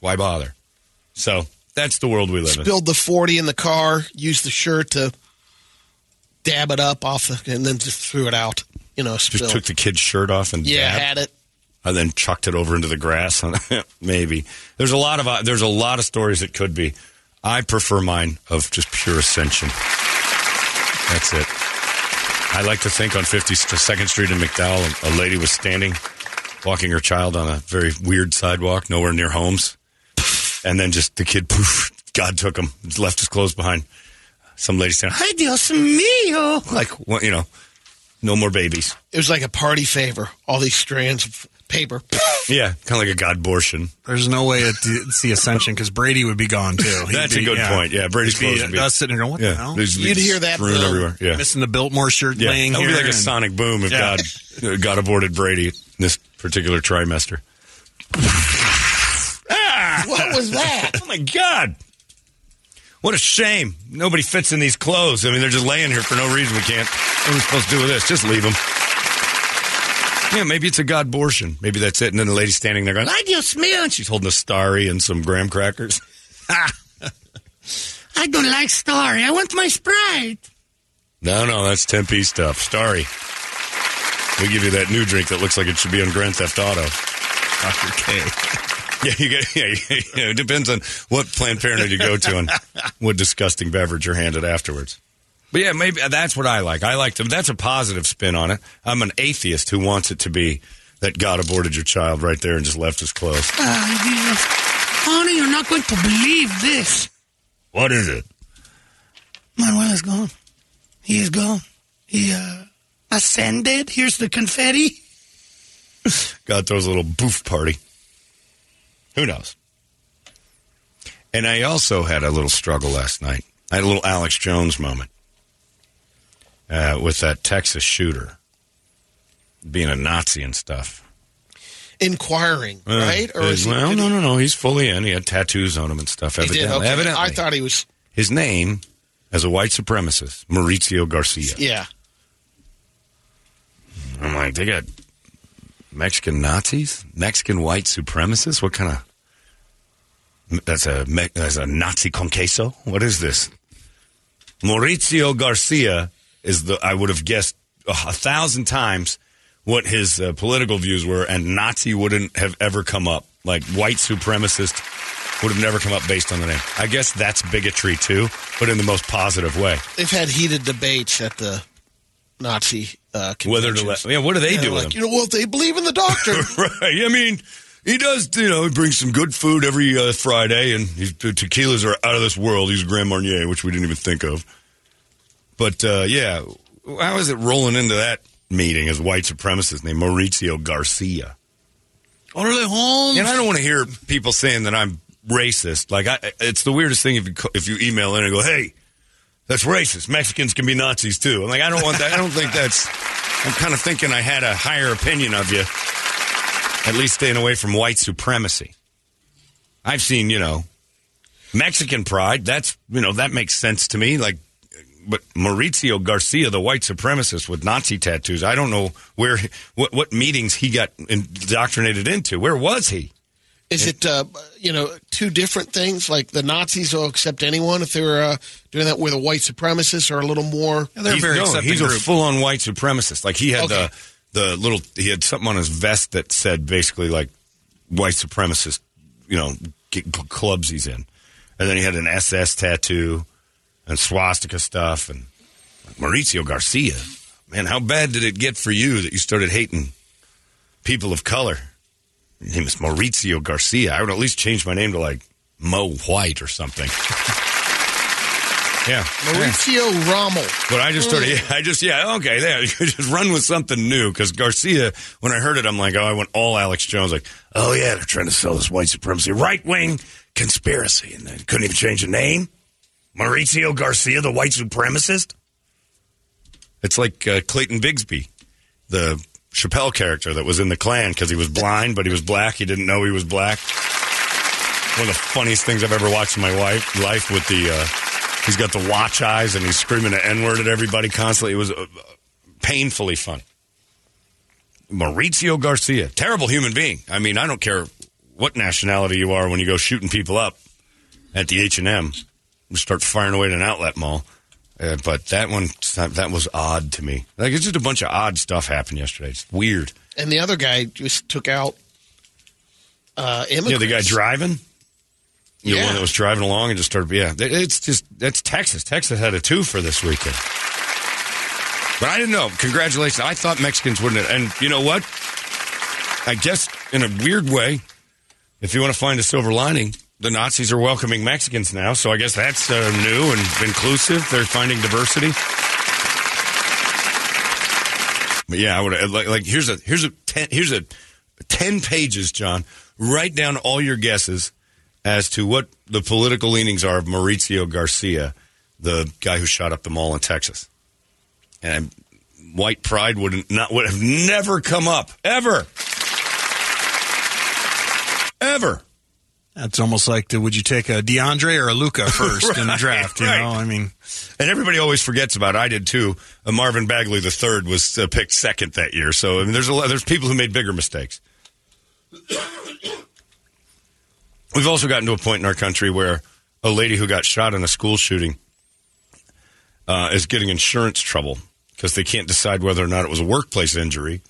Why bother? So that's the world we live in. Spilled the 40 in the car, used the shirt to dab it up off, the, and then just threw it out. You know, Just took the kid's shirt off and yeah, dabbed, had it. and then chucked it over into the grass. Maybe there's a lot of uh, there's a lot of stories that could be. I prefer mine of just pure ascension. That's it. I like to think on 52nd Street in McDowell, a lady was standing, walking her child on a very weird sidewalk, nowhere near homes, and then just the kid, poof, God took him, left his clothes behind. Some lady saying, "Ay Dios mío," like you know, no more babies. It was like a party favor. All these strands of paper. Yeah, kind of like a God abortion. There's no way it's the ascension because Brady would be gone too. He'd That's a be- good point. Yeah, Brady's He'd be, clothes would be- us sitting there going, what the Yeah, hell? there's- You'd hear that strewn everywhere. Yeah, Missing the Biltmore shirt yeah. laying That would be here. like a sonic boom if Yeah. God uh, God aborted Brady this particular trimester. ah, what was that? oh my God! What a shame. Nobody fits in these clothes. I mean, they're just laying here for no reason. We can't. What are we supposed to do with this? Just leave them. Yeah, maybe it's a God abortion. Maybe that's it. And then the lady's standing there going, "Ay Dios mío," and she's holding a starry and some graham crackers. I don't like Starry. I want my Sprite. No, no, that's Tempe stuff. Starry. We give you that new drink that looks like it should be on Grand Theft Auto. Dr. K. Yeah, you get. Yeah, yeah, yeah, it depends on what Planned Parenthood you go to and what disgusting beverage you're handed afterwards. But yeah, maybe that's what I like. I like to. That's a positive spin on it. I'm an atheist who wants it to be that God aborted your child right there and just left his clothes. Honey, you're not going to believe this. What is it? Manuel is gone. He is gone. He uh, ascended. Here's the confetti. God throws a little boof party. Who knows? And I also had a little struggle last night. I had a little Alex Jones moment uh, with that Texas shooter being a Nazi and stuff. Inquiring, Uh, right? Or is he, well, did no, no, no. He's fully in. He had tattoos on him and stuff. He Evidently, did. Okay. evidently. I thought he was. his name as a white supremacist, Mauricio Garcia. Yeah. I'm like, they got Mexican Nazis, Mexican white supremacists. What kind of? That's a that's a Nazi con queso. What is this? Mauricio Garcia is the I would have guessed a, thousand times what his uh, political views were, and Nazi wouldn't have ever come up. Like white supremacist would have never come up based on the name. I guess that's bigotry too, but in the most positive way. They've had heated debates at the Nazi uh, Whether to let, yeah, what do they Yeah, do like, you know, well, they believe in the doctor. right. I mean, he does, you know, he brings some good food every uh, Friday, and his the tequilas are out of this world. He's a Grand Marnier, which we didn't even think of. But, uh, yeah, how is it rolling into that meeting as white supremacist named Mauricio Garcia? Orale Holmes. And I don't want to hear people saying that I'm racist. Like, I, it's the weirdest thing if you, if you email in and go, hey, that's racist. Mexicans can be Nazis too. I'm like, I don't want that. I don't think that's. I'm kind of thinking I had a higher opinion of you. At least staying away from white supremacy. I've seen, you know, Mexican pride. That's, you know, that makes sense to me. Like, but Mauricio Garcia, the white supremacist with Nazi tattoos, I don't know where, what, what meetings he got indoctrinated into. Where was he? Is it, uh, you know, two different things? Like the Nazis will accept anyone if they're uh, doing that with a white supremacist or a little more. Yeah, they're he's, very no, accepting he's group. a full-on white supremacist. Like he had Okay. the the little he had something on his vest that said basically like white supremacist, you know, g- clubs he's in, and then he had an SS tattoo and swastika stuff and Mauricio Garcia. Man, how bad did it get for you that you started hating people of color? Name is Mauricio Garcia. I would at least change my name to like Mo White or something. yeah. Mauricio Rommel. But I just started, yeah, I just, yeah, okay, there. You just run with something new. Because Garcia, when I heard it, I'm like, oh, I went all Alex Jones, like, oh, yeah, they're trying to sell this white supremacy, right wing conspiracy. And they couldn't even change the name. Mauricio Garcia, the white supremacist. It's like uh, Clayton Bigsby, the Chappelle character that was in the Klan because he was blind, but he was black. He didn't know he was black. One of the funniest things I've ever watched in my wife, life with the. Uh, He's got the watch eyes and he's screaming the N word at everybody constantly. It was uh, painfully fun. Mauricio Garcia, terrible human being. I mean, I don't care what nationality you are when you go shooting people up at the H and M, start firing away at an outlet mall. Uh, but that one, that was odd to me. Like it's just a bunch of odd stuff happened yesterday. It's weird. And the other guy just took out uh, Yeah, immigrants. the guy driving. The Yeah. one that was driving along and just started. Yeah, it's just that's Texas. Texas had a two for this weekend. But I didn't know. Congratulations. I thought Mexicans wouldn't. And you know what? I guess in a weird way, if you want to find a silver lining, the Nazis are welcoming Mexicans now. So I guess that's uh, new and inclusive. They're finding diversity. But yeah, I would like, like here's a here's a ten here's a ten pages, John. Write down all your guesses as to what the political leanings are of Mauricio Garcia, the guy who shot up the mall in Texas. And white pride would not would have never come up ever, ever. That's almost like the, would you take a DeAndre or a Luka first in the draft? You right. know, I mean, And everybody always forgets about. It. I did too. Uh, Marvin Bagley the third was uh, picked second that year. So I mean, there's a lot, there's people who made bigger mistakes. We've also gotten to a point in our country where a lady who got shot in a school shooting uh, is getting insurance trouble because they can't decide whether or not it was a workplace injury.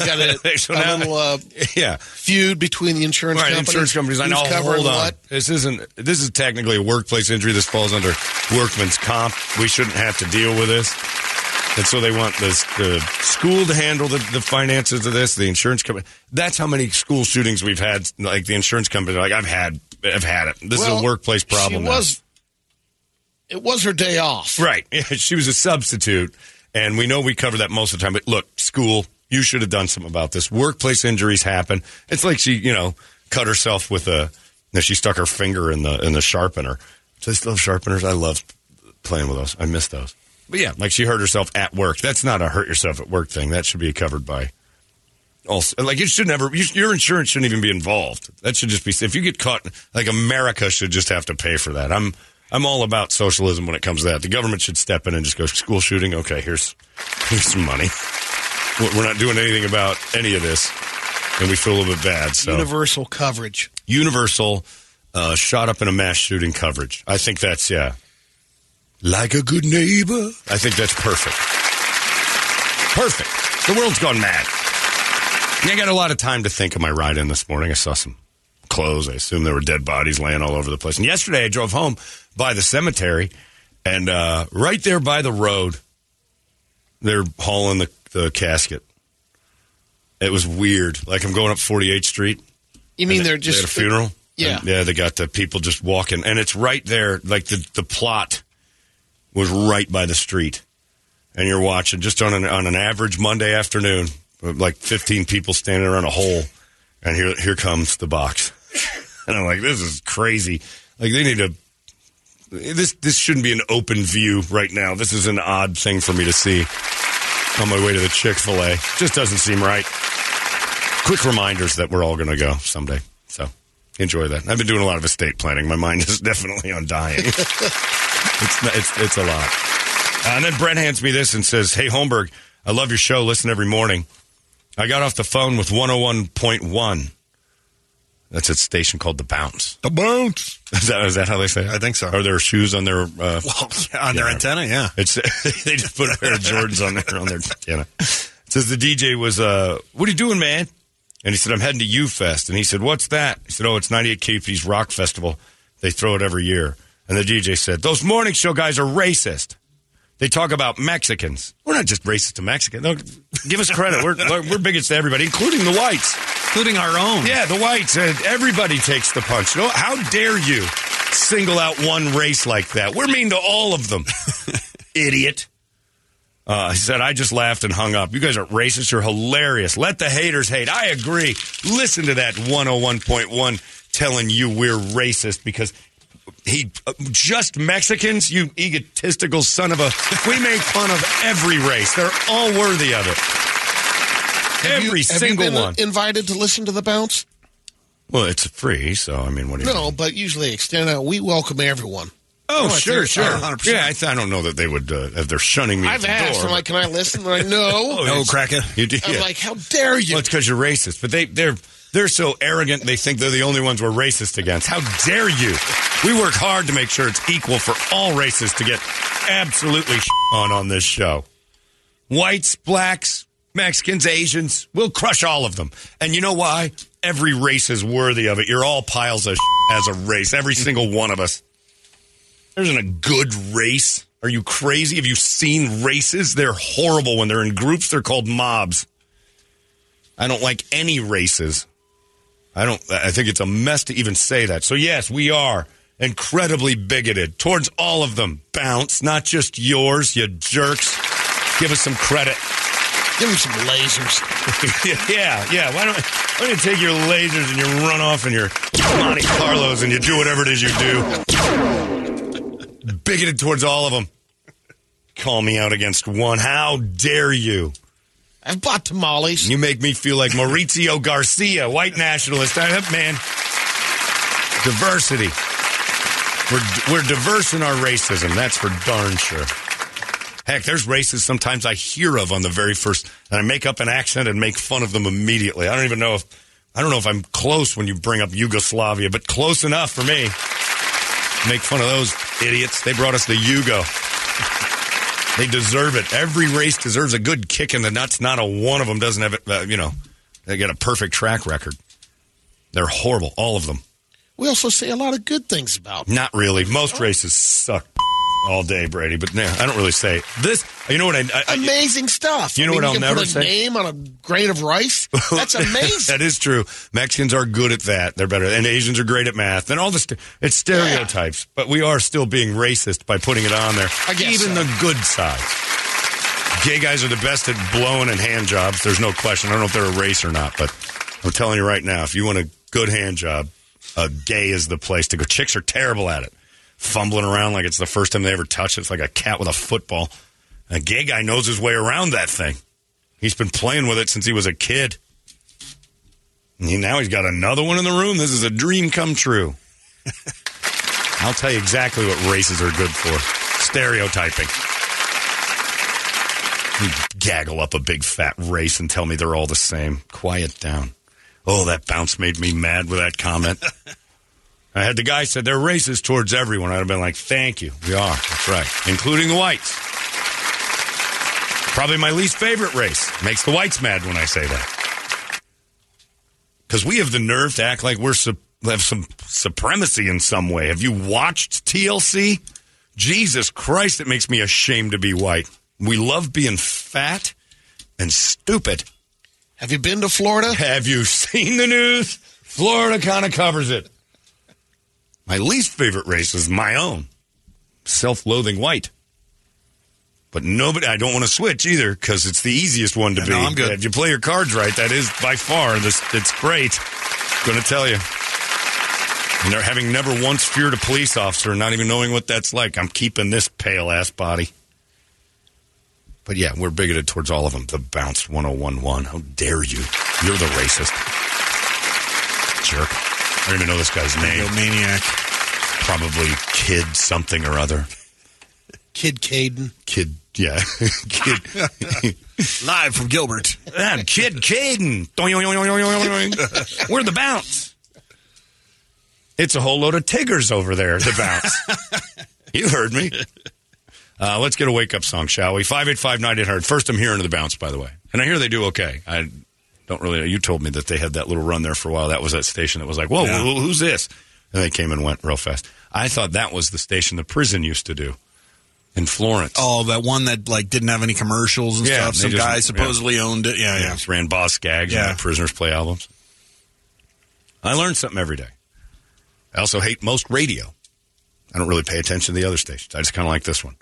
Got a, So a now- little uh, yeah, feud between the insurance right. companies. Insurance companies. I know. Hold on. what. This isn't. This is technically a workplace injury. This falls under workman's comp. We shouldn't have to deal with this. And so they want this, the school to handle the, the finances of this. The insurance company. That's how many school shootings we've had. Like the insurance company, like I've had, I've had it. This is a workplace problem. She now. was. It was her day off. Right. Yeah, she was a substitute, and we know we cover that most of the time. But look, school, you should have done something about this. Workplace injuries happen. It's like she, you know, cut herself with a. She stuck her finger in the in the sharpener. So I still have sharpeners. I love playing with those. I miss those. But yeah, like she hurt herself at work. That's not a hurt yourself at work thing. That should be covered by. Also, like you should never. You, your insurance shouldn't even be involved. That should just be. If you get caught, like America should just have to pay for that. I'm. I'm all about socialism when it comes to that. The government should step in and just go school shooting. Okay, here's here's some money. We're not doing anything about any of this, and we feel a little bit bad. So Universal coverage. universal uh, shot up in a mass shooting coverage. I think that's yeah, like a good neighbor. I think that's perfect. Perfect. The world's gone mad. I got a lot of time to think of my ride in this morning. I saw some clothes. I assume there were dead bodies laying all over the place. And yesterday I drove home by the cemetery, and uh, right there by the road, they're hauling the, the casket. It was weird. Like I'm going up 48th Street. You mean they're they just had a funeral? Yeah. And, yeah, they got the people just walking, and it's right there. Like the the plot was right by the street, and you're watching just on an on an average Monday afternoon, like 15 people standing around a hole, and here here comes the box, and I'm like, this is crazy. Like they need to. This this shouldn't be an open view right now. This is an odd thing for me to see on my way to the Chick Fil A. Just doesn't seem right quick reminders that we're all going to go someday. So enjoy that. I've been doing a lot of estate planning. My mind is definitely on dying. it's, it's it's a lot. Uh, and then Brent hands me this and says, "Hey Holmberg, I love your show. Listen every morning. I got off the phone with 101.1. That's a station called The Bounce. the bounce. Is that is that how they say it? I think so. Are there shoes on their? Uh, Well, yeah, on their antenna, yeah. It's they just put a pair of Jordans on there on their antenna. It says the DJ was uh, "What are you doing, man?" And he said, "I'm heading to UFest." And he said, "What's that?" He said, "Oh, it's 98 KUPD's Rock Festival. They throw it every year." And the DJ said, "Those morning show guys are racist. They talk about Mexicans. We're not just racist to Mexicans. No, give us credit. We're we're bigots to everybody, including the whites. Including our own. Yeah, the whites. Uh, everybody takes the punch. No, how dare you single out one race like that? We're mean to all of them, idiot. Uh, he said, I just laughed and hung up. You guys are racist. You're hilarious. Let the haters hate. I agree. Listen to that 101.1 telling you we're racist because he uh, just Mexicans, you egotistical son of a. We make fun of every race. They're all worthy of it. Have you- Every have single you been one. invited to listen to the bounce? Well, it's free, so I mean, what do you? No, but usually extend out. We welcome everyone. Oh, Oh, sure, sure. oh, 100%. Yeah, I, th- I don't know that they would. Uh, if they're shunning me I've at the asked. door. I'm like, can I listen? They're like, no. No, cracker. you do, I'm yeah. like, how dare you? Well, it's because you're racist, but they they're they're so arrogant. They think they're the only ones we're racist against. How dare you? We work hard to make sure it's equal for all races to get absolutely on on this show. Whites, blacks, Mexicans, Asians, we'll crush all of them. And you know why? Every race is worthy of it. You're all piles of as a race, every single one of us. There isn't a good race. Are you crazy? Have you seen races? They're horrible when they're in groups. They're called mobs. I don't like any races. I don't. I think it's a mess to even say that. So yes, we are incredibly bigoted towards all of them. Bounce, not just yours, you jerks. Give us some credit. Give him some lasers. yeah, yeah. Why don't, why don't you take your lasers and you run off in your Monte Carlos and you do whatever it is you do? Bigoted towards all of them. Call me out against one. How dare you? I've bought tamales. You make me feel like Mauricio Garcia, white nationalist. I, man, diversity. We're, we're diverse in our racism. That's for darn sure. Heck, there's races sometimes I hear of on the very first, and I make up an accent and make fun of them immediately. I don't even know if I don't know if I'm close when you bring up Yugoslavia, but close enough for me. Make fun of those idiots. They brought us the Yugo. They deserve it. Every race deserves a good kick in the nuts. Not a one of them doesn't have it. Uh, you know, they get a perfect track record. They're horrible, all of them. We also say a lot of good things about. Not really. Most races suck all day, Brady. But nah, I don't really say this. You know what I? I, I Amazing stuff. You know I mean, what I'll never put a say? name on a grain of rice. That's amazing. that is true. Mexicans are good at that. They're better, and Asians are great at math, and all this. It's stereotypes, but we are still being racist by putting it on there. I guess even so. the good sides. Gay guys are the best at blowing and hand jobs. There's no question. I don't know if they're a race or not, but I'm telling you right now, if you want a good hand job, uh, gay is the place to go. Chicks are terrible at it, fumbling around like it's the first time they ever touch it. It's like a cat with a football. A gay guy knows his way around that thing. He's been playing with it since he was a kid. And he, now he's got another one in the room. This is a dream come true. I'll tell you exactly what races are good for. Stereotyping. You gaggle up a big fat race and tell me they're all the same. Quiet down. Oh, that bounce made me mad with that comment. I had the guy said they're racist towards everyone. I'd have been like, thank you. We are. That's right. Including the whites. Probably my least favorite race. Makes the whites mad when I say that. Because we have the nerve to act like we're su- have some supremacy in some way. Have you watched TLC? Jesus Christ, it makes me ashamed to be white. We love being fat and stupid. Have you been to Florida? Have you seen the news? Florida kind of covers it. My least favorite race is my own self loathing white. But nobody, I don't want to switch either because it's the easiest one to Yeah, be. no, I'm good. If you play your cards right, that is by far this. It's great. Going to tell you. And they're having never once feared a police officer, not even knowing what that's like. I'm keeping this pale ass body. But yeah, we're bigoted towards all of them. The bounce 1011. How dare you? You're the racist. Jerk. I don't even know this guy's name. maniac. Probably Kid something or other. Kid Caden. Kid, yeah. Kid. Live from Gilbert. Ah, Kid Caden. We're the bounce. It's a whole load of Tiggers over there, the bounce. you heard me. Uh, let's get a wake up song, shall we? 585 9800. First, I'm hearing of the bounce, by the way. And I hear they do okay. I don't really You told me that they had that little run there for a while. That was that station that was like, whoa, Yeah. who's this? And they came and went real fast. I thought that was the station the prison used to do in Florence. Oh, that one that like didn't have any commercials and Yeah, stuff. Some just- guy yeah. supposedly owned it. Yeah, Yeah, yeah. just ran Boss Gags Yeah. and Prisoners Play albums. I learned something every day. I also hate most radio. I don't really pay attention to the other stations. I just kind of like this one.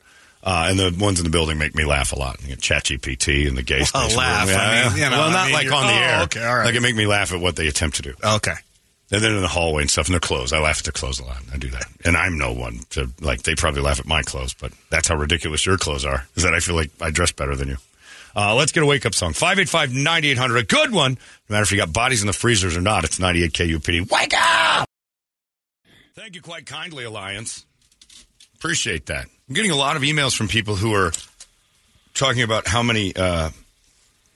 Uh, and the ones in the building make me laugh a lot. You get ChatGPT and the gay station. laugh, Yeah, I mean, you know, well, I not mean, like on the oh, air. okay, all right. Like it make me laugh at what they attempt to do. Okay. And then in the hallway and stuff, and their clothes. I laugh at their clothes a lot. I do that. And I'm no one to, like, they probably laugh at my clothes, but that's how ridiculous your clothes are, is that I feel like I dress better than you. Uh, let's get a wake up song. 585 9800. A good one. No matter if you got bodies in the freezers or not, it's 98 KUPD. Wake up! Thank you quite kindly, Alliance. Appreciate that. I'm getting a lot of emails from people who are talking about how many uh,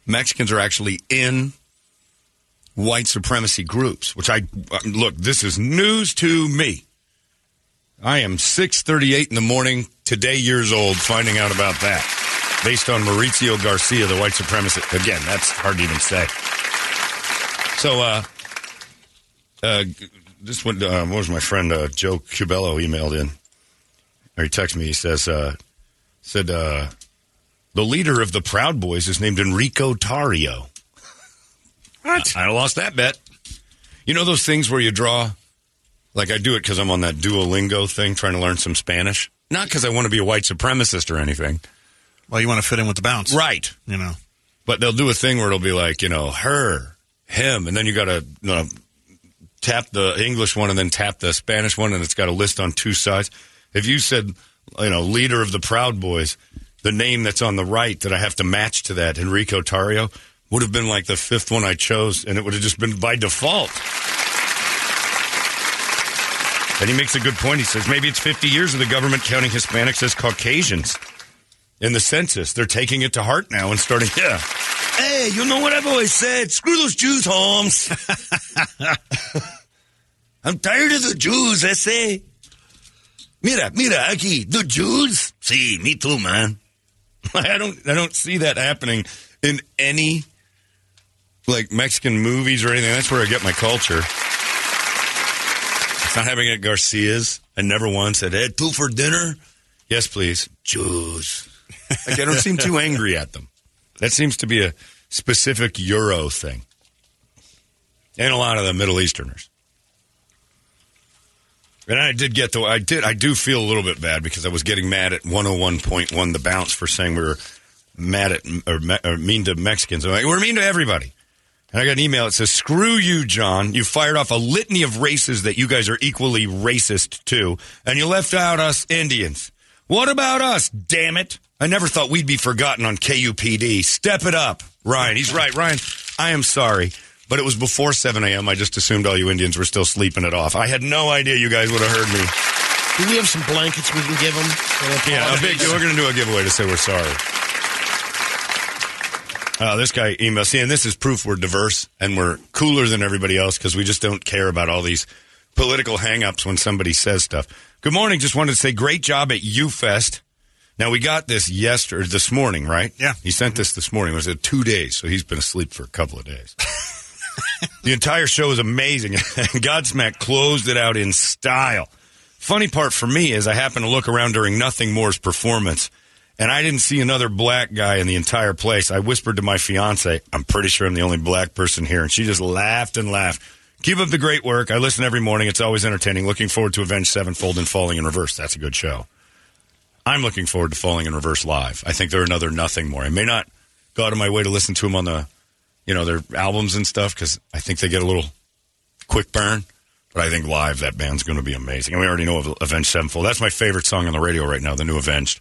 Mexicans are actually in white supremacy groups. Which I uh, look. This is news to me. I am 6:38 in the morning today, years old, finding out about that. Based on Mauricio Garcia, the white supremacist. Again, that's hard to even say. So, uh, uh, this one, uh, what was my friend uh, Joe Cubello emailed in, or he texted me. He says, uh, said uh, the leader of the Proud Boys is named Enrique Tarrio. What? I, I lost that bet. You know those things where you draw, like I do it because I'm on that Duolingo thing, trying to learn some Spanish. Not because I want to be a white supremacist or anything. Well, you want to fit in with the bounce, Right. You know, But they'll do a thing where it'll be like, you know, her, him, and then you got to you know, tap the English one and then tap the Spanish one, and it's got a list on two sides. If you said, you know, leader of the Proud Boys, the name that's on the right that I have to match to that, Enrique Tarrio, would have been like the fifth one I chose, and it would have just been by default. And he makes a good point. He says maybe it's 50 years of the government counting Hispanics as Caucasians in the census. They're taking it to heart now and starting, yeah. Hey, you know what I've always said? Screw those Jews, Holmes. I'm tired of the Jews, I say. Mira, mira, aquí, the Jews? See, me too, man. I don't, I don't see that happening in any like Mexican movies or anything. That's where I get my culture. It's not happening at Garcia's. I never once said, "Hey, two for dinner." Yes, please. Jews. Like I don't seem too angry at them. That seems to be a specific Euro thing, and a lot of the Middle Easterners. And I did get the I did I do feel a little bit bad because I was getting mad at 101.1 the bounce for saying we were mad at or, or mean to Mexicans. I'm like, we're mean to everybody. And I got an email that says, "Screw you, John. You fired off a litany of races that you guys are equally racist to, and you left out us Indians. What about us? Damn it! I never thought we'd be forgotten on KUPD. Step it up, Ryan. He's right, Ryan. I am sorry." But it was before 7 a.m. I just assumed all you Indians were still sleeping it off. I had no idea you guys would have heard me. Do we have some blankets we can give them? Yeah, a big. We're going to do a giveaway to say we're sorry. Uh, this guy emails, see, and this is proof we're diverse and we're cooler than everybody else because we just don't care about all these political hang-ups when somebody says stuff. Good morning. Just wanted to say great job at UFest. Now we got this yesterday, this morning, right? Yeah. He sent this this morning. It was at two days, so he's been asleep for a couple of days. the entire show is amazing. Godsmack closed it out in style. Funny part for me is I happened to look around during Nothing More's performance, and I didn't see another black guy in the entire place. I whispered to my fiance, I'm pretty sure I'm the only black person here, and she just laughed and laughed. Keep up the great work. I listen every morning. It's always entertaining. Looking forward to Avenged Sevenfold and Falling in Reverse. That's a good show. I'm looking forward to Falling in Reverse live. I think they're another Nothing More. I may not go out of my way to listen to them on the, you know, their albums and stuff because I think they get a little quick burn. But I think live that band's going to be amazing. And we already know of Avenged Sevenfold. That's my favorite song on the radio right now, the new Avenged.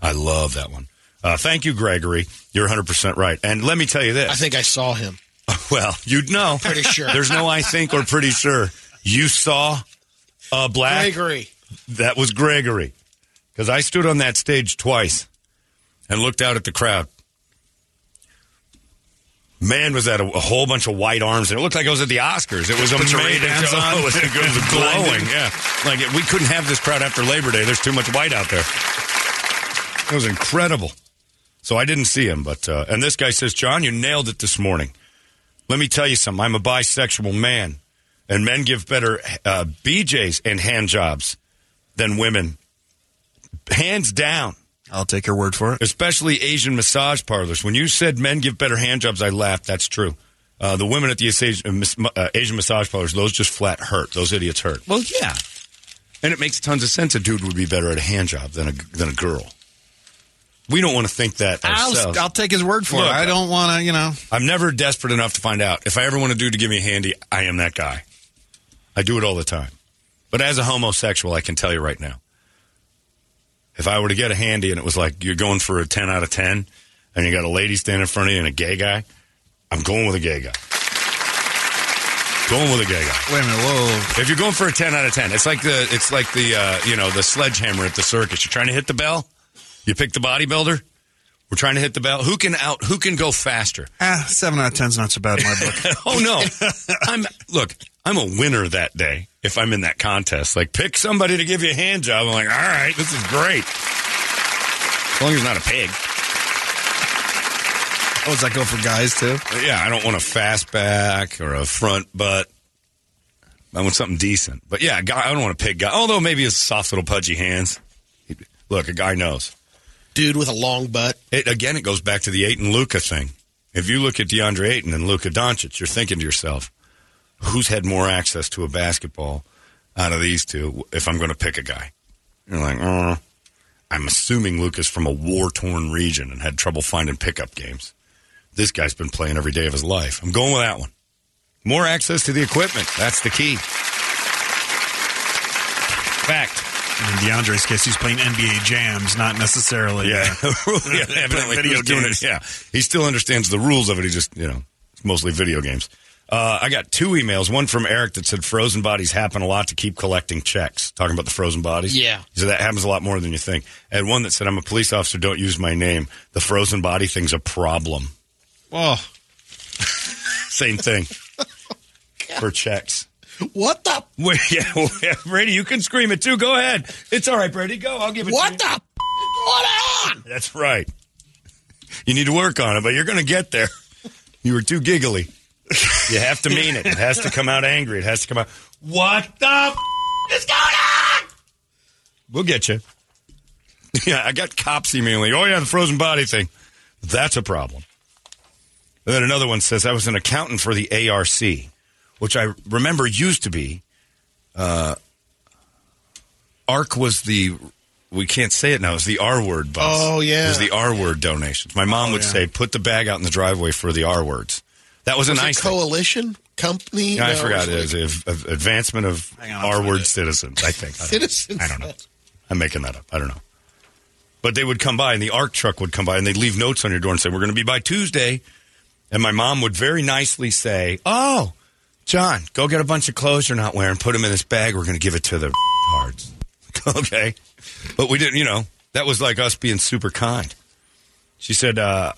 I love that one. Uh, thank you, Gregory. You're 100% right. And let me tell you this. I think I saw him. well, you'd know. Pretty sure. There's no I think or pretty sure. You saw a black. Gregory. That was Gregory. Because I stood on that stage twice and looked out at the crowd. Man, was that a, a whole bunch of white arms, and it looked like I was at the Oscars. It was amazing. Oh, on. it was, it was glowing. Yeah, like we couldn't have this crowd after Labor Day. There's too much white out there. It was incredible. So I didn't see him, but uh, and this guy says, John, you nailed it this morning. Let me tell you something. I'm a bisexual man, and men give better uh, BJ's and hand jobs than women, hands down. I'll take your word for it. Especially Asian massage parlors. When you said men give better hand jobs, I laughed. That's true. Uh, the women at the Asian, uh, massage parlors, those just flat hurt. Those idiots hurt. Well, yeah, and it makes tons of sense. A dude would be better at a hand job than a than a girl. We don't want to think that ourselves. I'll, I'll take his word for Look, it. I don't want to, you know. I'm never desperate enough to find out. If I ever want a dude to give me a handy, I am that guy. I do it all the time. But as a homosexual, I can tell you right now. If I were to get a handy and it was like you're going for a 10 out of 10 and you got a lady standing in front of you and a gay guy, I'm going with a gay guy. Going with a gay guy. Wait a minute. Whoa. If you're going for a 10 out of 10, it's like the it's like the uh, you know the sledgehammer at the circus. You're trying to hit the bell. You pick the bodybuilder. We're trying to hit the bell. Who can out? Who can go faster? Ah, seven out of ten's not so bad in my book. oh no, I'm look. I'm a winner that day if I'm in that contest. Like pick somebody to give you a hand job. I'm like, all right, this is great. As long as it's not a pig. oh, does that go for guys too? But yeah, I don't want a fast back or a front butt. I want something decent. But yeah, guy, I don't want a pig guy. Although maybe his soft little pudgy hands. Look, a guy knows. Dude with a long butt. It, again, it goes back to the Ayton Luka thing. If you look at DeAndre Ayton and Luka Doncic, you're thinking to yourself, who's had more access to a basketball out of these two if I'm going to pick a guy? You're like, uh, I'm assuming Luka's from a war torn region and had trouble finding pickup games. This guy's been playing every day of his life. I'm going with that one. More access to the equipment. That's the key. Fact. In DeAndre's case, he's playing NBA jams, not necessarily. Yeah. uh, yeah evidently video he was doing games. it. Yeah. He still understands the rules of it. He just, you know, it's mostly video games. Uh, I got two emails. One from Eric that said frozen bodies happen a lot to keep collecting checks. Talking about the frozen bodies. Yeah. Said that happens a lot more than you think. And one that said, I'm a police officer, don't use my name. The frozen body thing's a problem. oh, Same thing. For checks. What the? Wait, yeah, well, yeah, Brady, you can scream it too. Go ahead. It's all right, Brady. Go. I'll give it to What the? Going on? That's right. You need to work on it, but you're going to get there. You were too giggly. You have to mean it. It has to come out angry. It has to come out. What the f- is going on? We'll get you. Yeah, I got cops emailing. Oh yeah, the frozen body thing. That's a problem. And then another one says I was an accountant for the ARC, which I remember used to be. Uh, ARC was the we can't say it now. It's the R word bus. Oh, yeah. it was the R word donations. My mom would yeah. say, "Put the bag out in the driveway for the R words." That was, Was a it nice. thing. coalition company? Yeah, I forgot it it was is a, a- advancement of Hang R word citizens. I think I don't know. Citizens. I don't know. I'm making that up. I don't know. But they would come by, and the ARC truck would come by, and they'd leave notes on your door and say, "We're going to be by Tuesday." And my mom would very nicely say, "Oh, John, go get a bunch of clothes you're not wearing, put them in this bag. We're going to give it to the cards." okay, but we didn't. You know, that was like us being super kind. She said uh,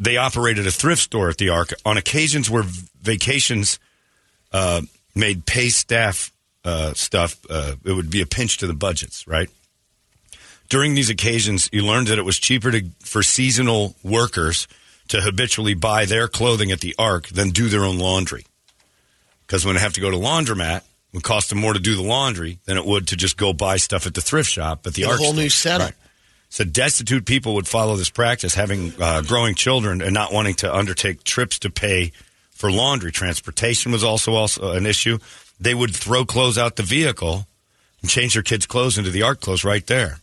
they operated a thrift store at the ARC on occasions where vacations uh, made pay staff uh, stuff. Uh, it would be a pinch to the budgets, right? During these occasions, you learned that it was cheaper to, for seasonal workers to habitually buy their clothing at the ARC than do their own laundry. Because when they have to go to laundromat, it would cost them more to do the laundry than it would to just go buy stuff at the thrift shop at the A ARC. whole store. new setup. Right. So destitute people would follow this practice, having uh, growing children and not wanting to undertake trips to pay for laundry. Transportation was also also an issue. They would throw clothes out the vehicle and change their kids' clothes into the art clothes right there,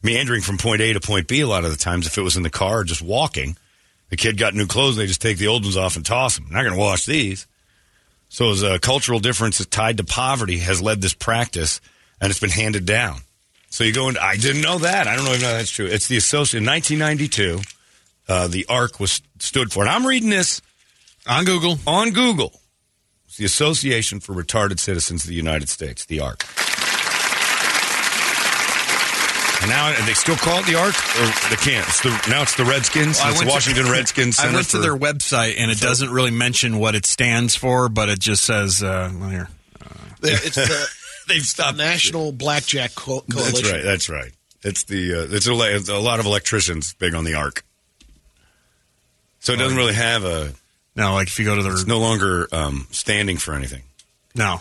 meandering from point A to point B. A lot of the times, if it was in the car or just walking, the kid got new clothes. They just take the old ones off and toss them. Not going to wash these. So, as a cultural difference tied to poverty has led this practice, and it's been handed down. So you go into, I didn't know that. I don't even know if that's true. It's the associate in 1992. Uh, the ARC was stood for, and I'm reading this on Google. on Google. It's the Association for Retarded Citizens of the United States, the ARC. And now they still call it the ARC, or they can't. It's the, now it's the Redskins. I it's the went to- Washington Redskins. I went to for- their website and it doesn't really mention what it stands for, but it just says uh, well, here. It's the They've stopped. National Blackjack Co- Coalition. That's right. That's right. It's the uh, it's a, a lot of electricians big on the ARC. So it doesn't really have a. No, like if you go to the. It's no longer um, standing for anything. no.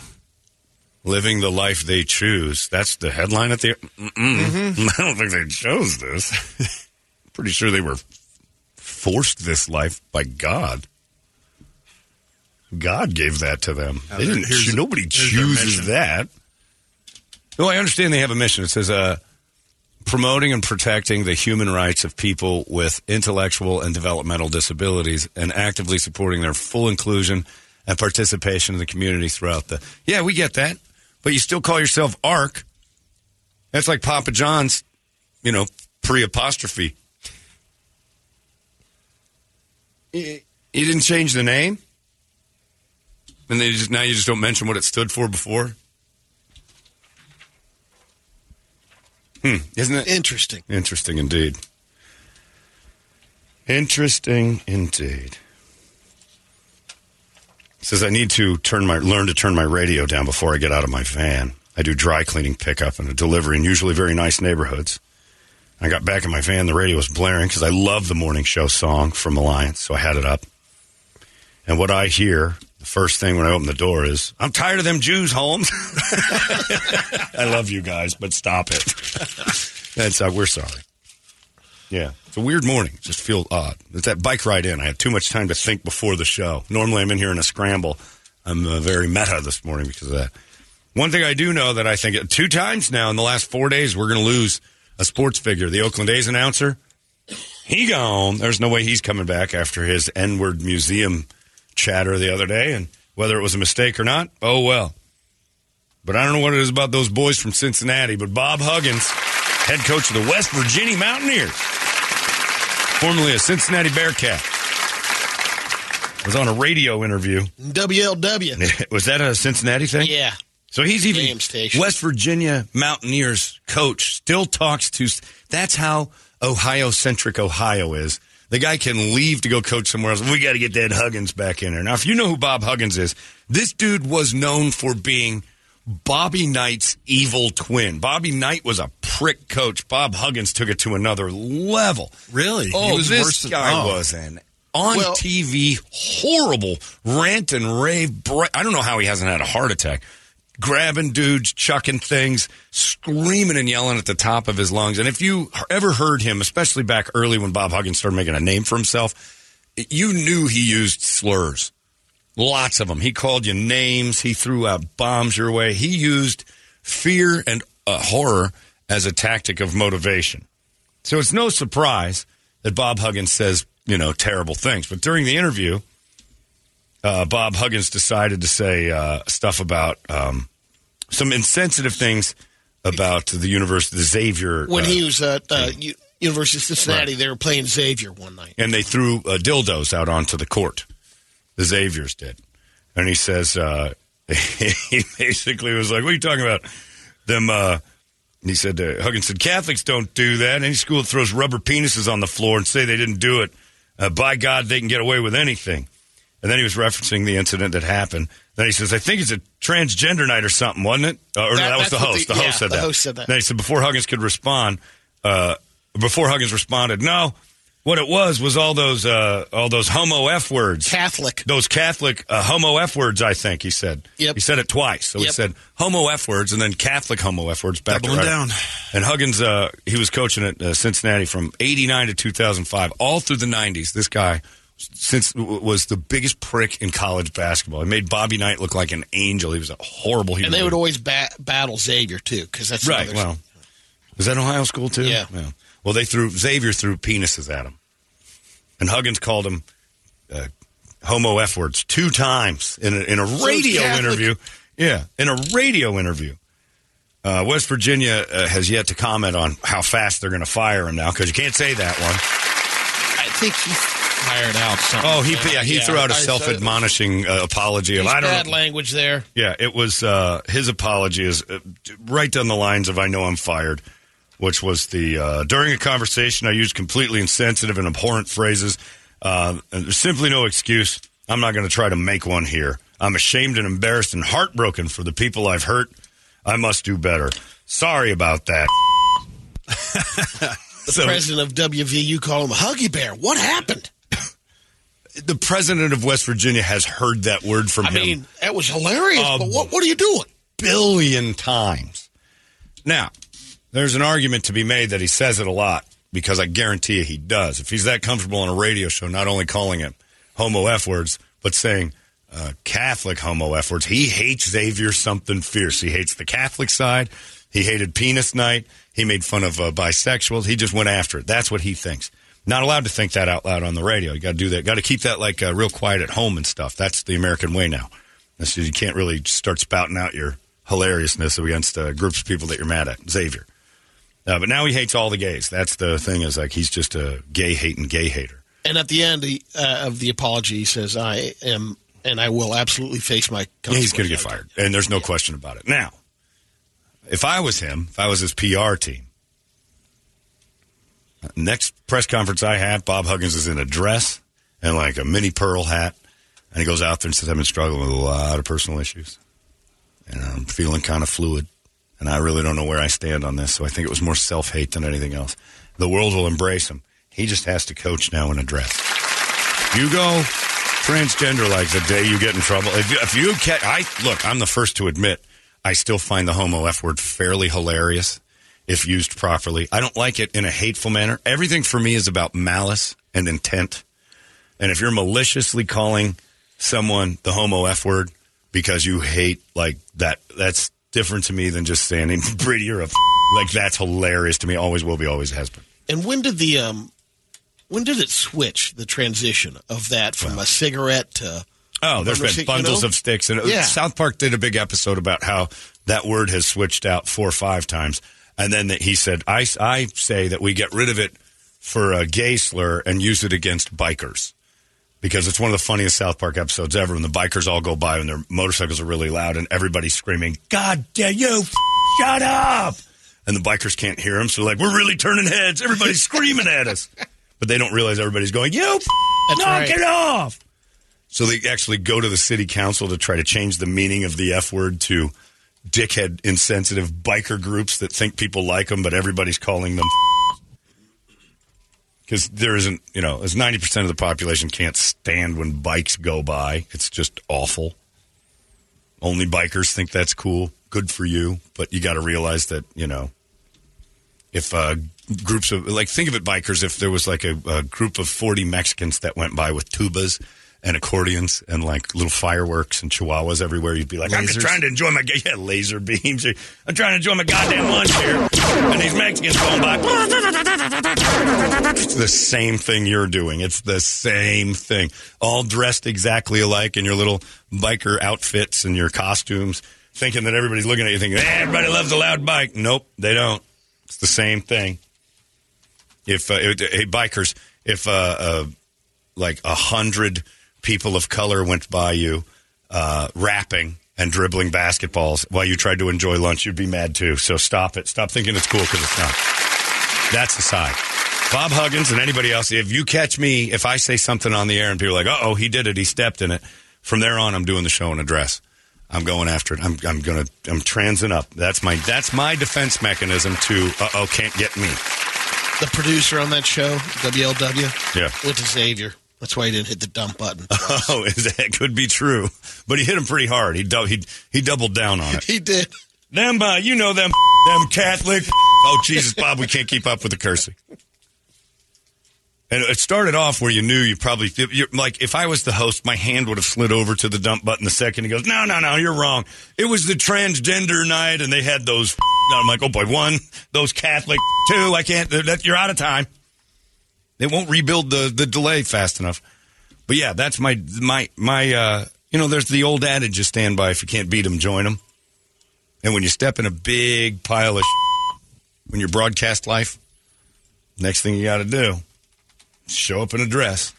Living the life they choose. That's the headline at the. Mm-mm. I don't think they chose this. Pretty sure they were forced this life by God. God gave that to them. Now, they didn't. nobody chooses that. No, I understand they have a mission. It says uh, promoting and protecting the human rights of people with intellectual and developmental disabilities, and actively supporting their full inclusion and participation in the community throughout the. Yeah, we get that, but you still call yourself ARC. That's like Papa John's, you know, pre apostrophe. You didn't change the name. And then you just, now you just don't mention what it stood for before? Hmm, isn't it? Interesting. Interesting indeed. Interesting indeed. Says I need to turn my learn to turn my radio down before I get out of my van. I do dry cleaning pickup and a delivery in usually very nice neighborhoods. I got back in my van, the radio was blaring because I love the morning show song from Alliance, so I had it up. And what I hear, the first thing when I open the door is, I'm tired of them Jews, Holmes. I love you guys, but stop it. That's uh, we're sorry. Yeah, it's a weird morning. Just feel odd. It's that bike ride in. I had too much time to think before the show. Normally, I'm in here in a scramble. I'm uh, very meta this morning because of that. One thing I do know that I think two times now in the last four days we're going to lose a sports figure. The Oakland A's announcer, he gone. There's no way he's coming back after his N-word museum chatter the other day, and whether it was a mistake or not, oh well. But I don't know what it is about those boys from Cincinnati. But Bob Huggins, head coach of the West Virginia Mountaineers, formerly a Cincinnati Bearcat, was on a radio interview. WLW. was that a Cincinnati thing? Yeah. So he's even. West Virginia Mountaineers coach still talks to. That's how Ohio centric Ohio is. The guy can leave to go coach somewhere else. We got to get that Huggins back in there. Now, if you know who Bob Huggins is, this dude was known for being Bobby Knight's evil twin. Bobby Knight was a prick coach. Bob Huggins took it to another level. Really? Oh, He was this guy oh. was an on Well- TV horrible rant and rave. Bra- I don't know how he hasn't had a heart attack. Grabbing dudes, chucking things, screaming and yelling at the top of his lungs. And if you ever heard him, especially back early when Bob Huggins started making a name for himself, you knew he used slurs. Lots of them. He called you names. He threw out bombs your way. He used fear and uh, horror as a tactic of motivation. So it's no surprise that Bob Huggins says, you know, terrible things. But during the interview, uh, Bob Huggins decided to say uh, stuff about um, some insensitive things about the university, the Xavier. When uh, he was at uh, U- University of Cincinnati, they were playing Xavier one night. and they threw uh, dildos out onto the court. The Xaviers did, and he says uh, he basically was like, "What are you talking about?" Them. Uh, and he said, uh, Huggins said, Catholics don't do that. Any school that throws rubber penises on the floor and say they didn't do it, uh, by God, they can get away with anything. And then he was referencing the incident that happened. Then he says, I think it's a transgender night or something, wasn't it? Uh, or no, That- that was the host. the- The, yeah, host said the that. host said that. Then he said, before Huggins could respond, uh, before Huggins responded, no, what it was was all those, uh, all those homo F words. Catholic. Those Catholic uh, homo F words, I think he said. Yep. He said it twice. So he said homo F words and then Catholic homo F words back to Doubling right. down. And Huggins, uh, he was coaching at uh, Cincinnati from '89 to 2005, all through the '90s. This guy, since was the biggest prick in college basketball. It made Bobby Knight look like an angel. He was a horrible human. And they would always ba- battle Xavier, too, because that's right. another- Well, is that Ohio school too? Yeah. Well, they threw Xavier threw penises at him, and Huggins called him uh, homo f words two times in a, in a radio Catholic. interview. Yeah, in a radio interview. Uh, West Virginia uh, has yet to comment on how fast they're going to fire him now because you can't say that one. I think he fired out something. Oh, he yeah, he threw out a self-admonishing uh, apology of I don't bad know. language there. Yeah, it was uh, his apology is uh, right down the lines of "I know I'm fired," which was the uh, during a conversation I used completely insensitive and abhorrent phrases. Uh, and there's simply no excuse. I'm not going to try to make one here. I'm ashamed and embarrassed and heartbroken for the people I've hurt. I must do better. Sorry about that. The So- president of WVU called him a Huggy Bear. What happened? The president of West Virginia has heard that word from I him. I mean, that was hilarious, but what, what are you doing? billion times. Now, there's an argument to be made that he says it a lot because I guarantee you he does. If he's that comfortable on a radio show, not only calling it homo F words, but saying uh, Catholic homo F words, he hates Xavier something fierce. He hates the Catholic side. He hated penis night. He made fun of uh, bisexuals. He just went after it. That's what he thinks. Not allowed to think that out loud on the radio. You got to do that. Got to keep that like uh, real quiet at home and stuff. That's the American way now. That's, you can't really start spouting out your hilariousness against uh, groups of people that you're mad at. Xavier. Uh, but now he hates all the gays. That's the thing. Is like he's just a gay hating gay hater. And at the end uh, of the apology, he says, I am and I will absolutely face my. Yeah, he's going to get fired, and there's no question about it. Now, if I was him, if I was his PR team, next press conference I have, Bob Huggins is in a dress and like a mini pearl hat, and he goes out there and says, "I've been struggling with a lot of personal issues, and I'm feeling kind of fluid, and I really don't know where I stand on this. So I think it was more self hate than anything else. The world will embrace him. He just has to coach now in a dress. You go transgender like the day you get in trouble. If you, if you ca I look, I'm the first to admit I still find the homo f word fairly hilarious if used properly. I don't like it in a hateful manner. Everything for me is about malice and intent. And if you're maliciously calling someone the homo f word because you hate like that, that's different to me than just saying, Brady, you're a f-. like that's hilarious to me. Always will be, always has been. And when did the um, when did it switch the transition of that from a cigarette to? Oh, there's been you bundles know? of sticks, and Yeah. South Park did a big episode about how that word has switched out four or five times, and then that he said, "I I say that we get rid of it for a gay slur and use it against bikers." Because it's one of the funniest South Park episodes ever when the bikers all go by and their motorcycles are really loud and everybody's screaming, God damn you, f- shut up! And the bikers can't hear them, so they're like, we're really turning heads. Everybody's screaming at us. But they don't realize everybody's going, you, f- knock right. it off! So they actually go to the city council to try to change the meaning of the F word to dickhead, insensitive biker groups that think people like them, but everybody's calling them. Because there isn't, you know, as 90% of the population can't stand when bikes go by. It's just awful. Only bikers think that's cool. Good for you. But you got to realize that, you know, if uh, groups of, like, think of it, bikers, if there was like a, a group of 40 Mexicans that went by with tubas and accordions and like little fireworks and chihuahuas everywhere, you'd be like, I'm just trying to enjoy my, yeah, laser beams. I'm trying to enjoy my goddamn lunch here. And these Mexicans going by. It's the same thing you're doing. It's the same thing. All dressed exactly alike in your little biker outfits and your costumes, thinking that everybody's looking at you thinking, "Eh, everybody loves a loud bike. Nope, they don't. It's the same thing. If, uh, it- hey, bikers, if, uh, uh, like a hundred people of color went by you, uh, rapping and dribbling basketballs while you tried to enjoy lunch, you'd be mad too. So stop it. Stop thinking it's cool because it's not. That's the side. Bob Huggins and anybody else, if you catch me, if I say something on the air and people are like, uh oh, he did it, he stepped in it, from there on, I'm doing the show in a dress. I'm going after it. I'm, I'm gonna, I'm transing up. That's my, that's my defense mechanism to, uh oh, can't get me. The producer on that show, WLW, Yeah. went to Xavier. That's why he didn't hit the dump button. twice. Oh, is that could be true, but he hit him pretty hard. He dou- he he doubled down on it. he did. them, uh, you know them, them Catholic. Oh Jesus, Bob, we can't keep up with the cursing. And it started off where you knew you probably you're, like if I was the host, my hand would have slid over to the dump button the second he goes, no, no, no, you're wrong. It was the transgender night, and they had those. I'm like, oh boy, one, those Catholic, two. I can't. That, you're out of time. They won't rebuild the the delay fast enough. But yeah, that's my my my. uh You know, there's the old adage: you stand by if you can't beat them, join them. And when you step in a big pile of when you're broadcast life, next thing you got to do, show up in a dress.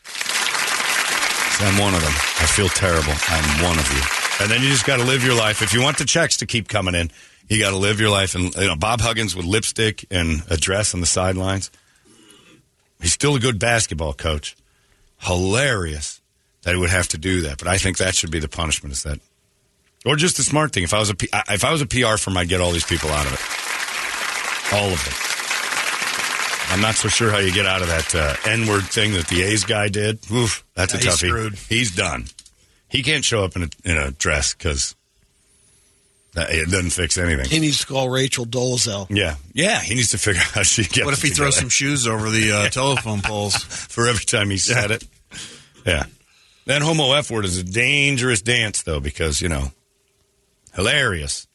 I'm one of them. I feel terrible. I'm one of you. And then you just got to live your life. If you want the checks to keep coming in, you got to live your life. And you know, Bob Huggins with lipstick and a dress on the sidelines. He's still a good basketball coach. Hilarious that he would have to do that, but I think that should be the punishment. Is that, or just a smart thing? If I was a P- if I was a PR firm, I'd get all these people out of it, all of them. I'm not so sure how you get out of that uh, N word thing that the A's guy did. Oof, that's a Yeah, he's toughie. screwed. He's done. He can't show up in a, in a dress because it doesn't fix anything. He needs to call Rachel Dolezal. yeah, yeah. He needs to figure out how she gets. What if he it throws some shoes over the uh, telephone poles? for every time he said it. Yeah. That homo F word is a dangerous dance, though, because, you know, hilarious.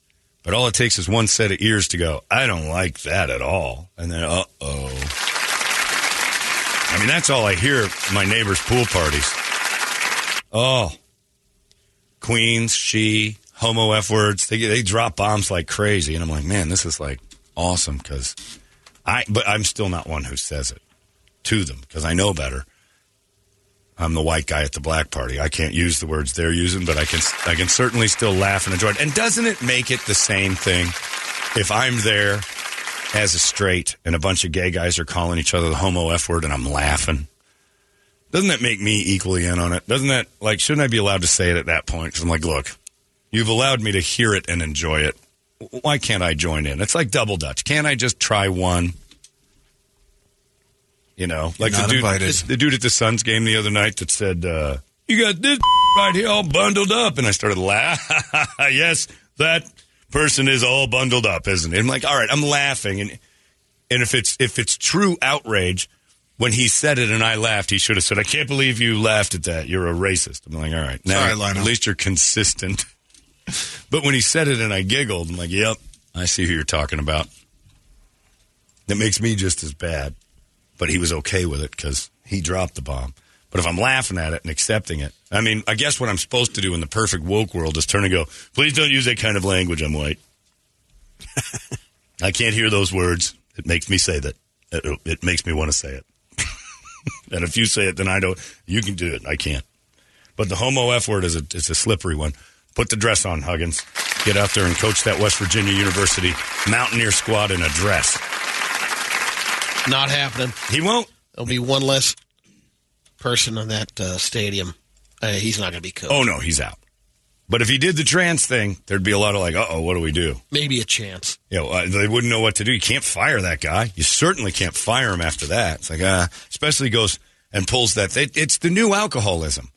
But all it takes is one set of ears to go, I don't like that at all. And then, uh oh. I mean, that's all I hear at my neighbors' pool parties. Oh. Queens, she, homo F words, they, they drop bombs like crazy. And I'm like, man, this is like awesome because I, but I'm still not one who says it to them because I know better. I'm the white guy at the black party. I can't use the words they're using, but I can I can certainly still laugh and enjoy it. And doesn't it make it the same thing if I'm there as a straight and a bunch of gay guys are calling each other the homo f word and I'm laughing? Doesn't that make me equally in on it? Doesn't that like shouldn't I be allowed to say it at that point? Because I'm like, look, you've allowed me to hear it and enjoy it. Why can't I join in? It's like double dutch. Can't I just try one? You know, like the dude, the dude at the Suns game the other night that said, uh, "You got this right here all bundled up," and I started laughing. yes, that person is all bundled up, isn't it? I'm like, all right, I'm laughing, and and if it's if it's true outrage, when he said it and I laughed, he should have said, "I can't believe you laughed at that. You're a racist." I'm like, all right, now Sorry, at least you're consistent. but when he said it and I giggled, I'm like, "Yep, I see who you're talking about." That makes me just as bad, but he was okay with it because he dropped the bomb. But if I'm laughing at it and accepting it, I mean, I guess what I'm supposed to do in the perfect woke world is turn and go, "Please don't use that kind of language. I'm white." I can't hear those words. It makes me say that. It, it makes me want to say it. and if you say it, then I don't. You can do it. I can't. But the homo f word is a it's a slippery one. Put the dress on, Huggins. Get out there and coach that West Virginia University Mountaineer squad in a dress. Not happening. He won't. There'll be one less person in that uh, stadium. Uh, he's not going to be coach. Oh no, he's out. But if he did the trans thing, there'd be a lot of like, uh oh, what do we do? Maybe a chance. You know, uh, they wouldn't know what to do. You can't fire that guy. You certainly can't fire him after that. It's like, uh, especially goes and pulls that. It, it's the new alcoholism.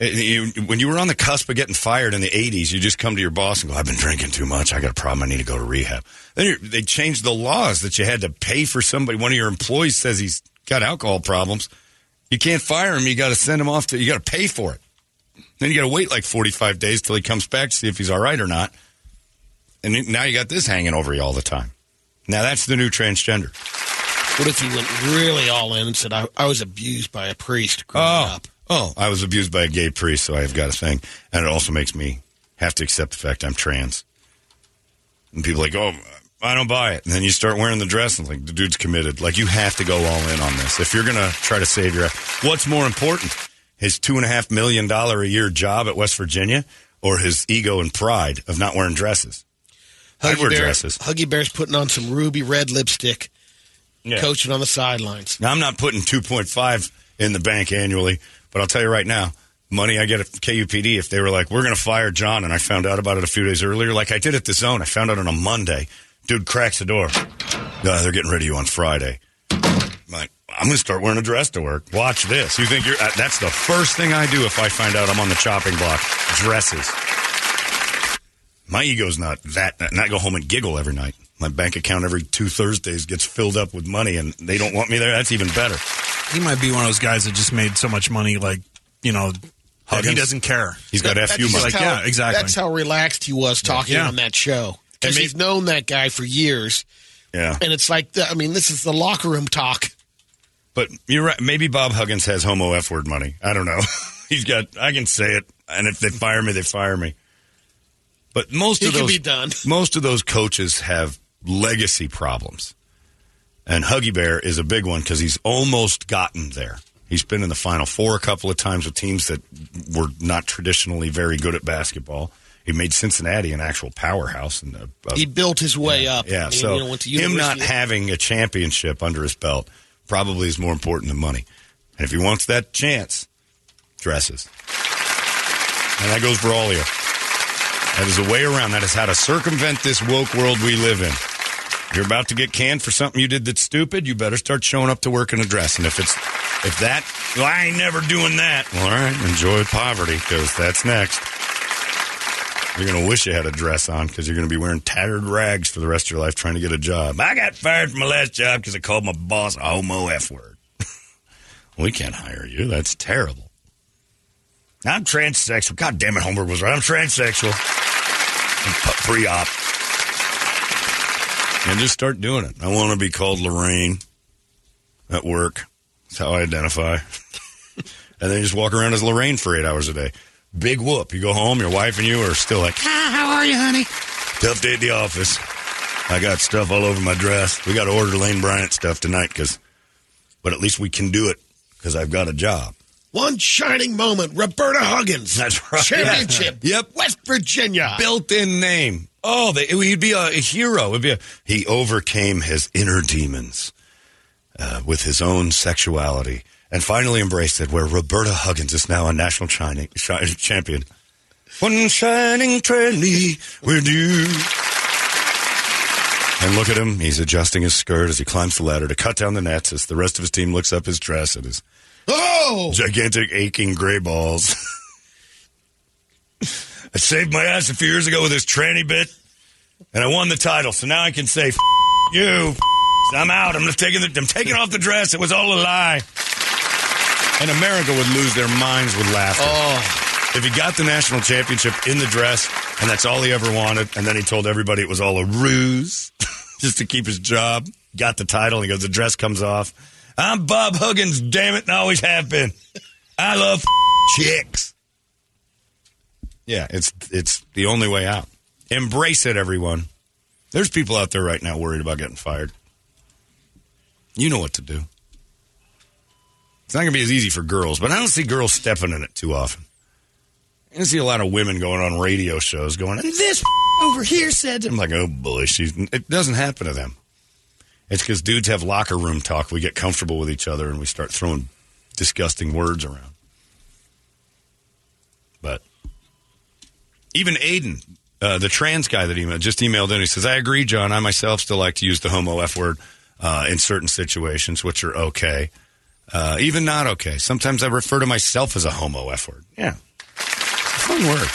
You- when you were on the cusp of getting fired in the 80s, you just come to your boss and go, I've been drinking too much. I got a problem. I need to go to rehab. Then you they changed the laws that you had to pay for somebody. One of your employees says he's got alcohol problems. You can't fire him. You got to send him off to, you got to pay for it. Then you got to wait like 45 days till he comes back to see if he's all right or not. And now you got this hanging over you all the time. Now that's the new transgender. What if he went really all in and said, I, I was abused by a priest growing Oh, up? Oh, I was abused by a gay priest, so I've got a thing, and it also makes me have to accept the fact I'm trans. And people are like, oh, I don't buy it. And then you start wearing the dress, and like the dude's committed. Like you have to go all in on this if you're gonna try to save your. What's more important, his two and a half million dollar a year job at West Virginia, or his ego and pride of not wearing dresses? I'd wear Bear, dresses. Huggy Bear's putting on some ruby red lipstick, Yeah. coaching on the sidelines. Now, I'm not putting 2.5 in the bank annually, but I'll tell you right now, money I get at KUPD, if they were like, we're going to fire John, and I found out about it a few days earlier, like I did at the zone, I found out on a Monday. Dude cracks the door. No, they're getting rid of you on Friday. I'm like, I'm going to start wearing a dress to work. Watch this. You think you're, uh, that's the first thing I do if I find out I'm on the chopping block. Dresses. My ego's not that, and I go home and giggle every night. My bank account every two Thursdays gets filled up with money, and they don't want me there. That's even better. He might be one of those guys that just made so much money, like you know, oh, that he doesn't care. He's got That- FU money. like, how- yeah, exactly. That's how relaxed he was talking Yeah. on that show. Because he's known that guy for years. Yeah. And it's like, the, I mean, this is the locker room talk. But you're right. Maybe Bob Huggins has homo F word money. I don't know. He's got, I can say it. And if they fire me, they fire me. But most He of can those, be done. most of those coaches have legacy problems. And Huggy Bear is a big one because he's almost gotten there. He's been in the Final Four a couple of times with teams that were not traditionally very good at basketball. He made Cincinnati an actual powerhouse. And a, a He built his way up. yeah, mean, so you know, went to him not having a championship under his belt probably is more important than money. And if he wants that chance, dresses. And that goes for all of you. That is a way around. That is how to circumvent this woke world we live in. You're about to get canned for something you did that's stupid. You better start showing up to work in a dress. And if it's if that, well, I ain't never doing that. Well, all right, enjoy poverty because that's next. You're going to wish you had a dress on because you're going to be wearing tattered rags for the rest of your life trying to get a job. I got fired from my last job because I called my boss a homo F word. we can't hire you. That's terrible. I'm transsexual. God damn it, Holmberg was right. I'm transsexual. I'm pre-op. And just start doing it. I want to be called Lorraine at work. That's how I identify. and then you just walk around as Lorraine for eight hours a day. Big whoop. You go home, your wife and you are still like, ah, how are you, honey? Tough day at the office. I got stuff all over my dress. We got to order Lane Bryant stuff tonight because, but at least we can do it because I've got a job. One shining moment. Roberta Huggins. That's right. Championship. Yep. West Virginia. built-in name. Oh, they, he'd be a, hero. It'd be a, he overcame his inner demons uh, with his own sexuality and finally embraced it. Where Roberta Huggins is now a national shining, shi- champion. One shining trendy with you. And look at him. He's adjusting his skirt as he climbs the ladder to cut down the nets as the rest of his team looks up his dress and his Oh! gigantic aching gray balls. I saved my ass a few years ago with this tranny bit, and I won the title. So now I can say, F- you, F- I'm out. I'm just taking the, I'm taking off the dress. It was all a lie. And America would lose their minds with laughter. Oh. If he got the national championship in the dress, and that's all he ever wanted, and then he told everybody it was all a ruse just to keep his job, got the title, and he goes, the dress comes off. I'm Bob Huggins, damn it, and I always have been. I love chicks. Yeah, it's it's the only way out. Embrace it, everyone. There's people out there right now worried about getting fired. You know what to do. It's not going to be as easy for girls, but I don't see girls stepping in it too often. I see a lot of women going on radio shows going, this over here said, I'm like, oh boy, she's, it doesn't happen to them. It's because dudes have locker room talk. We get comfortable with each other and we start throwing disgusting words around. But even Aiden, uh, the trans guy that emailed, just emailed in, he says, I agree, John. I myself still like to use the homo F word uh, in certain situations, which are okay. Uh, even not okay. Sometimes I refer to myself as a homo F word. Yeah. Fun word.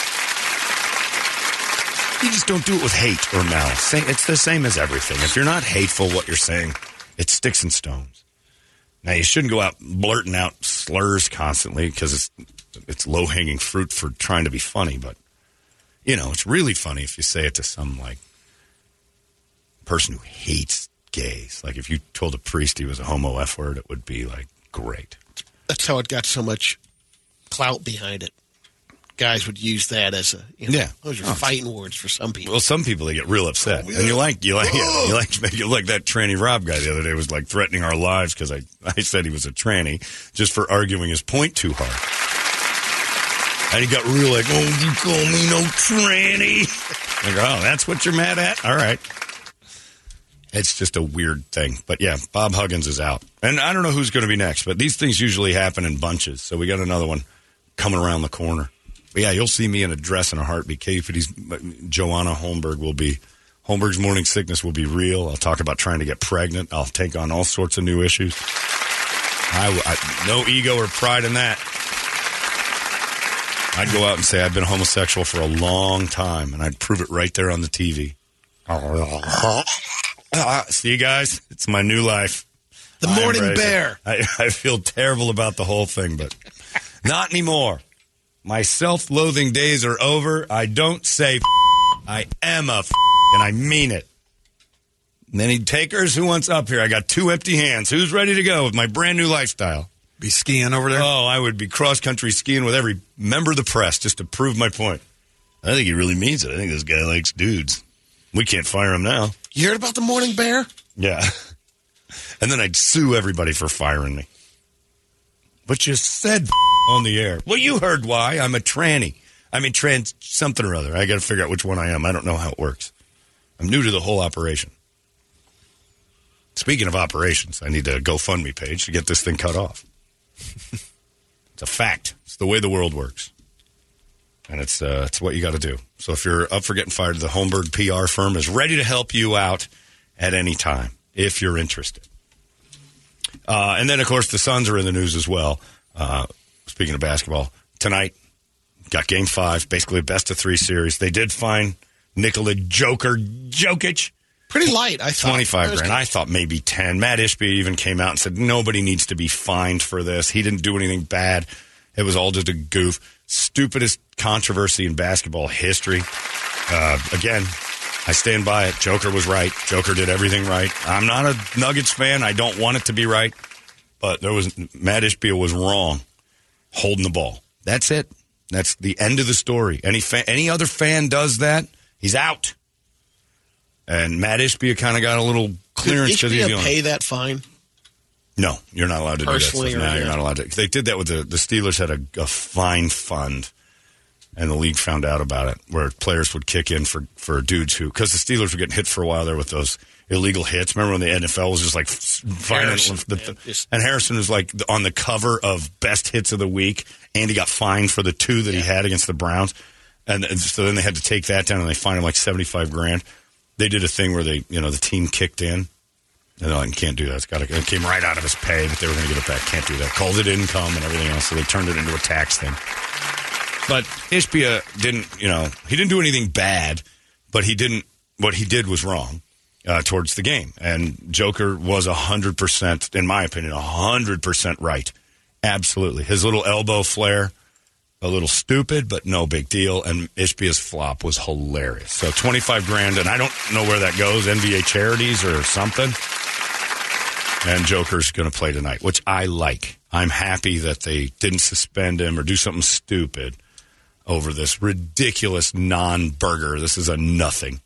You just don't do it with hate or malice. It's the same as everything. If you're not hateful, what you're saying, it sticks and stones. Now you shouldn't go out blurting out slurs constantly because it's it's low hanging fruit for trying to be funny. But you know, it's really funny if you say it to some like person who hates gays. Like if you told a priest he was a homo f word, it would be like great. That's how it got so much clout behind it. Guys would use that as a you know, Yeah. Those are Oh. fighting words for some people. Well, some people they get real upset, and you like you like yeah, you like you like that tranny Rob guy the other day was like threatening our lives because I I said he was a tranny just for arguing his point too hard, and he got real like oh you call me no tranny. Go oh that's what you're mad at all right. It's just a weird thing, but yeah, Bob Huggins is out, and I don't know who's going to be next, but these things usually happen in bunches, so we got another one coming around the corner. But yeah, you'll see me in a dress and a heartbeat. Katie Fitty's Joanna Holmberg will be Holmberg's morning sickness will be real. I'll talk about trying to get pregnant. I'll take on all sorts of new issues. I, I no ego or pride in that. I'd go out and say I've been homosexual for a long time, and I'd prove it right there on the TV. Ah, see you guys, it's my new life. The I morning bear. I, I feel terrible about the whole thing, but not anymore. My self-loathing days are over. I don't say f- I am a f- and I mean it. And any takers who wants up here? I got two empty hands. Who's ready to go with my brand new lifestyle? Be skiing over there. Oh, I would be cross country skiing with every member of the press just to prove my point. I think he really means it. I think this guy likes dudes. We can't fire him now. You heard about the morning bear? Yeah. And then I'd sue everybody for firing me. But you said on the air. Well, you heard why. I'm a tranny. I mean, trans something or other. I got to figure out which one I am. I don't know how it works. I'm new to the whole operation. Speaking of operations, I need a GoFundMe page to get this thing cut off. it's a fact. It's the way the world works. And it's uh, it's what you got to do. So if you're up for getting fired, the Holmberg PR firm is ready to help you out at any time if you're interested. Uh, and then, of course, the Suns are in the news as well. Uh, speaking of basketball, tonight got Game Five, basically a best of three series. They did find Nikola Joker Jokic. Pretty light, I thought. 25 That was grand. I thought maybe 10. Matt Ishbia even came out and said nobody needs to be fined for this. He didn't do anything bad. It was all just a goof. Stupidest controversy in basketball history. Uh, again, I stand by it. Joker was right. Joker did everything right. I'm not a Nuggets fan. I don't want it to be right. But there was Matt Ishbia was wrong holding the ball. That's it. That's the end of the story. Any fan, any other fan does that, he's out. And Matt Ishbia kind of got a little clearance he's Ishbia owner. pay that fine? No, you're not allowed to do that. Personally, Stuff. or- No, you're not allowed to. They did that with the the Steelers had a, a fine fund, and the league found out about it, where players would kick in for for dudes who because the Steelers were getting hit for a while there with those illegal hits. Remember when the NFL was just like Harrison, the, man, just- and Harrison was like on the cover of best hits of the week, and he got fined for the two that he had against the Browns, and, and so then they had to take that down, and they fined him like seventy five grand. They did a thing where they, you know, the team kicked in. And they're like, can't do that. It's got to, it came right out of his pay, but they were going to get it back. Can't do that. Called it income and everything else, so they turned it into a tax thing. But Ishbia didn't, you know, he didn't do anything bad, but he didn't. What he did was wrong uh, towards the game, and Joker was hundred percent, in my opinion, hundred percent right. Absolutely, his little elbow flare, a little stupid, but no big deal. And Ishbia's flop was hilarious. So twenty five grand, and I don't know where that goes, NBA charities or something. And Joker's going to play tonight, which I like. I'm happy that they didn't suspend him or do something stupid over this ridiculous non burger. This is a nothing.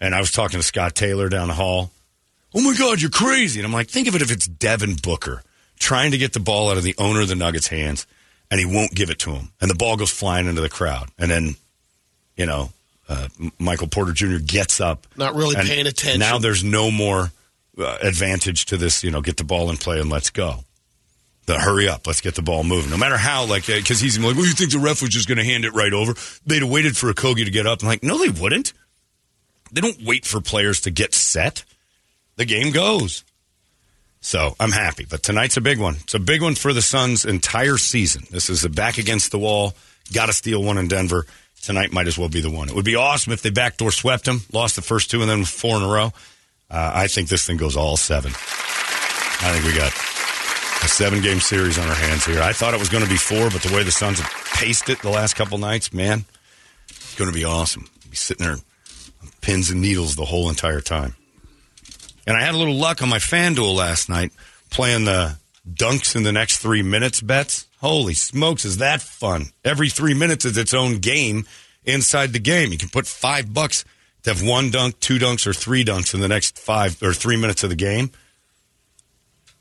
And I was talking to Scott Taylor down the hall. Oh my God, you're crazy. And I'm like, think of it if it's Devin Booker trying to get the ball out of the owner of the Nuggets' hands and he won't give it to him. And the ball goes flying into the crowd. And then, you know, uh, Michael Porter Jr. gets up. Not really paying attention. Now there's no more uh, advantage to this, you know, get the ball in play and let's go. The hurry up, let's get the ball moving. No matter how, like, because he's like, well, you think the ref was just going to hand it right over? They'd have waited for a Kogi to get up. I'm like, no, they wouldn't. They don't wait for players to get set. The game goes. So I'm happy. But tonight's a big one. It's a big one for the Suns' entire season. This is a back against the wall. Got to steal one in Denver. Tonight might as well be the one. It would be awesome if they backdoor swept them, lost the first two, and then four in a row. Uh, I think this thing goes all seven. I think we got a seven game series on our hands here. I thought it was going to be four, but the way the Suns have paced it the last couple nights, man, it's going to be awesome. Be sitting there pins and needles the whole entire time. And I had a little luck on my FanDuel last night playing the dunks in the next three minutes bets. Holy smokes, is that fun? Every three minutes is its own game inside the game. You can put five bucks to have one dunk, two dunks, or three dunks in the next five or three minutes of the game.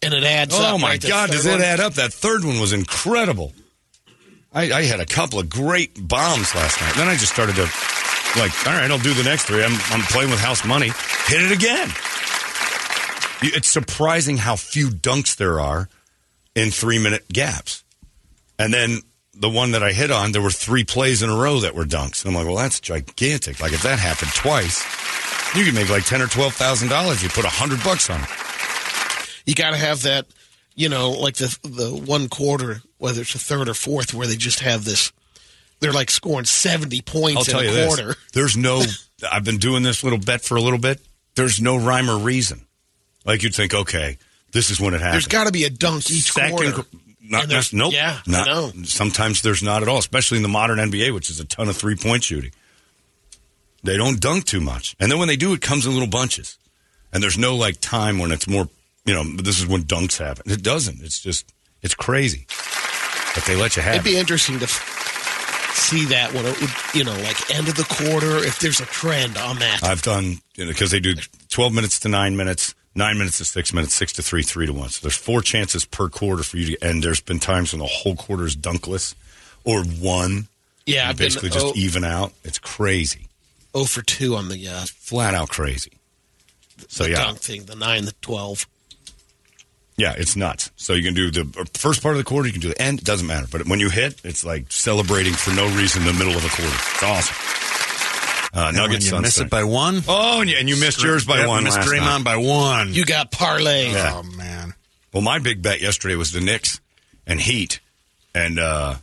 and it adds oh, up. Oh my right? God, does it one. add up? That third one was incredible. I, I had a couple of great bombs last night. Then I just started to like, all right, I'll do the next three. I'm I'm playing with house money. Hit it again. It's surprising how few dunks there are in three minute gaps. And then the one that I hit on, there were three plays in a row that were dunks. And I'm like, well, that's gigantic. Like if that happened twice, you could make like ten or twelve thousand dollars. You put a hundred bucks on it. You got to have that, you know, like the the one quarter, whether it's the third or fourth, where they just have this. They're like scoring seventy points I'll tell in you a quarter. this: there's no. I've been doing this little bet for a little bit. There's no rhyme or reason. Like you'd think, okay, this is when it happens. There's got to be a dunk each Second, quarter. qu- not, And there's- not nope. yeah, not, know. Sometimes there's not at all, especially in the modern NBA, which is a ton of three point shooting. They don't dunk too much, and then when they do, it comes in little bunches. And there's no like time when it's more. You know, this is when dunks happen. It doesn't. It's just it's crazy. But they let you have. It'd it. be interesting to f- see that when it would, you know, like end of the quarter, if there's a trend on that. I've done you know, because they do 12 minutes to nine minutes, nine minutes to six minutes, six to three, three to one. So there's four chances per quarter for you to, and there's been times when the whole quarter is dunkless or one. yeah, You I've been basically just oh, even out. It's crazy, oh for two on the, uh, flat out crazy. So the yeah, dunk thing, the nine, the twelve. yeah, it's nuts. So you can do the first part of the quarter, you can do the end. It doesn't matter, but when you hit, it's like celebrating for no reason in the middle of a quarter. It's awesome. Uh, And Nuggets you Suns miss it by one. Oh, and you, and you missed yours by Yep, one. Missed Draymond night. by one. You got parlay. Yeah. Oh man. Well, my big bet yesterday was the Knicks and Heat, and uh,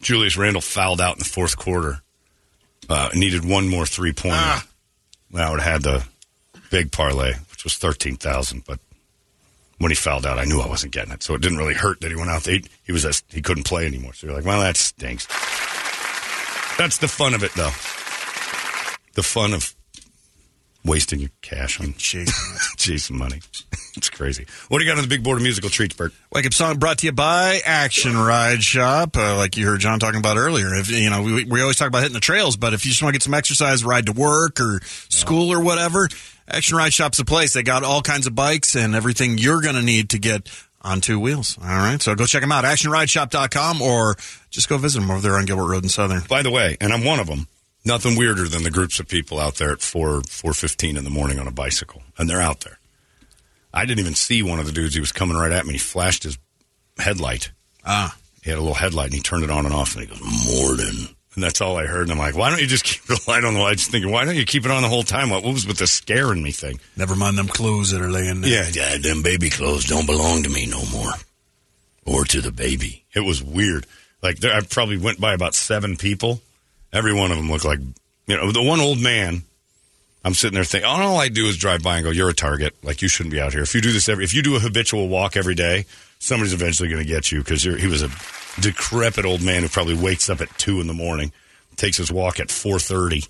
Julius Randle fouled out in the fourth quarter. Uh, needed one more three pointer. Ah. I would have had the big parlay, which was thirteen thousand. But when he fouled out, I knew I wasn't getting it, so it didn't really hurt that he went out. He, he was a, he couldn't play anymore. So you're like, well, that stinks. That's the fun of it, though. The fun of wasting your cash on chasing money. it's crazy. What do you got on the big board of musical treats, Bert? Wake up song brought to you by Action Ride Shop. Uh, like you heard John talking about earlier. If you know, we, we always talk about hitting the trails, but if you just want to get some exercise, ride to work or school or whatever, Action Ride Shop's the place. They got all kinds of bikes and everything you're going to need to get on two wheels. All right. So go check them out. ActionRideShop.com or just go visit them over there on Gilbert Road in Southern. By the way, and I'm one of them. Nothing weirder than the groups of people out there at four four fifteen in the morning on a bicycle, and they're out there. I didn't even see one of the dudes. He was coming right at me. He flashed his headlight. Ah. He had a little headlight, and he turned it on and off, and he goes, "Morning." And that's all I heard. And I'm like, why don't you just keep the light on the light? Just thinking, why don't you keep it on the whole time? What, what was with the scaring me thing? Never mind them clothes that are laying there. Yeah, yeah, them baby clothes don't belong to me no more. Or to the baby. It was weird. Like, there, I probably went by about seven people. Every one of them looked like, you know, the one old man. I'm sitting there thinking, all I do is drive by and go, you're a target. Like, you shouldn't be out here. If you do this every, if you do a habitual walk every day, somebody's eventually going to get you because he was a decrepit old man who probably wakes up at two in the morning, takes his walk at 4.30.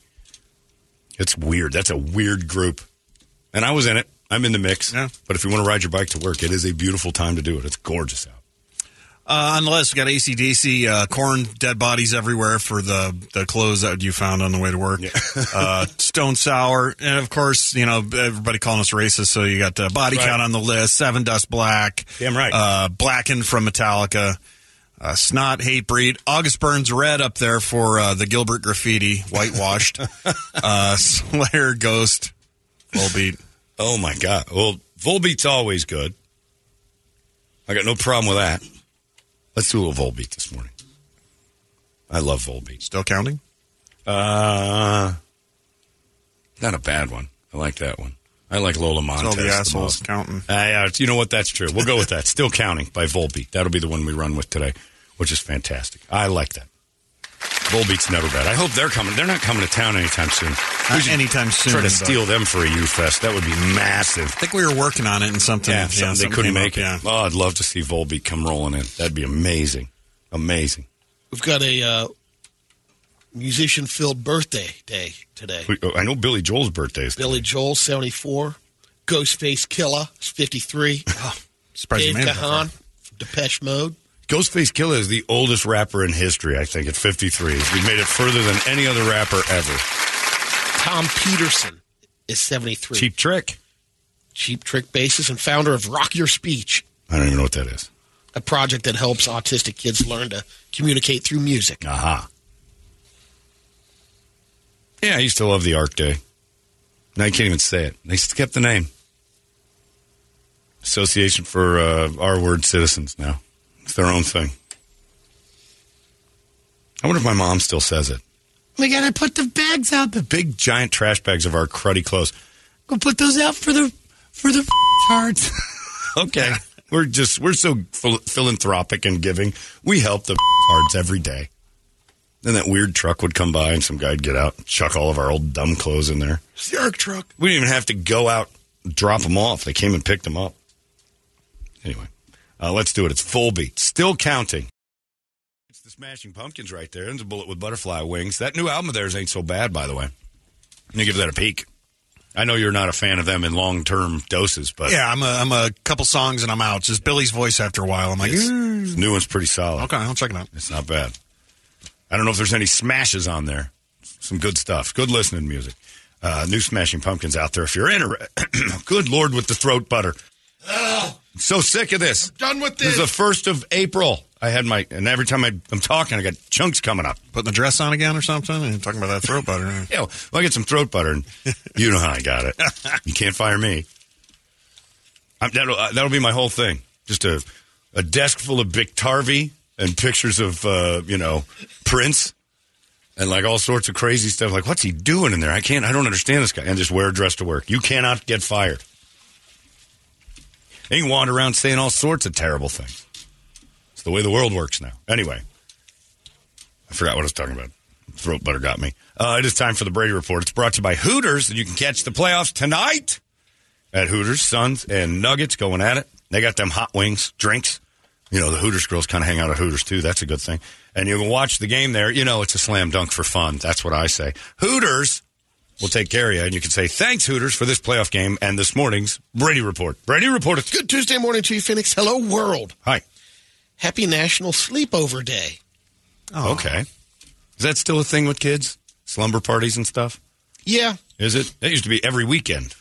It's weird. That's a weird group. And I was in it. I'm in the mix. Yeah. But if you want to ride your bike to work, it is a beautiful time to do it. It's gorgeous out. Uh, on the list, we got ACDC, uh, Korn, dead bodies everywhere for the, the clothes that you found on the way to work. uh, Stone Sour, and of course, you know, everybody calling us racist, so you got uh, Body Right. Count on the list, Sevendust Black. Damn right. Uh, Blackened from Metallica. Uh, Snot, Hatebreed. August Burns Red up there for uh, the Gilbert Graffiti, whitewashed. uh, Slayer, Ghost, Volbeat. Oh, my God. Well, Volbeat's always good. I got no problem with that. Let's do a little Volbeat this morning. I love Volbeat. Still counting? Uh, not a bad one. I like that one. I like Lola Montez. all the the assholes most. counting. Ah, yeah, you know what? That's true. We'll go with that. Still counting by Volbeat. That'll be the one we run with today, which is fantastic. I like that. Volbeat's never bad. I hope they're coming. They're not coming to town anytime soon. Not anytime soon. Try to steal them for a U Fest. That would be massive. I think we were working on it and something. Yeah, something they couldn't make up, it. Oh, I'd love to see Volbeat come rolling in. That'd be amazing. Amazing. We've got a uh, musician-filled birthday day today. Oh, I know Billy Joel's birthday is Billy Joel, 74. Ghostface Killah, is 53. Surprised you Dave made it. Gahan, Depeche Mode. Ghostface Killah is the oldest rapper in history, I think, at 53. He made it further than any other rapper ever. Tom Petersson is 73. Cheap Trick. Cheap Trick bassist and founder of Rock Your Speech, I don't even know what that is. a project that helps autistic kids learn to communicate through music. Aha. Yeah, I used to love the Arc Day. Now I can't even say it. They kept the name. Association for uh, R Word Citizens now. It's their own thing. I wonder if my mom still says it. We gotta put the bags out, the big giant trash bags of our cruddy clothes. Go put those out for the for the hearts. okay, we're just we're so phil- philanthropic and giving. We help the hearts every day. Then that weird truck would come by and some guy'd get out, and chuck all of our old dumb clothes in there. It's the ARC truck. We didn't even have to go out, drop them off. They came and picked them up. Anyway, uh, let's do it. It's Volbeat. Still counting. It's the Smashing Pumpkins right there. And a Bullet with Butterfly Wings. That new album of theirs ain't so bad, by the way. Let me give that a peek. I know you're not a fan of them in long term doses, but Yeah, I'm a, I'm a couple songs and I'm out. Just Billy's voice after a while. I'm like, it's- "Mm." new one's pretty solid. okay, I'll check it out. It's not bad. I don't know if there's any smashes on there. Some good stuff. Good listening music. Uh, new Smashing Pumpkins out there if you're in. good Lord with the throat butter. I'm so sick of this. Done with This This is the first of April. I had my, and every time I, I'm talking, I got chunks coming up. Putting the dress on again or something? And talking about that throat butter. Yeah, well, I get some throat butter, and you know how I got it. You can't fire me. I'm, that'll, uh, that'll be my whole thing. Just a, a desk full of Biktarvy and pictures of, uh, you know, Prince and like all sorts of crazy stuff. Like, what's he doing in there? I can't, I don't understand this guy. And just wear a dress to work. You cannot get fired. You can wander around saying all sorts of terrible things. It's the way the world works now. Anyway, I forgot what I was talking about. Throat butter got me. Uh, it is time for the Brady Report. It's brought to you by Hooters, and you can catch the playoffs tonight at Hooters. Suns and Nuggets going at it. They got them hot wings, drinks. You know, the Hooters girls kind of hang out at Hooters too. That's a good thing. And you can watch the game there. You know, it's a slam dunk for fun. That's what I say. Hooters will take care of you, and you can say thanks, Hooters, for this playoff game and this morning's Brady Report. Brady Report. It's good. Good Tuesday morning to you, Phoenix. Hello, world. Hi. Happy National Sleepover Day. Oh. Okay. Is that still a thing with kids? Slumber parties and stuff? Yeah, Is it? That used to be every weekend.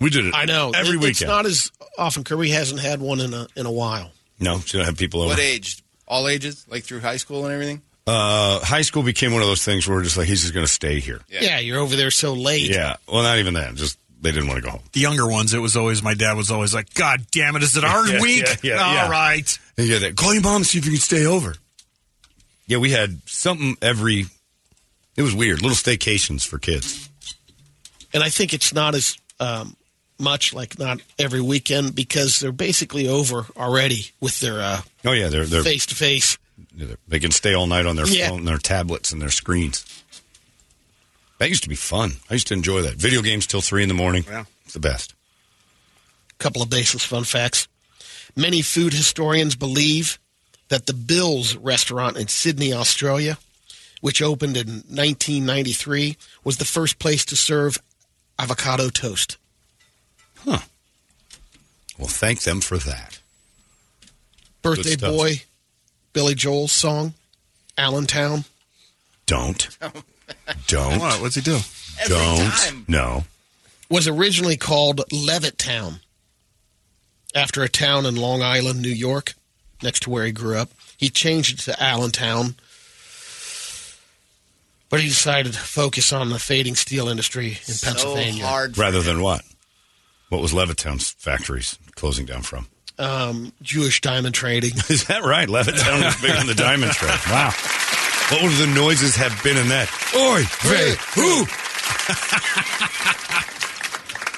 We did it. I know every It- weekend. It's not as often. Kirby hasn't had one in a in a while. no, she don't have people over. What age? All ages, like through high school and everything. Uh, high school became one of those things where we're just like, he's just going to stay here. Yeah. Yeah. you're over there so late. Yeah. Well, not even that. Just they didn't want to go home. The younger ones, it was always my dad was always like, "God damn it, is it our Yeah, week? yeah, yeah, All yeah. right." And you that. Call your mom and see if you can stay over. Yeah, we had something every. It was weird. Little staycations for kids. and I think it's not as um, much like not every weekend because they're basically over already with their uh, Oh yeah, they're they're face to face. They can stay all night on their Yeah. phone, their tablets, and their screens. That used to be fun. I used to enjoy that. Video games till three in the morning. Yeah. it's the best. A Couple of baseless fun facts. Many food historians believe that the Bill's restaurant in Sydney, Australia, which opened in 1993, was the first place to serve avocado toast. Huh. Well, thank them for that. Birthday boy, Billy Joel's song, Allentown. Don't, don't, What? What's he do? Every don't. time. No, was originally called Levittown after a town in Long Island, New York, next to where he grew up. He changed it to Allentown, but he decided to focus on the fading steel industry in Pennsylvania. Hard. for rather him. than what? What was Levittown's factories closing down from? Um, Jewish diamond trading. Is that right? Levittown was big on the diamond trade. Wow. What would the noises have been in that? Oi, vey, who?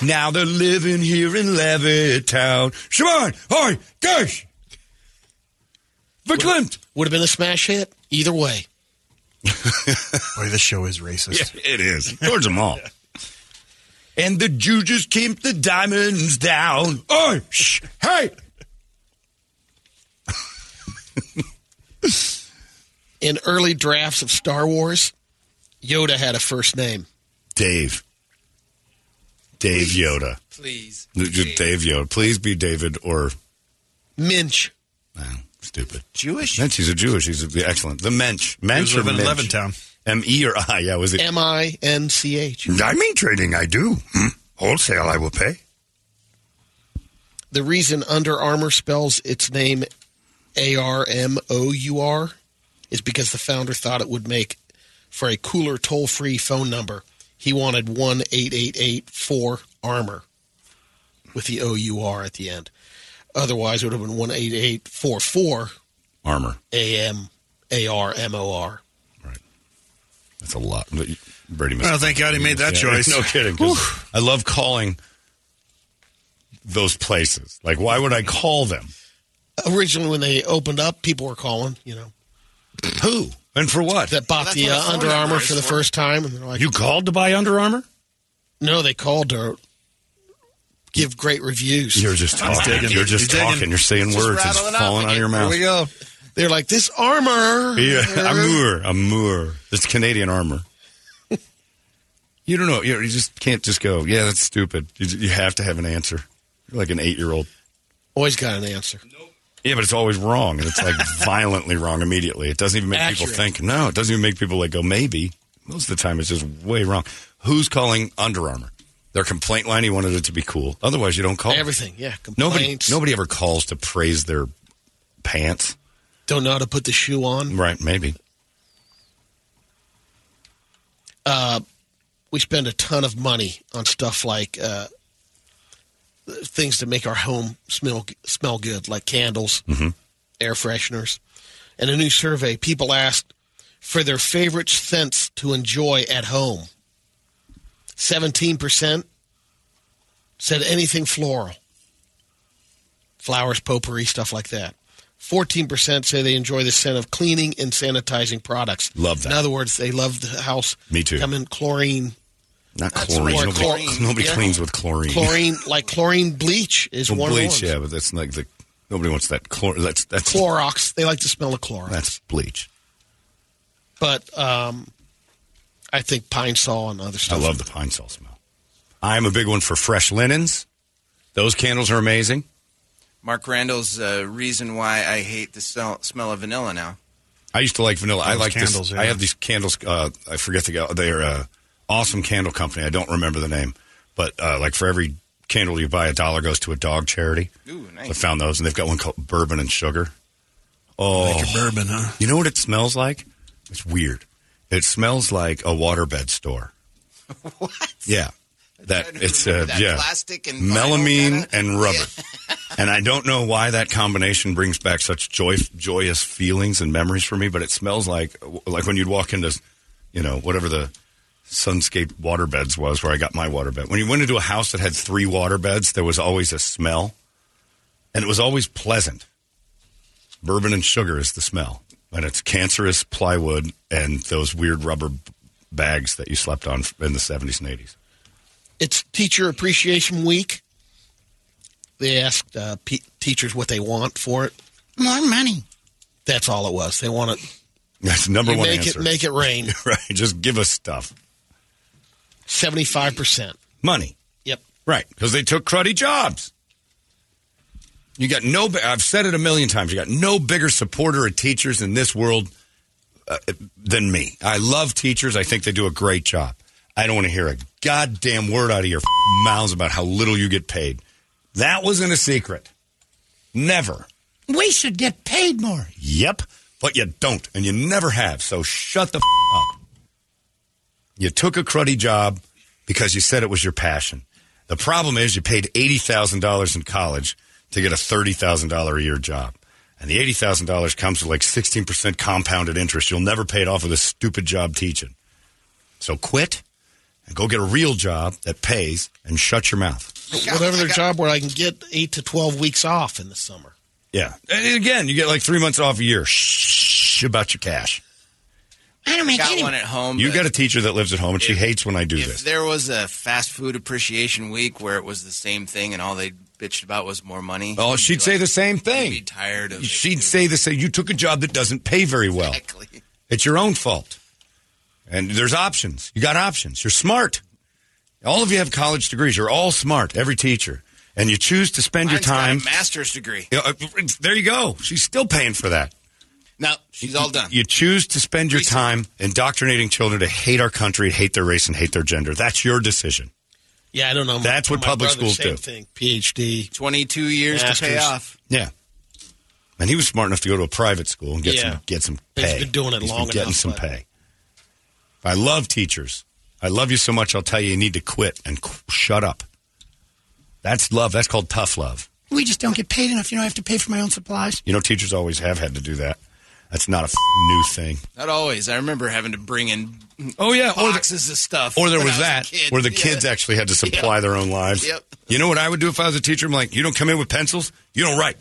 now they're living here in Levittown. Shimon, oi, gosh. Verklempt. Would have been a smash hit either way. Boy, this show is racist. It is. Towards them all. And the Jew just keep the diamonds down. Oi, shh, hey. In early drafts of Star Wars, Yoda had a first name. Dave. Dave Yoda. Please. Just Dave Yoda. Please be David or Minch. Wow, stupid. Jewish. Mensch, he's a Jewish. He's a, excellent. The Mensch. He Mensch was or living in Mensch? Levittown. M E or I? Yeah, was it? M I N C H. Diamond trading, I do. Hmm. Wholesale, I will pay. The reason Under Armour spells its name A R M O U R is because the founder thought it would make for a cooler toll free phone number. He wanted 1 4 Armor with the O U R at the end. Otherwise, it would have been 1 4 Armor. A M A R M O R. Right. That's a lot. But you- Brady must. Well, thank God he made that choice. No kidding. I love calling those places. Like, why would I call them? Originally, when they opened up, people were calling, you know, Who and for what? that bought That's the uh, Under Armour for the for. first time. And they're like, you called to buy Under Armour? no, they called to give great reviews. You're just talking. digging. You're just He's digging. talking. You're saying Just words. It's falling out of your mouth. Here we go. They're like, this armor. Yeah, amour, amour. It's Canadian armor. you don't know. You, you just can't just go. Yeah, that's stupid. You, you have to have an answer. You're like an eight-year-old. Always got an answer. Yeah, but it's always wrong, and it's like violently wrong immediately. It doesn't even make people think. No, it doesn't even make people like go maybe. Most of the time, it's just way wrong. Who's calling Under Armour? Their complaint line. He wanted it to be cool. Otherwise, you don't call. Everything, yeah. Nobody. Complaints. Nobody ever calls to praise their pants. don't know how to put the shoe on. Right? Maybe. We spend a ton of money on stuff like uh, things to make our home smell smell good, like candles, mm-hmm. air fresheners. In a new survey, people asked for their favorite scents to enjoy at home. Seventeen percent said anything floral, flowers, potpourri, stuff like that. 14% say they enjoy the scent of cleaning and sanitizing products. Love that. In other words, they love the house. Me too. Come in chlorine, Not That's chlorine. more Nobody, chlorine. nobody Yeah. cleans with chlorine. chlorine, like chlorine bleach is Well, one of bleach, yeah, but that's like the nobody wants that chlor. That's that's Clorox, they like the smell of Clorox. that's bleach. but um, I think pine sol and other stuff. I love the pine sol smell. I'm a big one for fresh linens. Those candles are amazing. Mark Randall's uh, reason why I hate the smell, smell of vanilla now. I used to like vanilla. I like candles, this. yeah. I have these candles. Uh, I forget the. They're uh, awesome candle company. I don't remember the name, but uh, like for every candle you buy a dollar goes to a dog charity. Ooh, nice. I found those, and they've got one called bourbon and sugar. Oh, Make your bourbon, huh? you know what it smells like? It's weird. It smells like a waterbed store. What? Yeah, that it's uh, that yeah, plastic and melamine kinda? and rubber. and I don't know why that combination brings back such joy, joyous feelings and memories for me. But it smells like like when you'd walk into, you know, whatever the Sunscape waterbeds was where I got my waterbed. When you went into a house that had three waterbeds, there was always a smell, and it was always pleasant. Bourbon and sugar is the smell, and it's cancerous plywood and those weird rubber b- bags that you slept on in the seventies and eighties. It's Teacher Appreciation Week. They asked uh, pe- teachers what they want for it. More money. That's all it was. They want it. That's number one make answer. it make it rain. right, just give us stuff, Seventy five percent. money. Yep. Right, because they took cruddy jobs. You got no. I've said it a million times. You got no bigger supporter of teachers in this world uh, than me. I love teachers. I think they do a great job. I don't want to hear a goddamn word out of your mouths about how little you get paid. That wasn't a secret. Never. We should get paid more. Yep, but you don't, and you never have. So shut the f- up. You took a cruddy job because you said it was your passion. The problem is you paid eighty thousand dollars in college to get a thirty thousand dollar a year job, and the eighty thousand dollars comes with like sixteen percent compounded interest. You'll never pay it off with a stupid job teaching. So quit and go get a real job that pays, and shut your mouth. Whatever their job where I can get eight to twelve weeks off in the summer. Yeah, and again, you get like three months off a year. Shh about your cash. I don't make Got any. one at home. You got a teacher that lives at home, and she If- hates when I do this. If this. there was a fast food appreciation week where it was the same thing and all they bitched about was more money, Oh, you'd she'd be say like- the same thing. Be tired of. She'd too. say the same. You took a job that doesn't pay very well. Exactly. It's your own fault. And there's options. You got options. You're smart. All of you have college degrees. You're all smart. Every teacher, and you choose to spend Mine's your got time. a master's degree. Uh, there you go. She's still paying for that. No, she's all done. You choose to spend your time indoctrinating children to hate our country, hate their race, and hate their gender. That's your decision. Yeah, I don't know. That's what My public brother, schools same do. Thing. PhD. Twenty-two years to pay off. Yeah. And he was smart enough to go to a private school and get Yeah. some get some He's pay. been doing it He's long been getting enough, some but- pay. I love teachers. I love you so much. I'll tell you, you need to quit and qu- shut up. That's love. That's called tough love. We just don't get paid enough. You know, I have to pay for my own supplies. You know, teachers always have had to do that. That's not a f- new thing. Not always. I remember having to bring in Oh yeah, or, boxes of stuff. or there when was that where the Yeah. kids actually had to supply their own lives. Yep. You know what I would do if I was a teacher? I'm like, you don't come in with pencils. You don't write.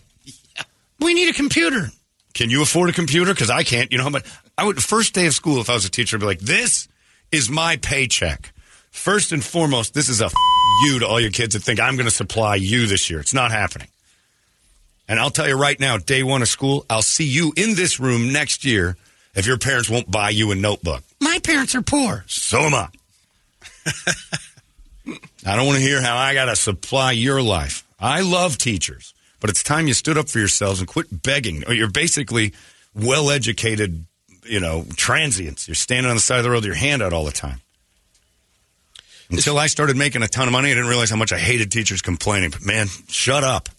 We need a computer. Can you afford a computer? Because I can't. You know how much? I would first day of school if I was a teacher, I'd be like, "This is my paycheck. First and foremost, this is a f- you to all your kids that think I'm going to supply you this year. It's not happening." And I'll tell you right now, day one of school, I'll see you in this room next year if your parents won't buy you a notebook. My parents are poor. So am I. I don't want to hear how I got to supply your life. I love teachers, but it's time you stood up for yourselves and quit begging. Or you're basically well educated, you know, transients. You're standing on the side of the road with your hand out all the time. Until I started making a ton of money, I didn't realize how much I hated teachers complaining. But man, shut up.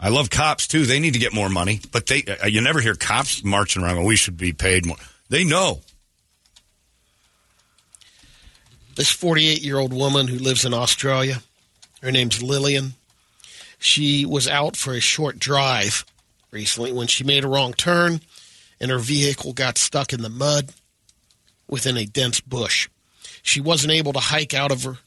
I love cops too. They need to get more money, but they uh, you never hear cops marching around going, "We should be paid more." They know. This 48 year old woman who lives in Australia, her name's Lillian. She was out for a short drive recently when she made a wrong turn and her vehicle got stuck in the mud within a dense bush. She wasn't able to hike out of her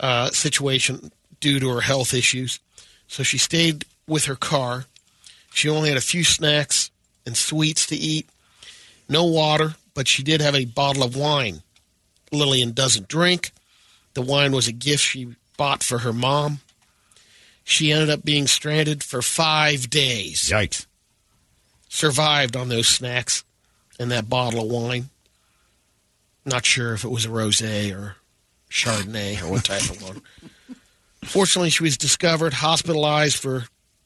uh, situation due to her health issues, so she stayed with her car. She only had a few snacks and sweets to eat, no water, but she did have a bottle of wine. Lillian doesn't drink. The wine was a gift she bought for her mom. She ended up being stranded for five days. Yikes. Survived on those snacks and that bottle of wine. Not sure if it was a rosé or Chardonnay or what type of one. Fortunately, she was discovered, hospitalized for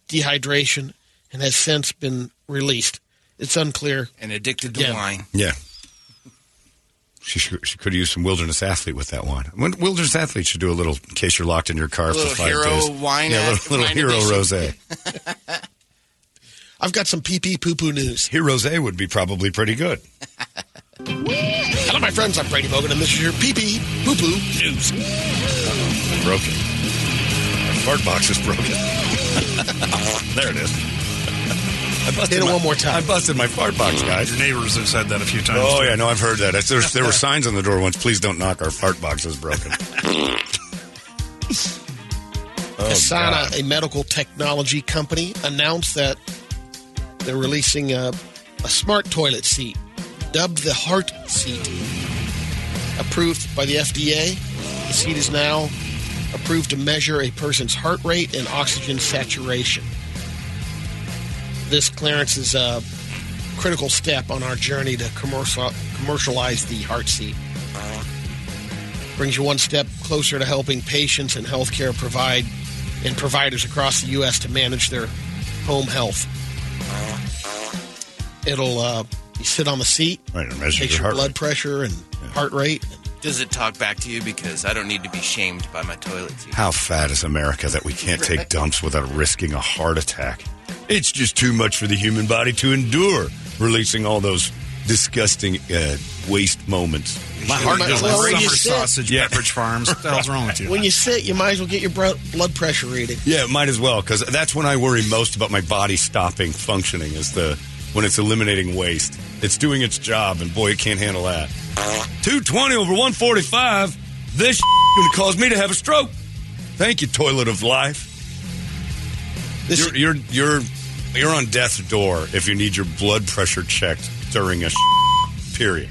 dehydration, and has since been released. It's unclear. and addicted to Yeah. wine. Yeah. She, should, she could have used some wilderness athlete with that wine. When- Wilderness athlete should do a little in case you're locked in your car A for five hero days. wine yeah, a little, little wine hero edition. rosé. I've got some pee pee poo poo news. Hero rosé would be probably pretty good. Hello, my friends. I'm Brady Bogan, and this is your pee pee poo poo news. Broken. My fart box is broken. There it is. I busted Hit it my- one more time. I busted my fart box, mm. guys. Your neighbors have said that a few times. Oh too. yeah, no, I've heard that. There's, there were signs on the door once. Please don't knock. Our fart box is broken. oh, Asana, God. a medical technology company, announced that they're releasing a, a smart toilet seat dubbed the Heart Seat. Approved by the FDA, the seat is now approved to measure a person's heart rate and oxygen saturation. This clearance is a critical step on our journey to commercial, commercialize the heart seat. Brings you one step closer to helping patients and healthcare provide and providers across the U.S. to manage their home health. It'll uh, you sit on the seat, Right, it measures takes your blood rate. pressure and heart rate. Does it talk back to you? Because I don't need to be shamed by my toilet seat. How fat is America that we can't take dumps without risking a heart attack? It's just too much for the human body to endure, releasing all those disgusting uh, waste moments. My heart Well, goes well, like summer sit- sausage, Yeah. Pepperidge Farms. What the hell's wrong with you? When you sit, you might as well get your bro- blood pressure reading. Yeah, might as well because that's when I worry most about my body stopping functioning. Is the when it's eliminating waste. It's doing its job, and boy, it can't handle that. Two twenty over one forty five. This is going to cause me to have a stroke. Thank you, toilet of life. This You're you're you're you're on death's door if you need your blood pressure checked during a period.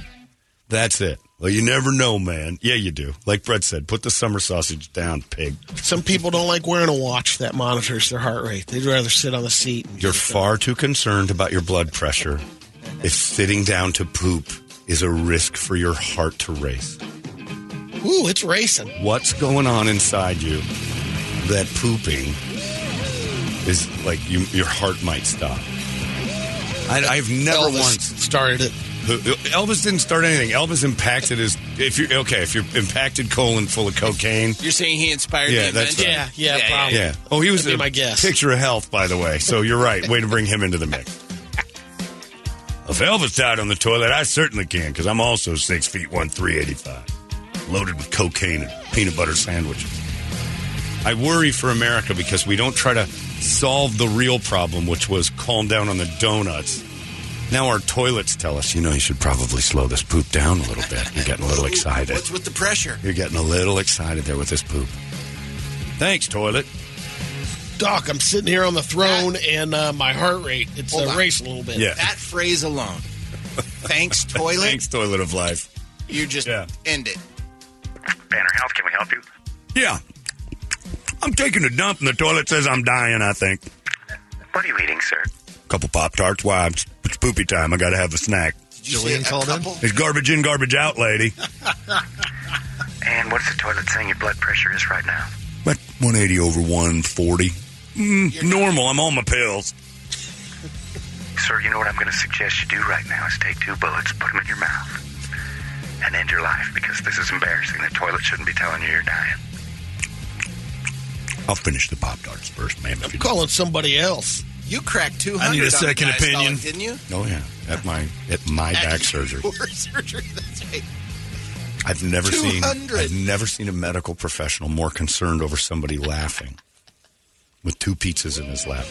That's it. Well, you never know, man. Yeah, you do. Like Brett said, put the summer sausage down, pig. some people don't like wearing a watch that monitors their heart rate. They'd rather sit on the seat. and You're far too concerned about your blood pressure if sitting down to poop is a risk for your heart to race. Ooh, it's racing. What's going on inside you that pooping is like you, your heart might stop? I, I've never Elvis once. started it. Elvis didn't start anything. Elvis impacted his. If you okay, if you're impacted colon full of cocaine, You're saying he inspired Yeah, that's right. Yeah, yeah, probably. yeah. Oh, he was a my guess. picture of health, by the way. So you're right. Way to bring him into the mix. If Elvis died on the toilet, I certainly can because I'm also six feet one, three eighty five, loaded with cocaine and peanut butter sandwiches. I worry for America because we don't try to solve the real problem, which was calm down on the donuts. Now our toilets tell us, you know, you should probably slow this poop down a little bit. You're getting a little excited. What's with the pressure? You're getting a little excited there with this poop. Thanks, toilet. Doc, I'm sitting here on the throne and uh, my heart rate, it's Hold uh, racing a little bit. Yeah. That phrase alone. Thanks, toilet. Thanks, toilet of life. You just Yeah. end it. Banner Health, can we help you? Yeah. I'm taking a dump and the toilet says I'm dying, I think. What are you eating, sir? A Couple Pop Tarts. Why? It's, it's poopy time. I got to have a snack. Did you Jillian called a in? It's garbage in, garbage out, lady. And what's the toilet saying your blood pressure is right now? But 180 over 140. Mm, normal. I'm on my pills. Sir, you know what I'm going to suggest you do right now is take two bullets, put them in your mouth, and end your life because this is embarrassing. The toilet shouldn't be telling you you're dying. I'll finish the Pop Tarts first, ma'am. If I'm you calling somebody else. You cracked 200 I need a second diastolic, opinion. didn't you? Oh yeah, at my at my back surgery. Surgery, that's right. I've never seen I've never seen a medical professional more concerned over somebody laughing with two pizzas in his lap.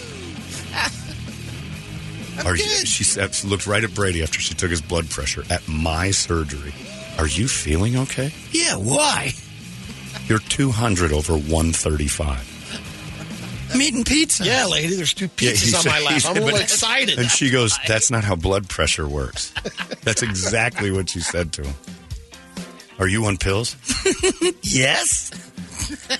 Are you, she uh, looked right at Brady after she took his blood pressure at my surgery. Are you feeling okay? Yeah, why? You're 200 over 135. I'm eating pizza. Yeah, lady, there's two Yeah, pizzas he on said- my he lap. I'm said, a little but- excited. And she goes, That's not how blood pressure works. That's exactly what she said to him. Are you on pills? Yes.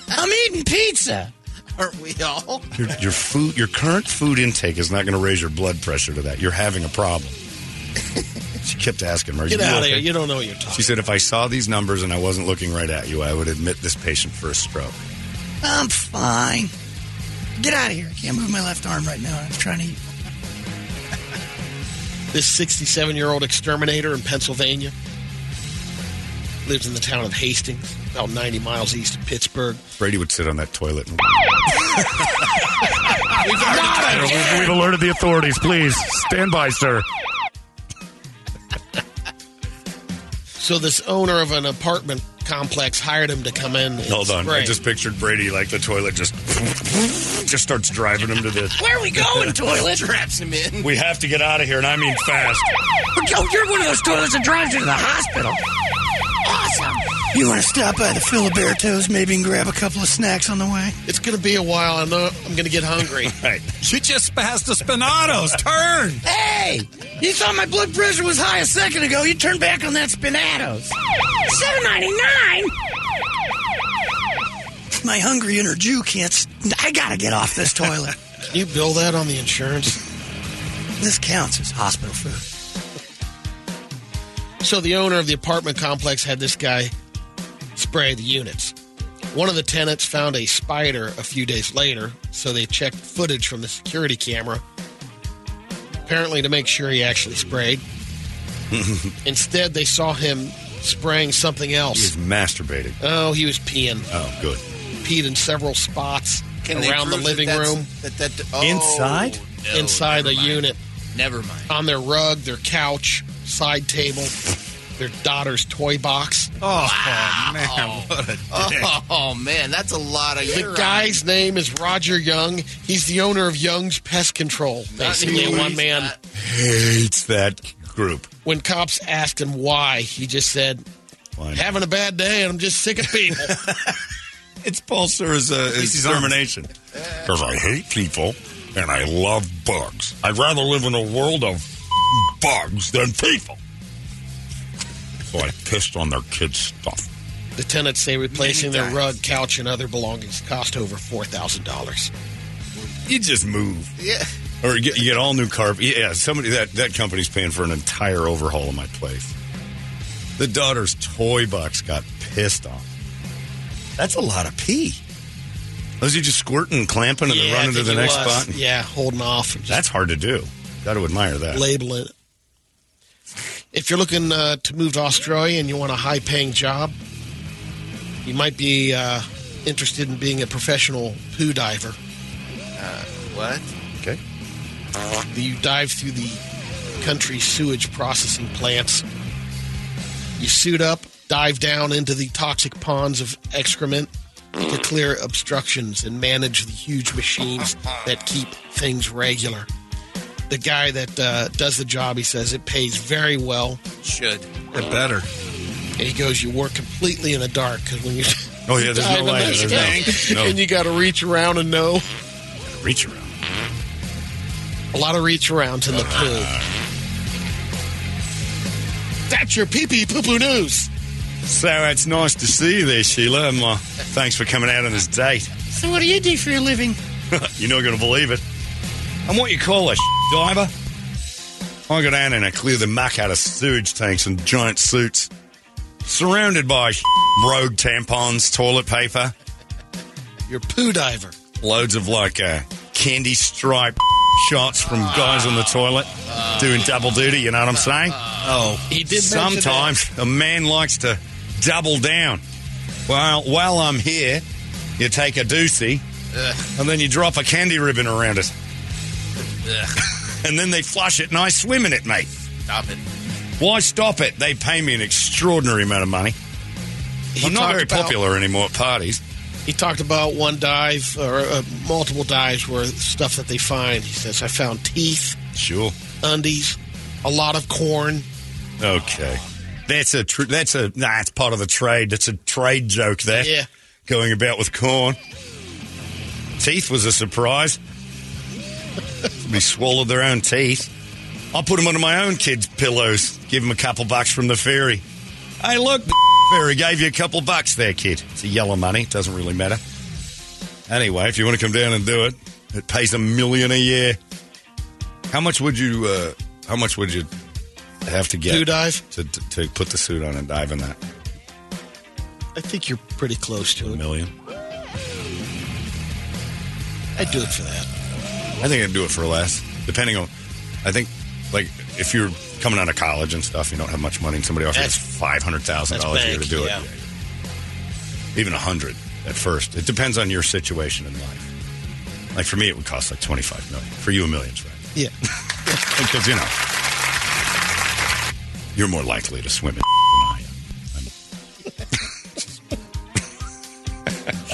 I'm eating pizza. Aren't we all? Your, your food, your current food intake is not going to raise your blood pressure to that. You're having a problem. she kept asking, "Are Get you out of okay?" here. You don't know what you're talking She said, "If I saw these numbers and I wasn't looking right at you, I would admit this patient for a stroke." I'm fine. Get out of here. I can't move my left arm right now. I'm trying to eat. This 67 year old exterminator in Pennsylvania Lives in the town of Hastings, about 90 miles east of Pittsburgh. Brady would sit on that toilet. And... We've, we've alerted the authorities. Please stand by, sir. So this owner of an apartment complex hired him to come in. And Hold on, I just pictured Brady like the toilet just just starts driving him to the. Where are we going, toilet? Traps him in. We have to get out of here, and I mean fast. Oh, you're one of those toilets that drives you to the hospital. Awesome. You want to stop by the Filibertos maybe and grab a couple of snacks on the way? It's going to be a while. I know I'm going to get hungry. Right. You just passed the Spinatos. Turn. Hey, you thought my blood pressure was high a second ago. You turned back on that Spinatos. Seven ninety nine. My hungry inner Jew can't. I gotta get off this toilet. Can you bill that on the insurance? this counts as hospital food. So the owner of the apartment complex had this guy spray the units. One of the tenants found a spider a few days later, so they checked footage from the security camera, apparently to make sure he actually sprayed. Instead, they saw him spraying something else. He's else. masturbating. Oh, he was peeing. Oh, good. Peed in several spots Can they around the prove living that that's- room, That, that, oh, Inside? no, inside never the mind. unit, Never mind. on their rug, their couch, side table, their daughter's toy box. Oh, man, what a dick. Oh, man, that's a lot of. The you're guy's name is Roger Young. He's the owner of Young's Pest Control. Basically, a one man. Hates that group. When cops asked him why, he just said, "Having a bad day, and I'm just sick of people." It's Paul Sir's uh, determination. Because I hate people and I love bugs. I'd rather live in a world of bugs than people. So I pissed on their kids' stuff. the tenants say replacing their rug, couch, and other belongings cost over four thousand dollars. You just move. Yeah. Or you get, you get all new carpet. Yeah, somebody that that company's paying for an entire overhaul of my place. The daughter's toy box got pissed off. That's a lot of pee. Was he just squirting clamping and then Yeah, I running to the next was. spot? Yeah, holding off That's hard to do. Got to admire that. Label it. If you're looking uh, to move to Australia and you want a high paying job, you might be uh, interested in being a professional poo diver. What? Okay. You dive through the country's sewage processing plants. You suit up, dive down into the toxic ponds of excrement to clear obstructions and manage the huge machines that keep things regular. The guy that uh, does the job, he says it pays very well. Should. It better. And he goes, you work completely in the dark because when you Oh yeah, there's no light. that There's tank, no, no and you got to reach around and know reach around. a lot of reach arounds in the poo. That's your pee pee poo poo news. So it's nice to see you there, Sheila. And, uh, thanks for coming out on this date. So what do you do for your living? You're not going to believe it. I'm what you call a diver. I go down and I clear the muck out of sewage tanks and giant suits, surrounded by rogue tampons, toilet paper, Your poo diver. loads of like uh, candy stripe shots from guys on the toilet doing double duty. You know what I'm saying? Oh, He did mention Sometimes a man likes to double down. Well, while I'm here, you take a doozy and then you drop a candy ribbon around it. and then they flush it and I swim in it, mate. Stop it. Why stop it? They pay me an extraordinary amount of money. He I'm not very about- popular anymore at parties. He talked about one dive or uh, multiple dives where stuff that they find. He says, I found teeth, Sure. undies, a lot of corn. Okay. That's a tr- that's a nah, it's part of the trade. That's a trade joke there. Yeah. Going about with corn. Teeth was a surprise. We swallowed their own teeth. I'll put them under my own kids' pillows. Give them a couple bucks from the ferry. Hey, look, the ferry gave you a couple bucks there, kid. It's a yellow money. It Doesn't really matter. Anyway, if you want to come down and do it, it pays a million a year. How much would you? Uh, how much would you have to get To dive? to, to to put the suit on and dive in that? I think you're pretty close to A it. million. I'd do it for that. I think I'd do it for less, depending on. I think, like, if you're coming out of college and stuff, you don't have much money, and somebody offers you That's- five hundred thousand dollars a year to do yeah. it. Even a hundred at first. It depends on your situation in life. Like for me, it would cost like twenty five million. For you, a million's right. Yeah. Because you know, you're more likely to swim in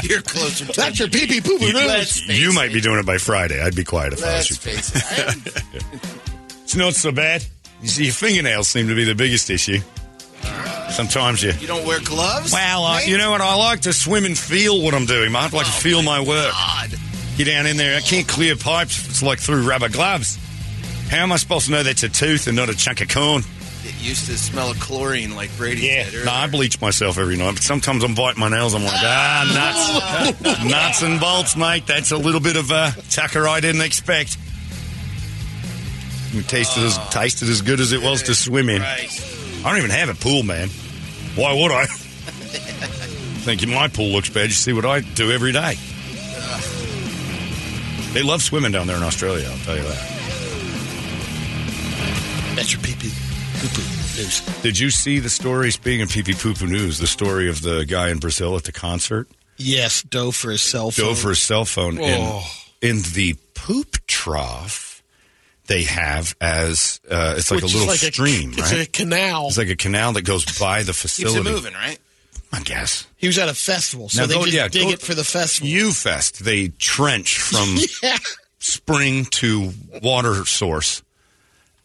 You're closer to That's your pee pee poo poo news. You might be doing it by Friday. I'd be quiet if I was Let's you. face it. It's not so bad. You see, your fingernails seem to be the biggest issue. Sometimes you. You don't wear gloves? Well, I, you know what? I like to swim and feel what I'm doing. I like to oh, feel my work. God. Get down in there. I can't clear pipes. It's like through rubber gloves. How am I supposed to know that's a tooth and not a chunk of corn? Used to smell of chlorine like Brady said earlier. No, I bleach myself every night, but sometimes I'm biting my nails. I'm like, ah, nuts. nuts and bolts, mate. That's a little bit of a tucker I didn't expect. It tasted, as, tasted as good as it was to swim in. Christ. I don't even have a pool, man. Why would I? Thinking my pool looks bad. You see what I do every day. They love swimming down there in Australia, I'll tell you that. That's your pee pee poo poo news. Did you see the story, speaking of pee pee poo poo news, the story of the guy in Brazil at the concert? Yes, dove for his cell phone. Dove for his cell phone Oh. in, in the poop trough they have as, uh, it's like Which a is little like stream, It's right? a canal. it's like a canal that goes by the Keeps it facility. moving, right? I guess. he was at a festival, so Now they go- just yeah, dig go- it for the festival. UFest, they trench from yeah. spring to water source,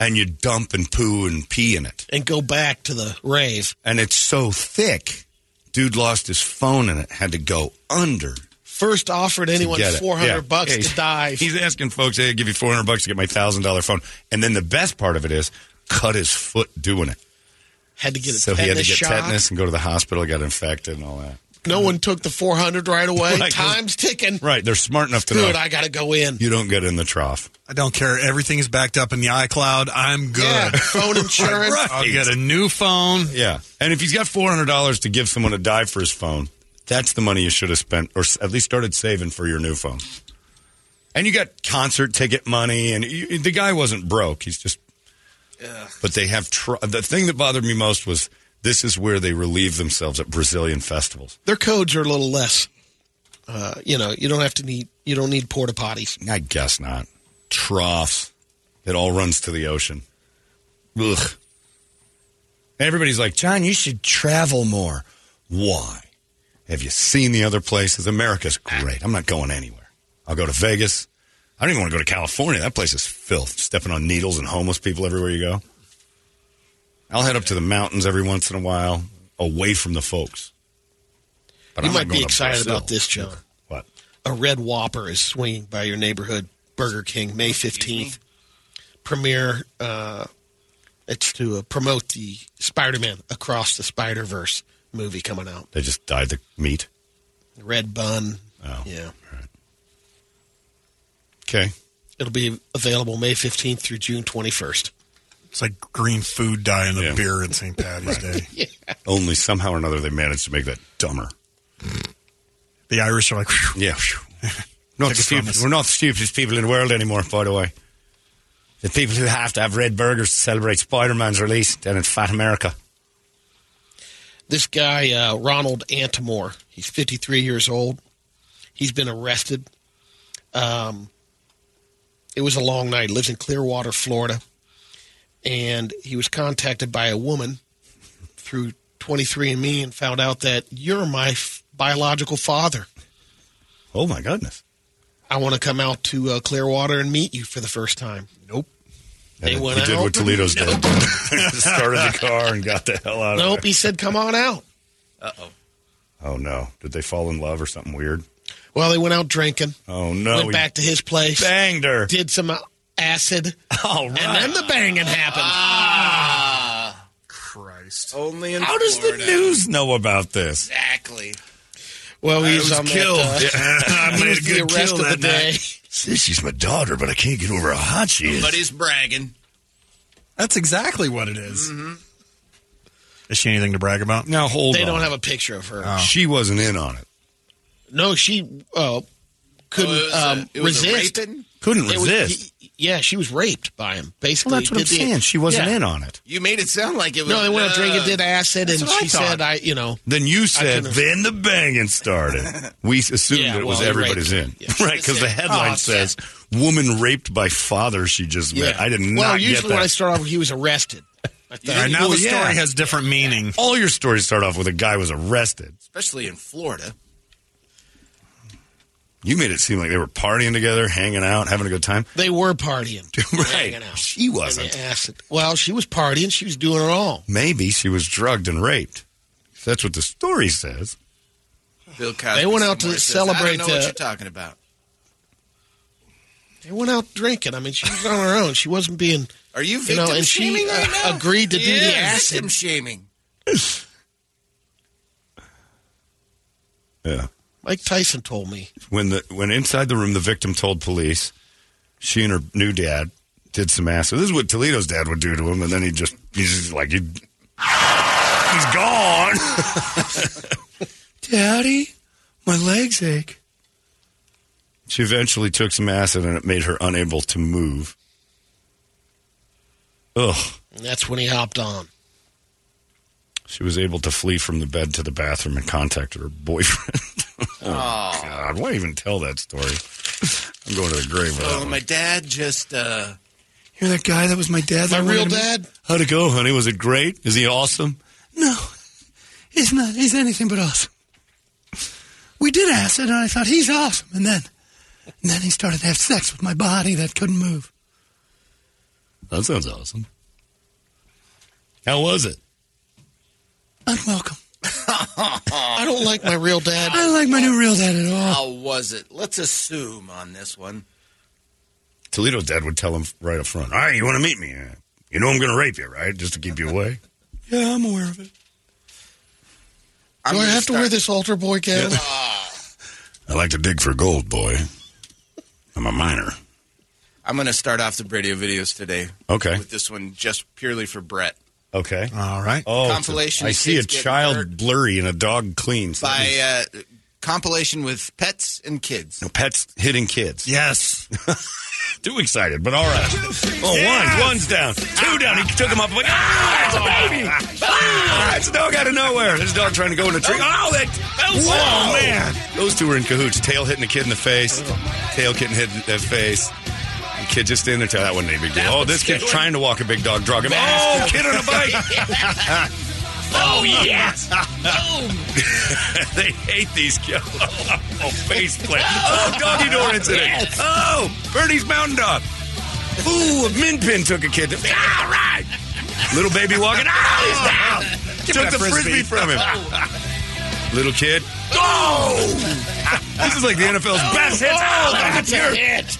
and you dump and poo and pee in it. And go back to the rave. And it's so thick, dude lost his phone in it, had to go under. First offered anyone four hundred Yeah. bucks Yeah, to dive. He's asking folks, hey, I'll give you 400 bucks to get my $1,000 phone. And then the best part of it is, cut his foot doing it. had to get So he had to get shot. tetanus and go to the hospital, got infected and all that. No one took the four hundred right away. Right. Time's ticking. Right, they're smart enough to Good, know I got to go in. you don't get in the trough. I don't care. Everything is backed up in the iCloud. I'm good. Yeah, phone insurance. Right. I'll get a new phone. Yeah. And if he's got $400 to give someone a dive for his phone, that's the money you should have spent, or at least started saving for your new phone. And you got concert ticket money, and you, the guy wasn't broke. He's just. Yeah. But they have. Tr- the thing that bothered me most was this is where they relieve themselves at Brazilian festivals. Their codes are a little less. Uh, you know, you don't have to need. You don't need porta potties. I guess not. Troughs. It all runs to the ocean. Ugh. Everybody's like, John, you should travel more. Why? Have you seen the other places? America's great. I'm not going anywhere. I'll go to Vegas. I don't even want to go to California. That place is filth. Stepping on needles and homeless people everywhere you go. I'll head up to the mountains every once in a while, away from the folks. But you I'm might be excited about this, John. What? A red Whopper is swinging by your neighborhood Burger King May fifteenth. Premiere. Uh, it's to uh, promote the Spider-Man Across the Spider-Verse movie coming out. They just dyed the meat. Red bun. Oh. Yeah. Okay. It'll be available May 15th through June 21st. It's like green food dye in the Yeah. beer at St. Patty's Day. Only somehow or another they managed to make that dumber. The Irish are like, "Whew." Yeah. not the stupid, we're not the stupidest people in the world anymore, by the way. The people who have to have red burgers to celebrate Spider Man's release down in Fat America. This guy, uh, Ronald Antimore, he's 53 years old. He's been arrested. Um, it was a long night. He lives in Clearwater, Florida. And he was contacted by a woman through 23andMe and found out that you're my f- biological father. Oh, my goodness. I want to come out to uh, Clearwater and meet you for the first time. Nope. They And went he did what Toledo's did. Started the car and got the hell out of Nope. there. He said, come on out. Uh oh, Oh no. Did they fall in love or something weird? Well, they went out drinking, Oh, no. went he back to his place, banged her. did some uh, acid, All right. and then the banging happened. Ah, Christ. only in How does the Florida. news know about this? Exactly. Well, he's was on killed. that. Uh, I he made was a the good arrest kill of the that day. night. Says she's my daughter, but I can't get over how hot she is. But he's bragging. That's exactly what it is. Is she anything to brag about? now, hold on. They on. don't have a picture of her. She wasn't in on it. No, she uh, couldn't Oh, it was, um, a, it was a resist. raping? Couldn't It was- resist. He- yeah, she was raped by him. Basically, well, that's what I'm the- saying. She wasn't Yeah. in on it. You made it sound like it was. No, they went out uh, drinking, did acid, and that's what I she said, "I, you know." Then you said, couldn't- then the banging started. We assumed Yeah, that it was well, he everybody's in. raped her. Right, because the headline Oh, says, woman raped by father she just met. I did not know. Well, get usually that. when I start off, with he was arrested. I thought- All right, now Well, the yeah. story has different meaning. All your stories start off with a guy was arrested. especially in Florida. You made it seem like they were partying together, hanging out, having a good time. They were partying, Right. hanging out. She wasn't. Acid. Well, she was partying. She was doing it all. Maybe she was drugged and raped. That's what the story says. Bill Cosby. They went out to says, celebrate, I don't know what uh, you're talking about. They went out drinking. I mean, she was on her own. She wasn't being. Are you You victim know, and she, shaming right uh, agreed to do the acid. Victim shaming. Yeah. Mike Tyson told me. When the when inside the room the victim told police, she and her new dad did some acid. This is what Toledo's dad would do to him, and then he just he's just like he, he's gone. Daddy, my legs ache. She eventually took some acid and it made her unable to move. Ugh. And that's when he hopped on. She was able to flee from the bed to the bathroom and contacted her boyfriend. oh, God. Why even tell that story? I'm going to the grave Oh, that Oh, one. my dad just. uh You're that guy that was my dad? My real wanted to- dad? How'd it go, honey? Was it great? Is he awesome? No, he's not. He's anything but awesome. We did acid, and I thought he's awesome, and then, and then he started to have sex with my body that couldn't move. That sounds awesome. How was it? Unwelcome. I don't like my real dad. I don't like my new real dad at all. How was it? Let's assume on this one. Toledo's dad would tell him right up front. All right, you want to meet me? You know I'm going to rape you, right? Just to keep you away. Yeah, I'm aware of it. I'm Do I gonna have to wear this altar boy gown? I like to dig for gold, boy. I'm a miner. I'm going to start off the radio videos today Okay. with this one just purely for Brett. Okay. All right. Oh, Compilation I see a child hurt. blurry and a dog clean. So that means- By uh, compilation with pets and kids. No, pets hitting kids. Yes. Too excited, but all right. Oh, one, one's down. Two down. He took him up. Like, ah, it's a baby. Ah, it's a dog out of nowhere. This dog trying to go in a tree. Oh, that. Oh, man. Those two were in cahoots. Tail hitting the kid in the face. Tail getting hit in the face. Kid just standing there. Tell that wasn't a big deal. Oh, this kid's trying to walk a big dog. Drug him. Oh, kid on a bike. oh, yes. they hate these kids. Oh, face plant. Oh, doggy door incident. Oh, Bernese mountain dog. Ooh, a min pin took a kid. All right. Little baby walking. Oh, he's down. Took the frisbee. frisbee. from him. Little kid. Oh! this is like the NFL's oh, best hit. Oh, oh, that's your hit.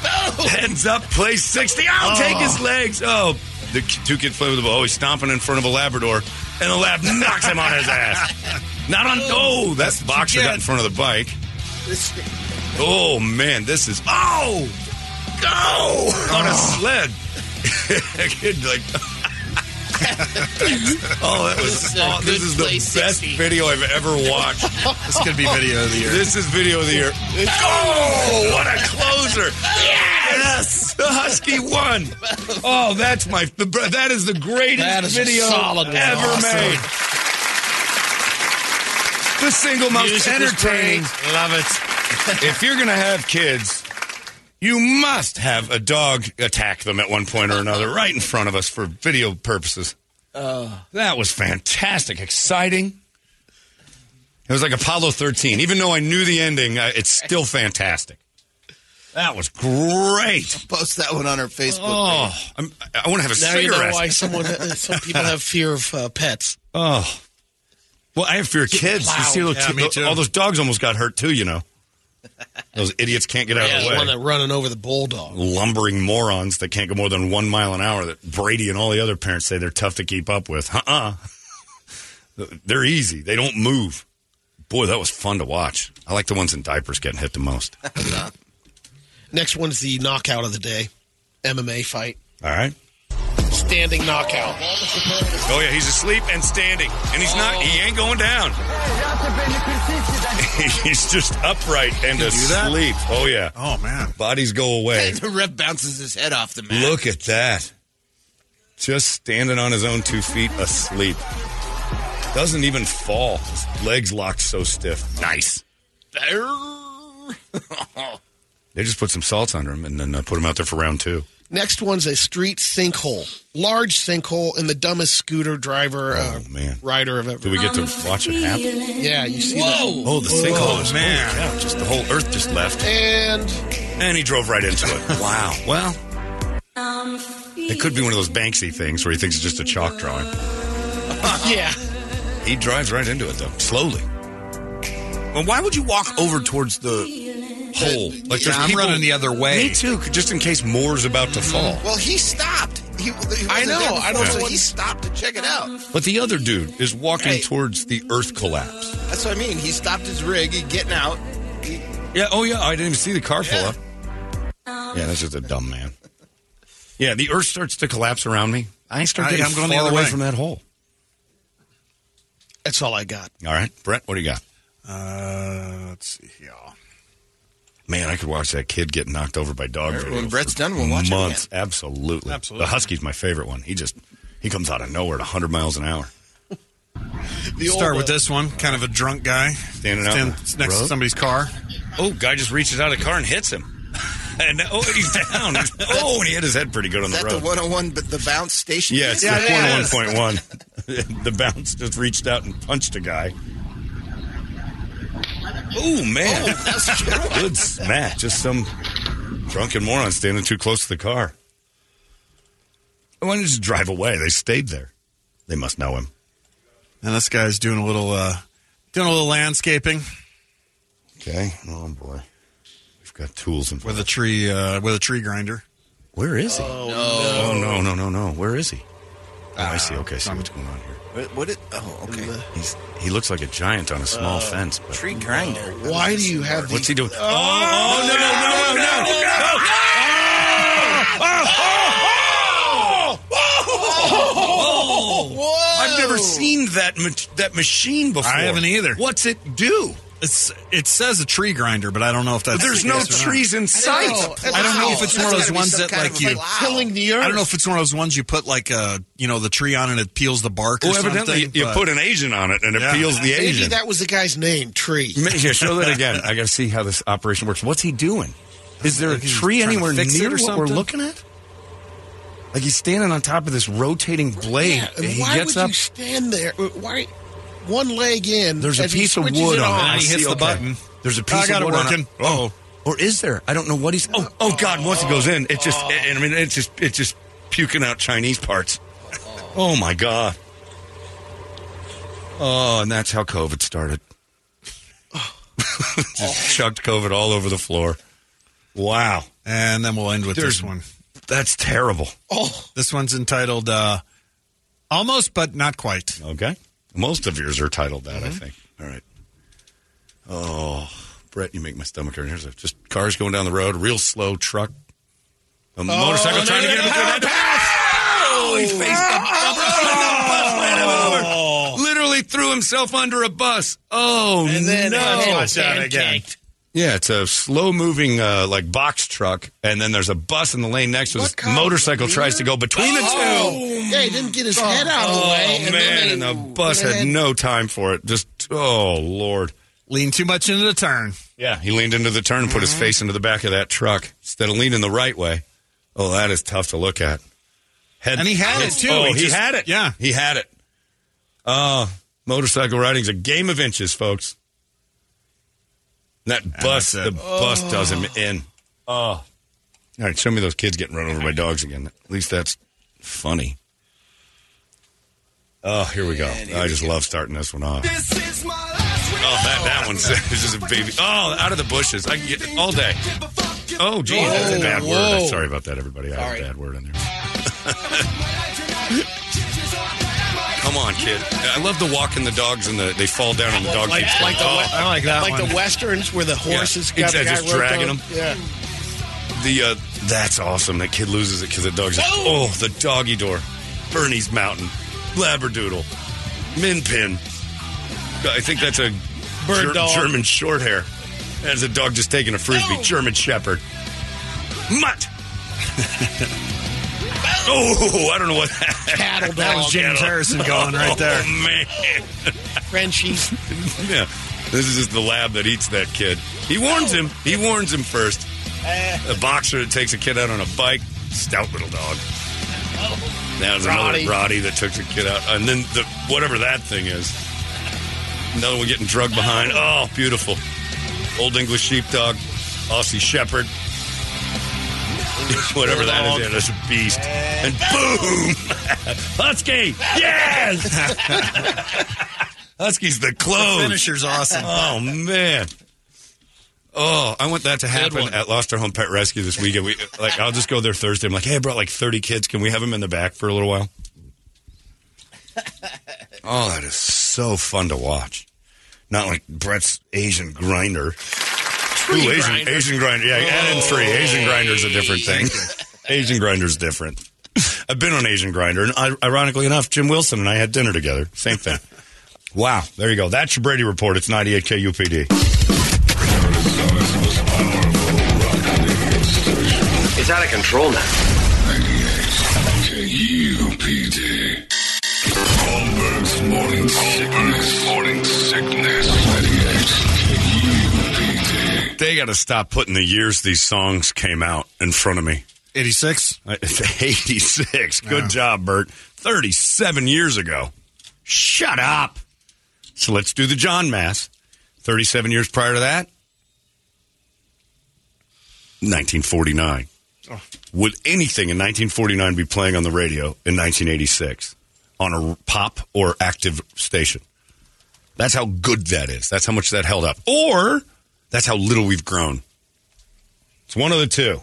Heads up, play 60. I'll oh. take his legs. Oh, the two kids play with the ball. Oh, he's stomping in front of a Labrador, and the lab knocks him on his ass. Not on. Oh, oh that's the boxer got in front of the bike. Oh man, this is. Oh, go oh. on a sled. Kid, like. oh, that was. This is oh, this is play the best 60. video I've ever watched. This could be video of the year. This is video of the year. Oh, what a closer! Yes, the Husky won. Oh, that's my. the- That is the greatest That is video solid one. ever Awesome. made. The single most Music entertaining. Love it. if you're gonna have kids, you must have a dog attack them at one point or another, right in front of us for video purposes. that was fantastic, exciting. It was like Apollo 13. Even though I knew the ending, uh, it's still fantastic. That was great. Post that one on our Facebook Oh, page. I'm, I want to have a Now you know why someone, some people have fear of uh, pets. Oh, well, I have fear of kids. You see, those Yeah, ki- me too. all those dogs almost got hurt too. You know, those idiots can't get out Yeah, of the way. the one that running over the bulldog. Lumbering morons that can't go more than one mile an hour. That Brady and all the other parents say they're tough to keep up with. Uh uh They're easy. They don't move. Boy, that was fun to watch. I like the ones in diapers getting hit the most. Next one's the knockout of the day, MMA fight. All right. Standing knockout. Oh yeah, he's asleep and standing, and he's not. He ain't going down. he's just upright and do asleep. Oh yeah, Oh man. bodies go away. the ref bounces his head off the mat. Look at that. Just standing on his own two feet, asleep. Doesn't even fall. His legs locked so stiff. Nice. They just put some salts under him and then uh, put him out there for round two. Next one's a street sinkhole. Large sinkhole and the dumbest scooter driver, uh, Oh, man. rider of ever. Do we get to watch it happen? Yeah, you see that. Oh, the sinkhole is man. man. Yeah, just the whole earth just left, And and he drove right into it. wow. Well, it could be one of those Banksy things where he thinks it's just a chalk drawing. yeah, He drives right into it though, slowly. Well, why would you walk over towards the hole? Like Yeah, I'm running the other way. Me too, just in case more's about to fall. Well, he stopped. He, he I know, there I don't know So he stopped to check it out. But the other dude is walking Hey. towards the earth collapse. That's what I mean. He stopped his rig. He getting out. He, Yeah. Oh, yeah. I didn't even see the car pull Yeah. up. Yeah, that's just a dumb man. Yeah, the earth starts to collapse around me. I start I- getting I'm going the far other away way. from that hole. that's all I got. All right, Brett, what do you got? Uh, let's see here. Man, I could watch that kid get knocked over by dog. When Brett's for done, we'll watch it months. Absolutely, Absolutely. The husky's my favorite one. He just he comes out of nowhere at 100 miles an hour. The Start with uh, this one. Kind of a drunk guy Standing out in stands the next to somebody's car. Oh, guy just reaches out of the car and hits him. and oh, he's down. oh, and he hit his head pretty good on is the that road. the 101, but the bounce station? Yeah, it's Yeah, the it is. corner 1.1. the bounce just reached out and punched a guy. Oh, man. Good smack. Just some drunken moron standing too close to the car. Why don't you just drive away? They stayed there. They must know him. And this guy's doing a little uh, doing a little landscaping Okay. Oh, boy. We've got tools in with a tree uh, with a tree grinder. Where is he? Oh, no, no, no, no. Where is he? Oh, I see. Okay, I see what's going on here. What, what it, oh, okay. He's he looks like a giant on a small oh, fence. But Tree grinder. Why do you have what's these? he doing? Oh, no, no, no, no, no! Oh! Oh! I've never seen that ma- that machine before. I haven't either. What's it do? It's it says a tree grinder, but I don't know if that's. There's no yes or not. trees in sight. know. I don't know if it's That's one of those ones that like you. like- Killing the earth. I don't know if it's one of those ones you put like uh you know the tree on and it peels the bark or Well, evidently something. you but- put an Asian on it and it Yeah. peels the agent. Maybe Asian. that was the guy's name, Tree. Yeah, show that again. I got to see how this operation works. What's he doing? Is there a tree anywhere fix it near or what we're looking at? Like he's standing on top of this rotating blade. Yeah, and and he why gets would up. you stand there? Why? One leg in. There's a piece of wood on it. on. I he hits see, the okay. button. There's a piece got of it wood working. On it. Oh, or is there? I don't know what he's. Oh, oh God! Once it goes in, it just. And I mean, it's just it's just puking out Chinese parts. Oh my God! Oh, and that's how COVID started. just chucked COVID all over the floor. Wow, and then we'll end with There's- this one. that's terrible. Oh. This one's entitled uh, "Almost but Not Quite." Okay, most of yours are titled that. I mm-hmm. think. All right. Oh, Brett, you make my stomach hurt. Here's a, just cars going down the road, real slow truck, a oh, motorcycle trying to get him between that. Oh, he faced the bus and the bus ran him over. Oh. Literally threw himself under a bus. Oh And then no! Watch out again. pancaked. Yeah, it's a slow moving uh, like box truck, and then there's a bus in the lane next to What this kind motorcycle tries to go between the two. Yeah, he didn't get his head out of the way. Oh and man, then and the bus had no time for it. Just oh lord. Leaned too much into the turn. Yeah, he leaned into the turn and put his face into the back of that truck instead of leaning the right way. Oh, that is tough to look at. Head, And he had it, too. Oh, He he, just- had it. yeah. he had it. Oh, motorcycle riding's a game of inches, folks. That bus, the it. bus doesn't in. Oh, all right. Show me those kids getting run over by dogs again. At least that's funny. Oh, here we go. I just love starting this one off. Oh, that, that one's this is a baby. Oh, out of the bushes. I can get all day. Oh, geez, that's a bad word. whoa. Sorry about that, everybody. I have Sorry. a bad word in there. Come on, kid. I love the walking the dogs and the they fall down and the dog Like, keeps like, the, going. I like that like one. the westerns where the horses got the exactly, guy just dragging on. them. Yeah. The uh, that's awesome. That kid loses it because the dog's. Oh, the doggy door. Bernese Mountain, Labradoodle, Min Pin. I think that's a Bird dog. German short hair. That's a dog just taking a frisbee. No. German Shepherd. Mutt. oh, I don't know what that. Cattle That was dog. James Harrison going right there. Oh man. Frenchies. Yeah. This is just the lab that eats that kid. He warns him. He warns him first. A boxer that takes a kid out on a bike. Stout little dog. That was Rottie. another Rottie that took the kid out. And then the whatever that thing is. Another one getting drugged behind. Oh, beautiful. Old English sheepdog. Aussie Shepherd. Whatever that is, yeah, that's a beast. And boom! Husky! Yes! Husky's the close. Finisher's awesome. Oh man. Oh, I want that to happen at Lost Our Home Pet Rescue this weekend. We like I'll just go there Thursday. I'm like, hey, I brought like 30 kids. Can we have them in the back for a little while? oh, that is so fun to watch. Not like Brett's Asian grinder. Ooh, Asian, grinder. Asian grinder. Yeah, add in three. Asian grinder's a different thing. Asian grinder's different. I've been on Asian grinder, and ironically enough, Jim Wilson and I had dinner together. Same thing. Wow, there you go. That's your Brady report. It's 98 KUPD. It's out of control now. 98 KUPD. Holmberg's morning sickness. Morning They got to stop putting the years these songs came out in front of me. 86. 86. Good job, Bert. 37 years ago. Shut up. So let's do the John Mass. 37 years prior to that, 1949. Would anything in 1949 be playing on the radio in 1986 on a pop or active station? That's how good that is. That's how much that held up. Or that's how little we've grown. It's one of the two.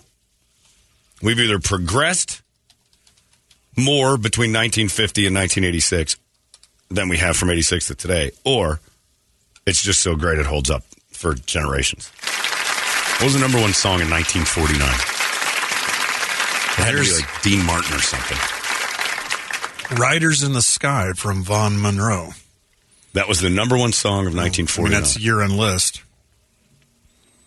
We've either progressed more between 1950 and 1986 than we have from 86 to today, or it's just so great it holds up for generations. What was the number one song in 1949? It had to be like Dean Martin or something. Riders in the Sky from Vaughn Monroe. That was the number one song of I mean, 1949. that's year end list.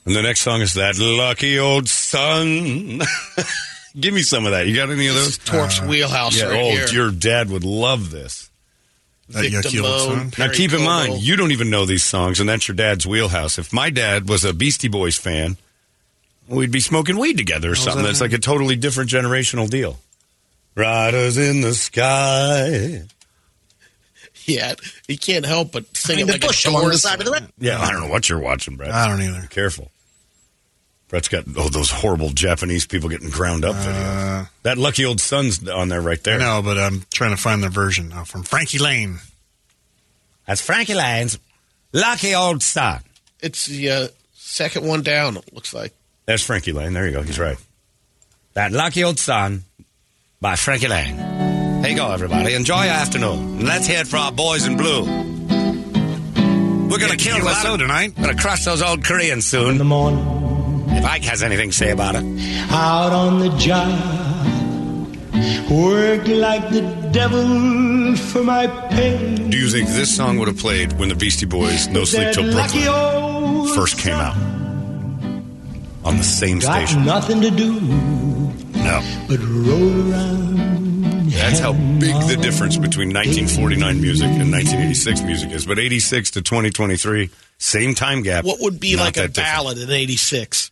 And the next song is That Lucky Old Sun. Give me some of that. You got any of those? Torp's wheelhouse Yeah, right oh, here. your dad would love this. That Vic yucky old Damone, son. Now, keep in mind, you don't even know these songs, and that's your dad's wheelhouse. If my dad was a Beastie Boys fan, we'd be smoking weed together or something. that That's like a totally different generational deal. Riders in the sky. Yeah, he can't help but sing it like bush a along the side of the road. Yeah, I don't know what you're watching, Brett. I don't either. Careful. Brett's got oh those horrible Japanese people getting ground up videos. That lucky old son's on there right there. I know, but I'm trying to find the version now from Frankie Laine. That's Frankie Laine's lucky old son. It's the uh, second one down. It looks like. that's Frankie Laine. There you go. He's right. That lucky old son by Frankie Laine. Here you go, everybody. Enjoy your afternoon. And let's hear it for our boys in blue. We're going to kill a lot of tonight. Going to crush those old Koreans soon. In the morning, If Ike has anything to say about it. out on the job, work like the devil for my pay. Do you think this song would have played when the Beastie Boys No Sleep Till Brooklyn first came out? On the same Got station? nothing to do No. but roll around. That's how big the difference between 1949 music and 1986 music is. But 86 to 2023, same time gap. What would be like a different. ballad in '86?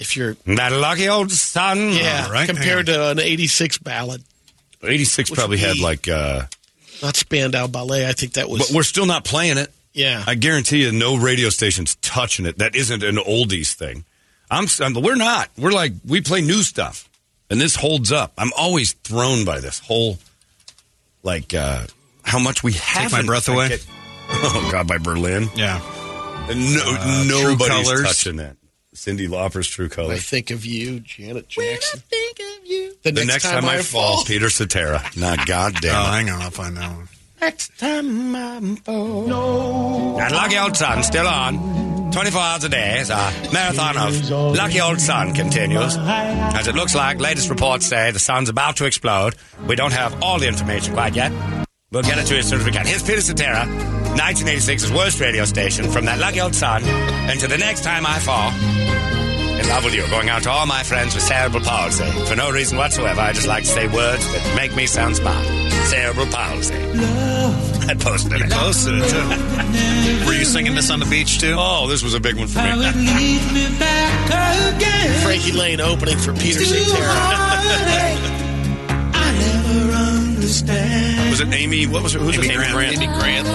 If you're That lucky old son. yeah, right, compared to an '86 ballad, 86 Which probably would had like, uh, not Spandau Ballet. I think that was. but we're still not playing it. yeah, I guarantee you, no radio station's touching it. That isn't an oldies thing. I'm, I'm. We're not. We're like we play new stuff, and this holds up. I'm always thrown by this whole, like, uh how much we have. Take my Breath Away? Oh God, by Berlin. Yeah. And no, Uh, nobody's Colours. touching that. Cyndi Lauper's True Colors. I think of you, Janet Jackson. I think of you. The, The next, time, I fall, Peter Cetera. Not Oh, goddamn. hang on. I'll find that one. Next time I fall. And lucky old sun still on. 24 hours a day, as our marathon of lucky old sun continues. As it looks like, latest reports say the sun's about to explode. We don't have all the information quite yet. We'll get it to you as soon as we can. Here's Peter Cetera, 1986's worst radio station, from that lucky old sun, and to the next time I fall. In love with you, going out to all my friends with cerebral palsy. For no reason whatsoever, I just like to say words that make me sound smart. Cerebral palsy. I posted it. Posted it too. Were you singing this on the beach too? Oh, this was a big one for me. Frankie Laine opening for Peter Cetera. Was it Amy? What was it? Who's Amy it? Grant. Amy Grant.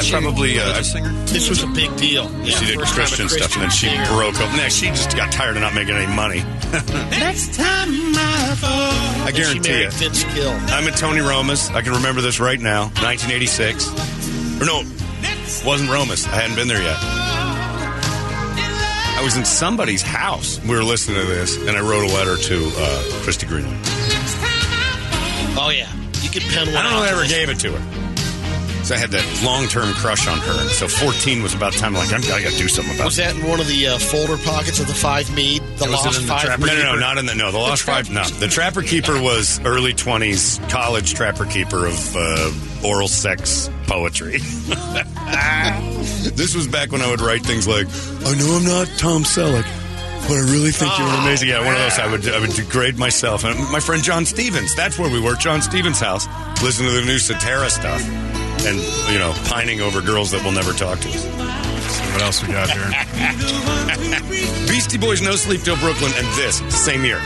I probably uh, I, This was a big deal. Yeah, she did a Christian stuff, and then she singer. broke up. Next, she just got tired of not making any money. Next time I fall. I guarantee you. Vince Gill. I'm at Tony Roma's. I can remember this right now. 1986. Or no, wasn't Roma's. I hadn't been there yet. I was in somebody's house. We were listening to this, and I wrote a letter to uh, Christy Greenwood. Oh yeah, you could pen one. I don't know if I ever gave it to her. So I had that long-term crush on her. And so 14 was about time. Like I'm, I got to do something about it. Was that in one of the uh, folder pockets of the five mead? The Was it lost in the five. Trapper No, no, no, not in the no. The Lost Five. No, the Trapper Keeper was early twenties college Trapper Keeper of uh, oral sex poetry. this was back when I would write things like, "I know I'm not Tom Selleck, but I really think you're Oh, amazing." Yeah, one of those. I would I would degrade myself. And my friend John Stevens. That's where we were. John Stevens' house, Listen to the new Cetera stuff, and you know, pining over girls that will never talk to us. What else we got here? Beastie Boys, No Sleep Till Brooklyn, and this same year.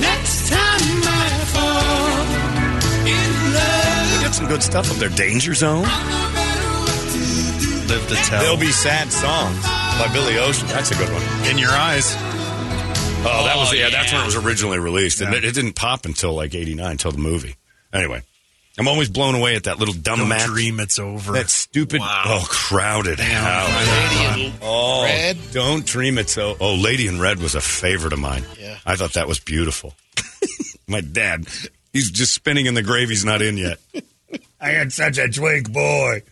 Next time I fall in love. We got some good stuff up there. Danger Zone. Live to tell. There'll be sad songs by Billy Ocean. That's a good one. in your eyes. Oh, that was Oh, yeah. That's when it was originally released, and it, it didn't pop until like '89, until the movie. Anyway, I'm always blown away at that little dumb Don't match. dream it's over. That stupid, oh, crowded house. Lady in Oh, Red. don't dream it so. Oh, Lady in Red was a favorite of mine. Yeah. I thought that was beautiful. My dad, he's just spinning in the grave. He's not in yet. I had such a twink boy.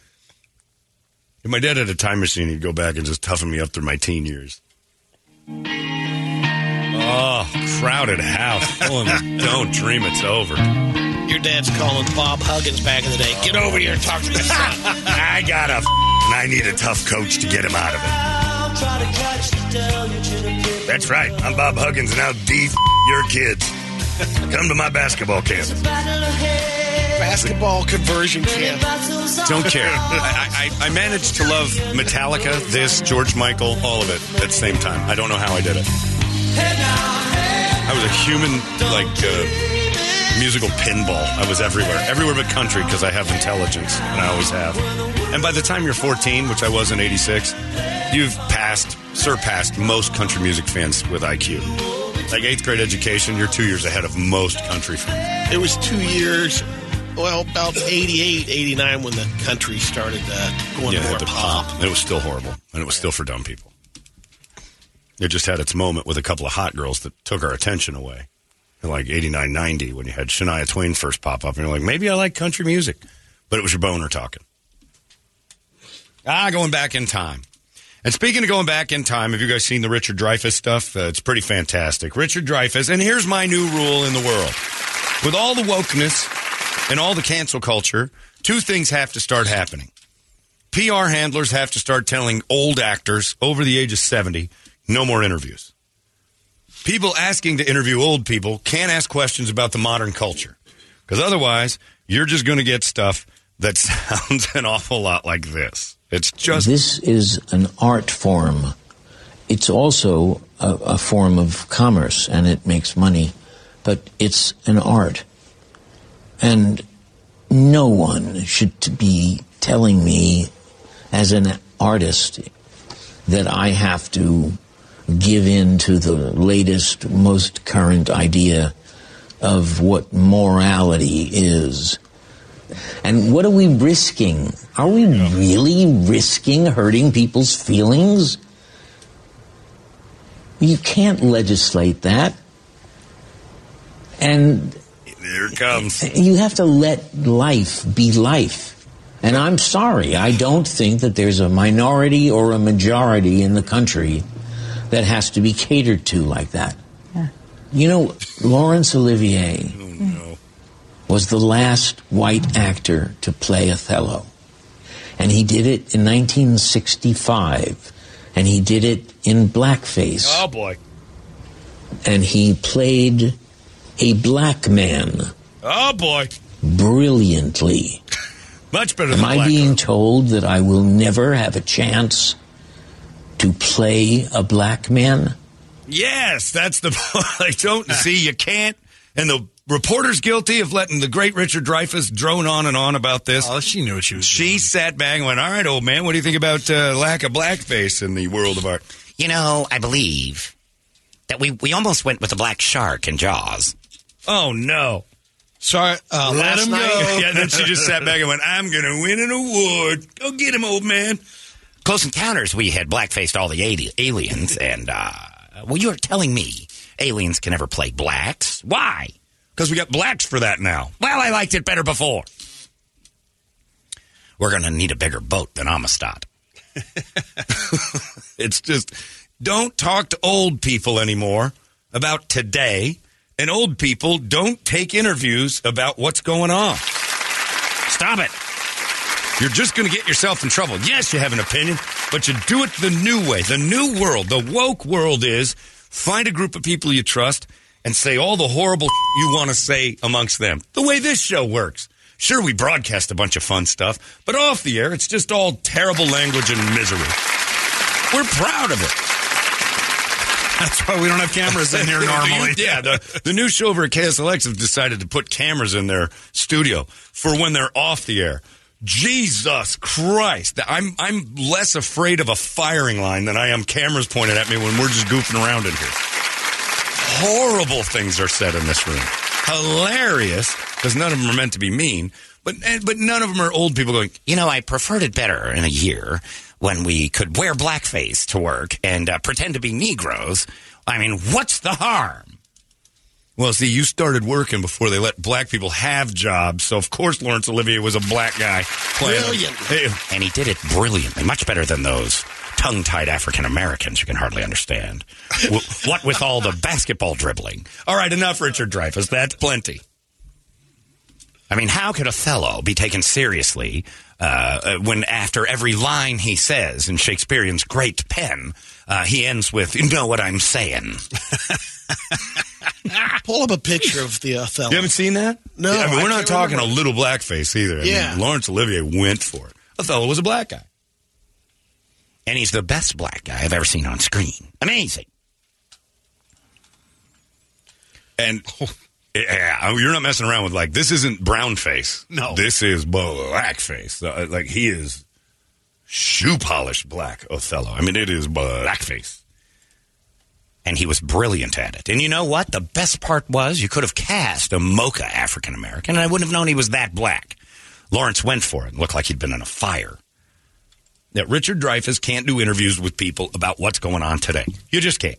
If my dad had a time machine, he'd go back and just toughen me up through my teen years. Oh, crowded house. Don't dream it's over. Your dad's calling Bob Huggins back in the day. Get over here and talk to my son. I got a f- and I need a tough coach to get him out of it. That's right. I'm Bob Huggins, and I'll D your kids. Come to my basketball camp. Basketball conversion camp. Don't care. I, I, I managed to love Metallica, this, George Michael, all of it at the same time. I don't know how I did it. I was a human, like, uh, musical pinball. I was everywhere. Everywhere but country because I have intelligence, and I always have. And by the time you're 14, which I was in 86, you've passed, surpassed most country music fans with IQ. Like eighth grade education, you're two years ahead of most country fans. It was two years, well, about 88, 89 when the country started uh, going Yeah, more pop. And it was still horrible, and it was still for dumb people. It just had its moment with a couple of hot girls that took our attention away. Like 89, 90, when you had Shania Twain first pop up, and you're like, maybe I like country music. But it was your boner talking. Ah, going back in time. And speaking of going back in time, have you guys seen the Richard Dreyfuss stuff? Uh, it's pretty fantastic. Richard Dreyfuss, and here's my new rule in the world. With all the wokeness and all the cancel culture, two things have to start happening. PR handlers have to start telling old actors over the age of 70 no more interviews. People asking to interview old people can't ask questions about the modern culture because otherwise you're just going to get stuff that sounds an awful lot like this. It's just This is an art form. It's also a, a form of commerce and it makes money, but it's an art. And no one should be telling me as an artist that I have to give in to the latest, most current idea of what morality is. And what are we risking? Are we really risking hurting people's feelings? You can't legislate that. And here it comes. you have to let life be life. And I'm sorry, I don't think that there's a minority or a majority in the country that has to be catered to like that. You know, Laurence Olivier oh, was the last white actor to play Othello. And he did it in 1965. And he did it in blackface. Oh boy. And he played a black man Oh boy. brilliantly. Much better Am than I black. being told that I will never have a chance to play a black man? Yes, that's the I don't see you can't and the reporter's guilty of letting the great Richard Dreyfuss drone on and on about this. Oh, she knew what she was She sat back and went, "All right, old man, what do you think about uh, lack of blackface in the world of art?" You know, I believe that we, we almost went with the black shark in Jaws. Oh no. Sorry, uh, Let him night. go. yeah, then she just sat back and went, "I'm going to win an award. Go get him, old man." Close Encounters, we had blackfaced all the ali- aliens, and, uh, well, you're telling me aliens can never play blacks? Why? Because we got blacks for that now. Well, I liked it better before. We're going to need a bigger boat than Amistad. It's just don't talk to old people anymore about today, and old people don't take interviews about what's going on. Stop it. You're just going to get yourself in trouble. Yes, you have an opinion, but you do it the new way. The new world, the woke world is find a group of people you trust and say all the horrible you want to say amongst them. The way this show works. Sure, we broadcast a bunch of fun stuff, but off the air, it's just all terrible language and misery. We're proud of it. That's why we don't have cameras in here normally. yeah, the, the new show over at KSLX have decided to put cameras in their studio for when they're off the air. Jesus Christ. I'm I'm less afraid of a firing line than I am cameras pointed at me when we're just goofing around in here. Horrible things are said in this room. Hilarious, because none of them are meant to be mean, but eh, but none of them are old people going, You know, I preferred it better in a year when we could wear blackface to work and uh, pretend to be Negroes. I mean, what's the harm? Well, see, you started working before they let black people have jobs, so of course Laurence Olivier was a black guy. playing- Hey, And he did it brilliantly, much better than those tongue tied African Americans you can hardly understand. W- what with all the basketball dribbling? All right, enough, Richard Dreyfuss. That's plenty. I mean, how could Othello be taken seriously uh, uh, when after every line he says in Shakespearean's great pen, uh, he ends with, You know what I'm saying? Pull up a picture of the Othello. You haven't seen that? No, I mean, I we're not can't talking remember. a little blackface either. I Yeah. mean, Laurence Olivier went for it. Othello was a black guy. And he's the best black guy I've ever seen on screen. Amazing. And yeah, you're not messing around with like this isn't brown face. No. this is black face. Uh, like he is shoe polished black Othello. I mean, it is blackface. And he was brilliant at it. And you know what? The best part was you could have cast a mocha African American, and I wouldn't have known he was that black. Laurence went for it and looked like he'd been in a fire. That Richard Dreyfuss can't do interviews with people about what's going on today. You just can't.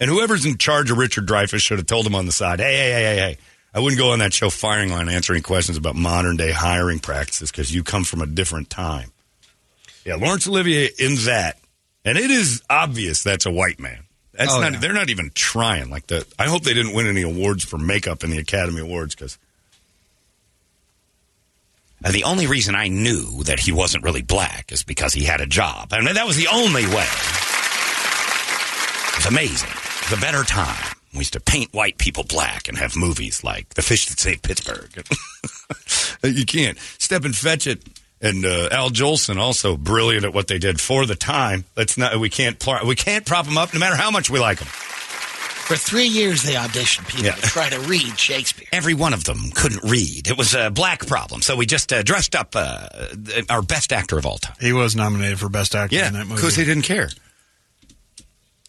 And whoever's in charge of Richard Dreyfuss should have told him on the side, hey, hey, hey, hey, hey. I wouldn't go on that show firing line answering questions about modern day hiring practices because you come from a different time. Yeah, Laurence Olivier in that, and it is obvious that's a white man. That's Oh, not. yeah. They're not even trying. Like the. I hope they didn't win any awards for makeup in the Academy Awards because the only reason I knew that he wasn't really black is because he had a job. I mean, that was the only way. It was amazing. It was a better time. We used to paint white people black and have movies like The Fish That Saved Pittsburgh. you can't step and fetch it. And uh, Al Jolson also brilliant at what they did for the time. Let's not. We can't. pl- We can't prop them up, no matter how much we like them. For three years, they auditioned people Yeah. to try to read Shakespeare. Every one of them couldn't read. It was a black problem. So we just uh, dressed up uh, our best actor of all time. He was nominated for best actor Yeah, in that movie. because he didn't care.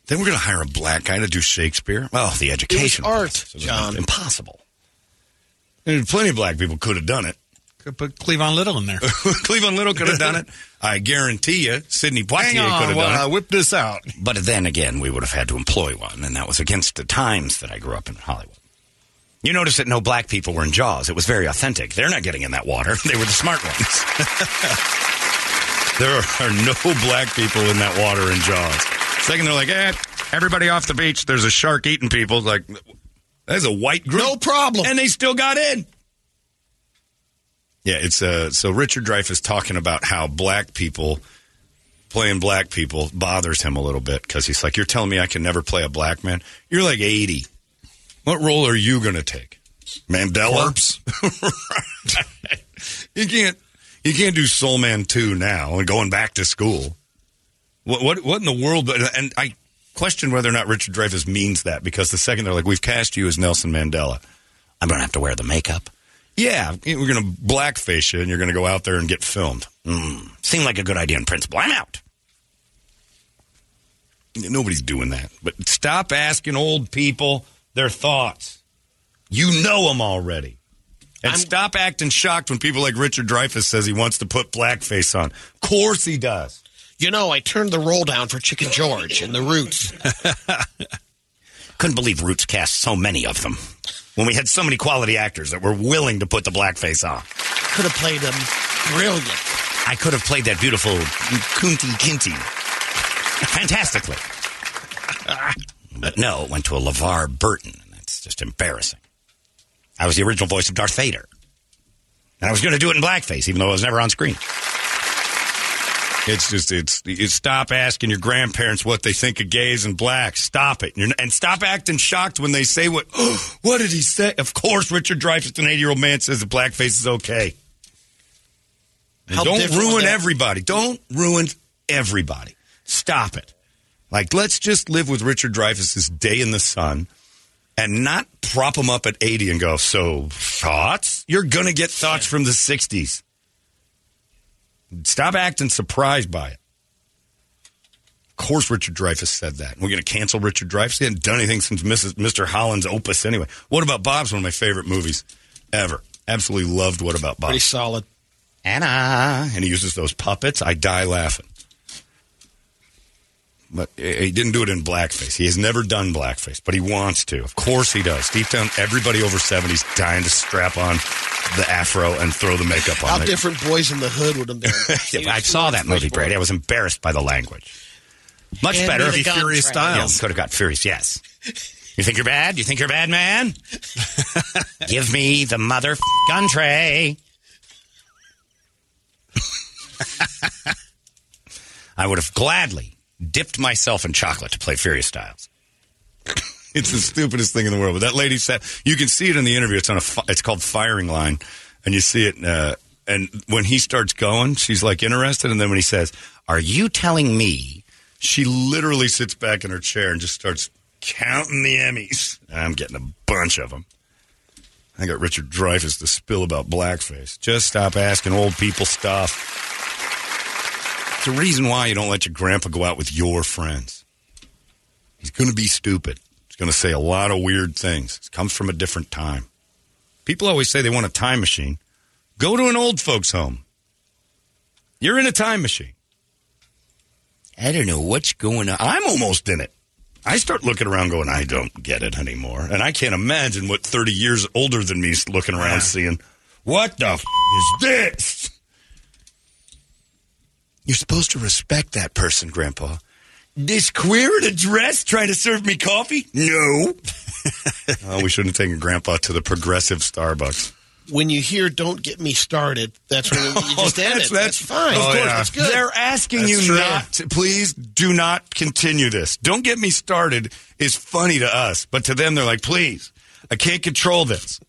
Then we're going to hire a black guy to do Shakespeare. Oh, the education. art, It was John. Impossible. And plenty of black people could have done it. Could put Cleavon Little in there. Cleavon Little could have done it. I guarantee you, Sidney Poitier could have done I it. whip this out. But then again, we would have had to employ one, and that was against the times that I grew up in Hollywood. You notice that no black people were in Jaws. It was very authentic. They're not getting in that water. They were the smart ones. There are no black people in that water in Jaws. Second, they're like, eh, everybody off the beach. There's a shark eating people. Like, that's a white group. No problem. And they still got in. Yeah, it's uh, so Richard Dreyfuss talking about how black people playing black people bothers him a little bit because he's like, "You're telling me I can never play a black man? You're like 80. What role are you going to take? Mandela? Corpse. you can't you can't do Soul Man 2 now and going back to school. What what what in the world? And I question whether or not Richard Dreyfuss means that because the second they're like, "We've cast you as Nelson Mandela," I'm going to have to wear the makeup. yeah, we're going to blackface you and you're going to go out there and get filmed. Mm, seemed like a good idea in principle. I'm out. Nobody's doing that. But stop asking old people their thoughts. You know them already. And stop acting shocked when people like Richard Dreyfuss says he wants to put blackface on. Of course he does. You know, I turned the roll down for Chicken George and the Roots. Couldn't believe Roots cast so many of them when we had so many quality actors that were willing to put the blackface on. Could have played them brilliant. I could have played that beautiful Kunti Kinti fantastically. But no, it went to a LeVar Burton, and that's just embarrassing. I was the original voice of Darth Vader. And I was going to do it in blackface, even though I was never on screen. It's just it's you stop asking your grandparents what they think of gays and blacks. Stop it, You're, and stop acting shocked when they say what. what did he say? Of course, Richard Dreyfuss, an eighty-year-old man, says that blackface is okay. Don't ruin everybody. Don't ruin everybody. Stop it. Like let's just live with Richard Dreyfuss's day in the sun. And not prop him up at 80 and go, so thoughts? You're going to get thoughts from the 60s. Stop acting surprised by it. Of course, Richard Dreyfuss said that. We're going to cancel Richard Dreyfuss. He hadn't done anything since Mrs. Mr. Holland's Opus anyway. What About Bob's one of my favorite movies ever. Absolutely loved What About Bob. Pretty solid. Anna. And he uses those puppets. I die laughing. But he didn't do it in blackface. He has never done blackface, but he wants to. Of course he does. Deep down, everybody over 70 is dying to strap on the afro and throw the makeup on How it. different Boys in the Hood would have been. Yeah, I saw that movie, Brady. I was embarrassed by the language. Much Hand better. me the if gun, Furious Trey. Styles. Yeah, could have got Furious, yes. You think you're bad? You think you're a bad man? Give me the mother gun tray. I would have gladly dipped myself in chocolate to play Furious Styles. It's the stupidest thing in the world. But that lady said, you can see it in the interview. It's on a, it's called firing line, and you see it. Uh, and when he starts going, she's like interested, and then when he says, Are you telling me she literally sits back in her chair and just starts counting the Emmys. I'm getting a bunch of them. I got Richard Dreyfuss to spill about blackface. Just stop asking old people stuff. It's the reason why you don't let your grandpa go out with your friends. He's going to be stupid. He's going to say a lot of weird things. It comes from a different time. People always say they want a time machine. Go to an old folks' home. You're in a time machine. I don't know what's going on. I'm almost in it. I start looking around going, I don't get it anymore. And I can't imagine what 30 years older than me's looking around seeing, what the f- is this? You're supposed to respect that person, Grandpa. This queer in a dress trying to serve me coffee? No. oh, we shouldn't have taken Grandpa to the progressive Starbucks. When you hear "Don't get me started," that's when you just Oh, end that's- it. that's- That's fine. Of Of course, course, that's good. They're asking That's you true. not to, please do not continue this. Don't get me started is funny to us, but to them, they're like, please, I can't control this.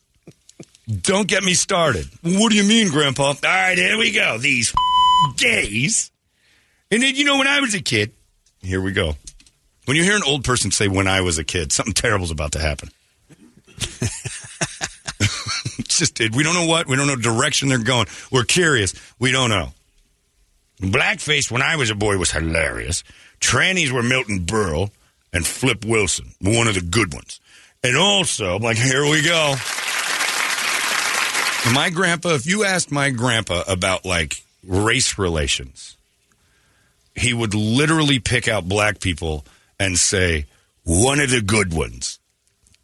Don't get me started. What do you mean, Grandpa? All right, here we go. These gays. And then, you know, when I was a kid, here we go. When you hear an old person say, when I was a kid, something terrible's about to happen. it's just, we don't know what, we don't know direction they're going. We're curious. We don't know. Blackface when I was a boy was hilarious. Trannies were Milton Berle and Flip Wilson, one of the good ones. And also, like, here we go. My grandpa, if you asked my grandpa about like race relations, he would literally pick out black people and say, one of the good ones.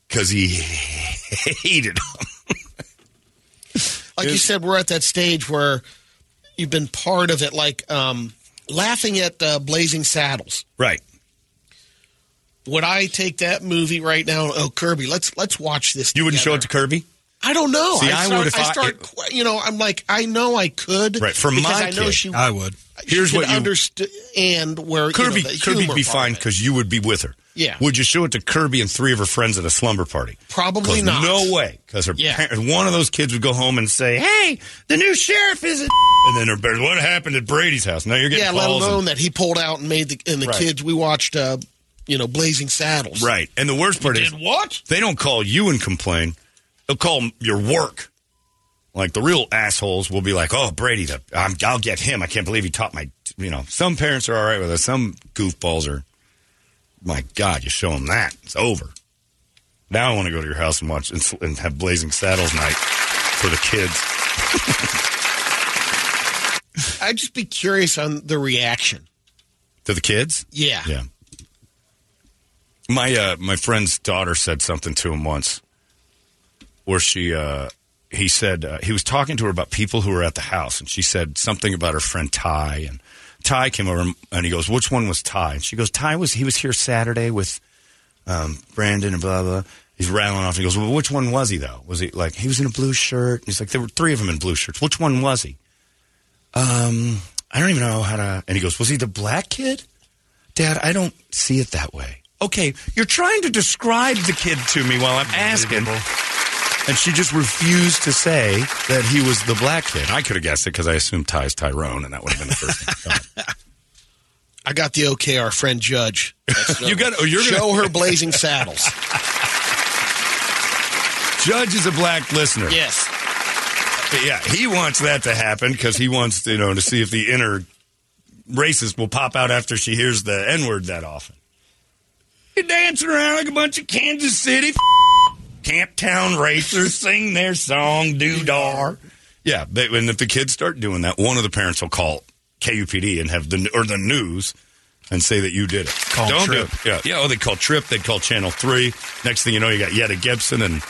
Because he hated them. Like you said, we're at that stage where you've been part of it, like um, laughing at uh, Blazing Saddles. Right. Would I take that movie right now? Oh, Kirby, let's let's watch this. You wouldn't show it to Kirby? I don't know. See, I start, would if I- start. que- you know, I'm like, I know I could. Right, for my I know kid, she. I would. Here's she what could you- understand where Kirby, You know, Kirby'd be fine because you would be with her. Yeah. Would you show it to Kirby and three of her friends at a slumber party? Probably not. No way. Because her Yeah. parents, one of those kids would go home and say, "Hey, the new sheriff is," a and then her parents, "What happened at Brady's house?" Now you're getting Yeah, let calls. and- alone that he pulled out and made the and the Right. kids. We watched, uh, you know, Blazing Saddles. Right. And the worst part is Did what? they don't call you and complain. They'll call your work. Like the real assholes will be like, "Oh, Brady, the, I'm, I'll get him. I can't believe he taught my." You know, some parents are all right with it. Some goofballs are. My God, you show them that it's over. Now I want to go to your house and watch and, and have Blazing Saddles night for the kids. I'd just be curious on the reaction. To the kids? Yeah. Yeah. My uh, my friend's daughter said something to him once, where she uh, he said uh, he was talking to her about people who were at the house, and she said something about her friend Ty, and Ty came over and- and he goes, "Which one was Ty?" And she goes, "Ty was he was here Saturday with um, Brandon and blah blah." He's rattling off. And he goes, "Well, which one was he though? Was he like he was in a blue shirt?" He's like, "There were three of them in blue shirts. Which one was he?" Um, I don't even know how to. And he goes, "Was he the black kid?" Dad, I don't see it that way. Okay, you're trying to describe the kid to me while I'm asking. And she just refused to say that he was the black kid. I could have guessed it because I assumed Ty's Tyrone, and that would have been the first thing. I got the okay. Our friend Judge. That's, You got- oh, you're gonna- show her Blazing Saddles. Judge is a black listener. Yes. Yeah, he wants that to happen because he wants you know to see if the inner racist will pop out after she hears the N word that often. You're dancing around like a bunch of Kansas City Camptown racers sing their song "Doodar." Yeah, they, and if the kids start doing that, one of the parents will call KUPD and have the or the news and say that you did it. Call Don't Trip. do it. Yeah, yeah. Oh, they call Trip. They call Channel Three. Next thing you know, you got Yetta Gibson and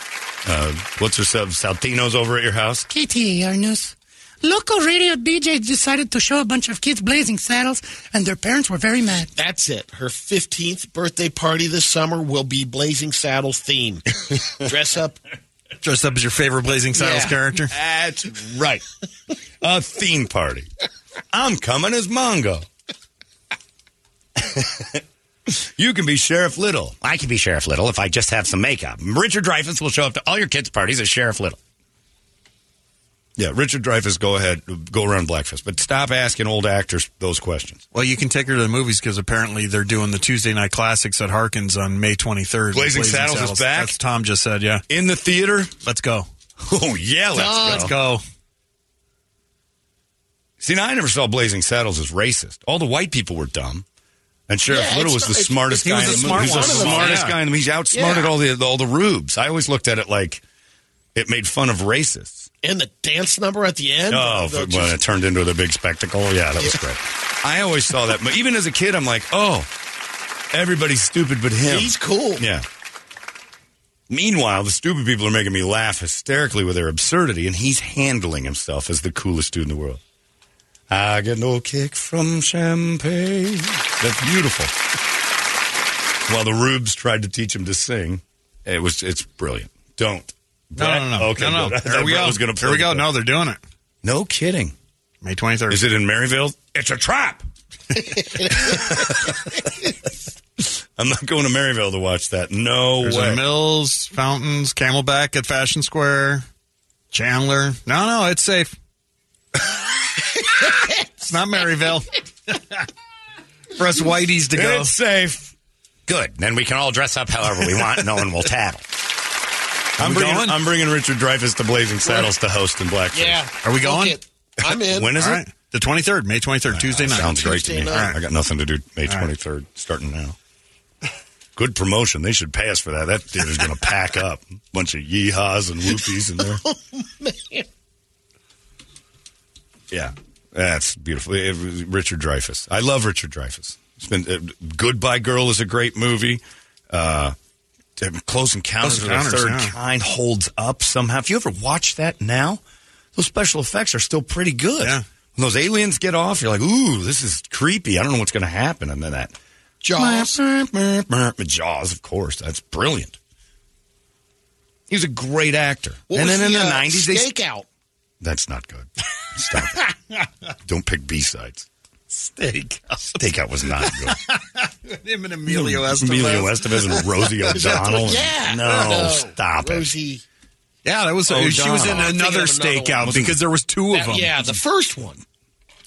uh, what's her sub Saltino's over at your house. KTAR News. Local radio DJ decided to show a bunch of kids blazing saddles, and their parents were very mad. That's it. Her 15th birthday party this summer will be Blazing Saddles theme. Dress up. Dress up as your favorite Blazing Saddles Yeah. character. That's right. A theme party. I'm coming as Mongo. you can be Sheriff Little. I can be Sheriff Little if I just have some makeup. Richard Dreyfuss will show up to all your kids' parties as Sheriff Little. Yeah, Richard Dreyfuss, go ahead, go around Blackfist, but stop asking old actors those questions. Well, you can take her to the movies because apparently they're doing the Tuesday night classics at Harkins on May 23rd. Blazing Saddles is back? That's Tom just said, yeah. In the theater? Let's go. Oh yeah, let's go. Let's go. See, now I never saw Blazing Saddles as racist. All the white people were dumb. And Sheriff Yeah, Little it's was the not- it's- smartest he guy. was in the the smart movie. He was the one of them. smartest Yeah. guy in the movie. He's outsmarted Yeah. all the all the rubes. I always looked at it like it made fun of racists. And the dance number at the end. Oh, the- when just- it turned into the big spectacle. Yeah, that was great. I always saw that. But even as a kid, I'm like, oh, everybody's stupid but him. he's cool. Yeah. Meanwhile, the stupid people are making me laugh hysterically with their absurdity, and he's handling himself as the coolest dude in the world. I get no kick from champagne. That's beautiful. While the rubes tried to teach him to sing, it was it's brilliant. Don't. No, no, no. Okay, no, no. good. I There we go. was Here we go. No, they're doing it. No kidding. May 23rd. Is it in Maryvale? It's a trap. I'm not going to Maryvale to watch that. No There's way. Mills, Fountains, Camelback at Fashion Square, Chandler. No, no, it's safe. it's not Maryvale. For us whiteys to go. It's safe. Good. Then we can all dress up however we want. No one will tattle. I'm bringing, going? I'm bringing Richard Dreyfuss to Blazing Saddles to host in Blackface. Yeah. Are we going? Book it. I'm in. When is All it? right. The 23rd, May 23rd, Tuesday night. Sounds great to me. Tuesday night. I got nothing to do May 23rd, starting now. Good promotion. They should pay us for that. That theater's going to pack up. Bunch of yeehaws and whoopies in there. Man. Yeah, that's beautiful. Eh, Richard Dreyfuss. I love Richard Dreyfuss. It's been uh, Goodbye Girl is a great movie. Uh, Close Encounters Close of the Third yeah. Kind holds up somehow. If you ever watch that now, those special effects are still pretty good. Yeah. When those aliens get off, you're like, ooh, this is creepy. I don't know what's going to happen. And then that. Jaws. Jaws, of course. That's brilliant. He was a great actor. What and then in the, the uh, 90s, they. Stakeout. That's not good. Stop it. Don't pick B sides. Steak. Stakeout was not good. Him and Emilio hmm. Estevez. Emilio Estevez and Rosie Is that the- O'Donnell. yeah. No, stop it. Rosie. Yeah, that was. Oh, she was in another thinking of another stakeout because there was two of That- them. yeah, the first one.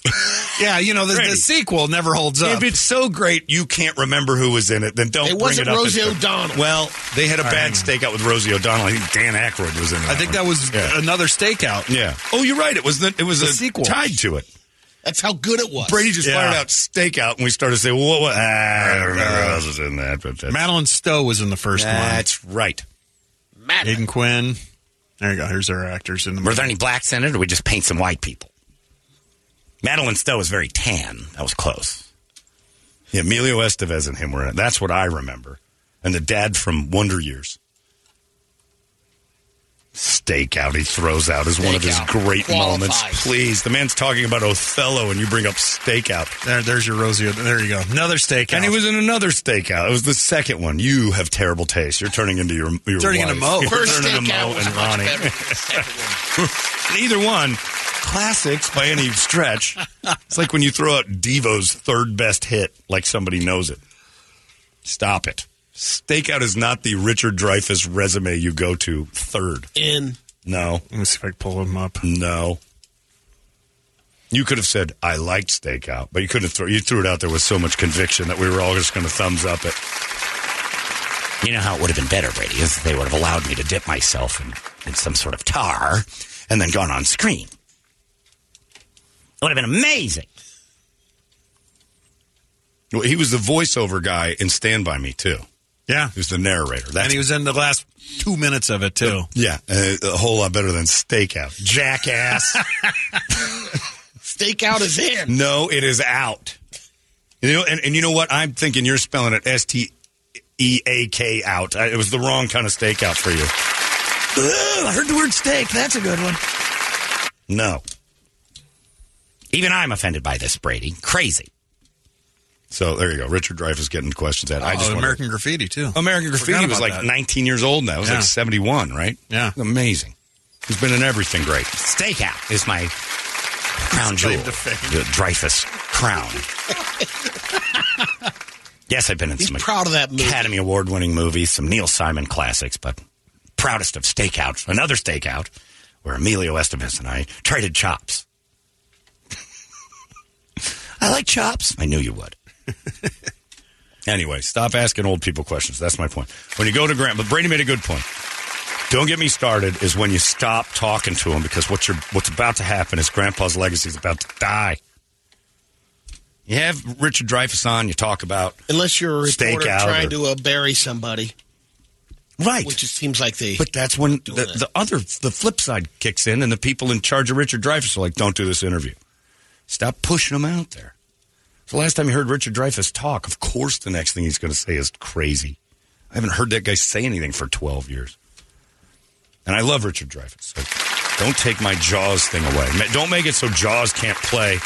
yeah. You know, the, the sequel never holds up. If it's so great you can't remember who was in it, then don't It bring wasn't it up. Rosie as- O'Donnell. Well, they had a All bad right. stakeout with Rosie O'Donnell. I think Dan Aykroyd was in it. I think one. that was Yeah. another stakeout. Yeah. Oh, you're right. It was the, it was The a sequel. tied to it. That's how good it was. Brady just Yeah. fired out stakeout, and we started to say, well, what? what? I don't remember who else was in that. But that's, Madeleine Stowe was in the first that's right. one. Matt. Aidan Quinn. There you go. Here's our actors in the Were there any blacks in it, or we just paint some white people? Madeleine Stowe was very tan. That was close. Yeah, Emilio Estevez and him were in it. That's what I remember. And the dad from Wonder Years. Stakeout he throws out is one of his great Qualifies. moments. Please, the man's talking about Othello and you bring up Stakeout. There, there's your Rosie. There you go. Another stakeout. And he was in another Stakeout. It was the second one. You have terrible taste. You're turning into your, your Turning wife. into Mo. You're First turning into stakeout Mo was and much Ronnie. than the second one. Neither one classics by any stretch. It's like when you throw out Devo's third best hit, like somebody knows it. Stop it. Stakeout is not the Richard Dreyfuss resume you go to third. In No, Let me see if I can pull him up. no. You could have said I liked Stakeout, but you couldn't throw. You threw it out there with so much conviction that we were all just going to thumbs up it. You know how it would have been better, Brady, is if they would have allowed me to dip myself in, in some sort of tar and then gone on screen. It would have been amazing. Well, he was the voiceover guy in Stand by Me too. Yeah. He was the narrator. That's and he was in the last two minutes of it, too. Yeah, uh, a whole lot better than Stakeout. Jackass. stakeout is in. no, it is out. You know, and, and you know what? I'm thinking you're spelling it S T E A K out. I- It was the wrong kind of stakeout for you. Ugh, I heard the word steak. That's a good one. No. Even I'm offended by this, Brady. Crazy. So there you go. Richard Dreyfuss getting questions at. I just oh, wanted- American Graffiti, too. American Forgot Graffiti was about like that. 19 years old now. It was Yeah. like 71, right? Yeah. Amazing. He's been in everything great. Stakeout is my crown jewel. claim to fame. The Dreyfuss crown. yes, I've been in He's some proud of that movie. Academy Award winning movies, some Neil Simon classics, but proudest of Stakeout, another Stakeout, where Emilio Estevez and I traded chops. I like chops. I knew you would. Anyway, stop asking old people questions. That's my point. When you go to Grant, but Brady made a good point. Don't get me started is when you stop talking to him because what you're what's about to happen is Grandpa's legacy is about to die. You have Richard Dreyfuss on. You talk about Unless you're a reporter trying or- to uh, bury somebody, right, which it seems like they. but that's when the, that. the other the flip side kicks in, and the people in charge of Richard Dreyfuss are like, "Don't do this interview. Stop pushing him out there." The last time you heard Richard Dreyfuss talk, of course, the next thing he's going to say is crazy. I haven't heard that guy say anything for 12 years. And I love Richard Dreyfuss. So don't take my Jaws thing away. Don't make it so Jaws can't play,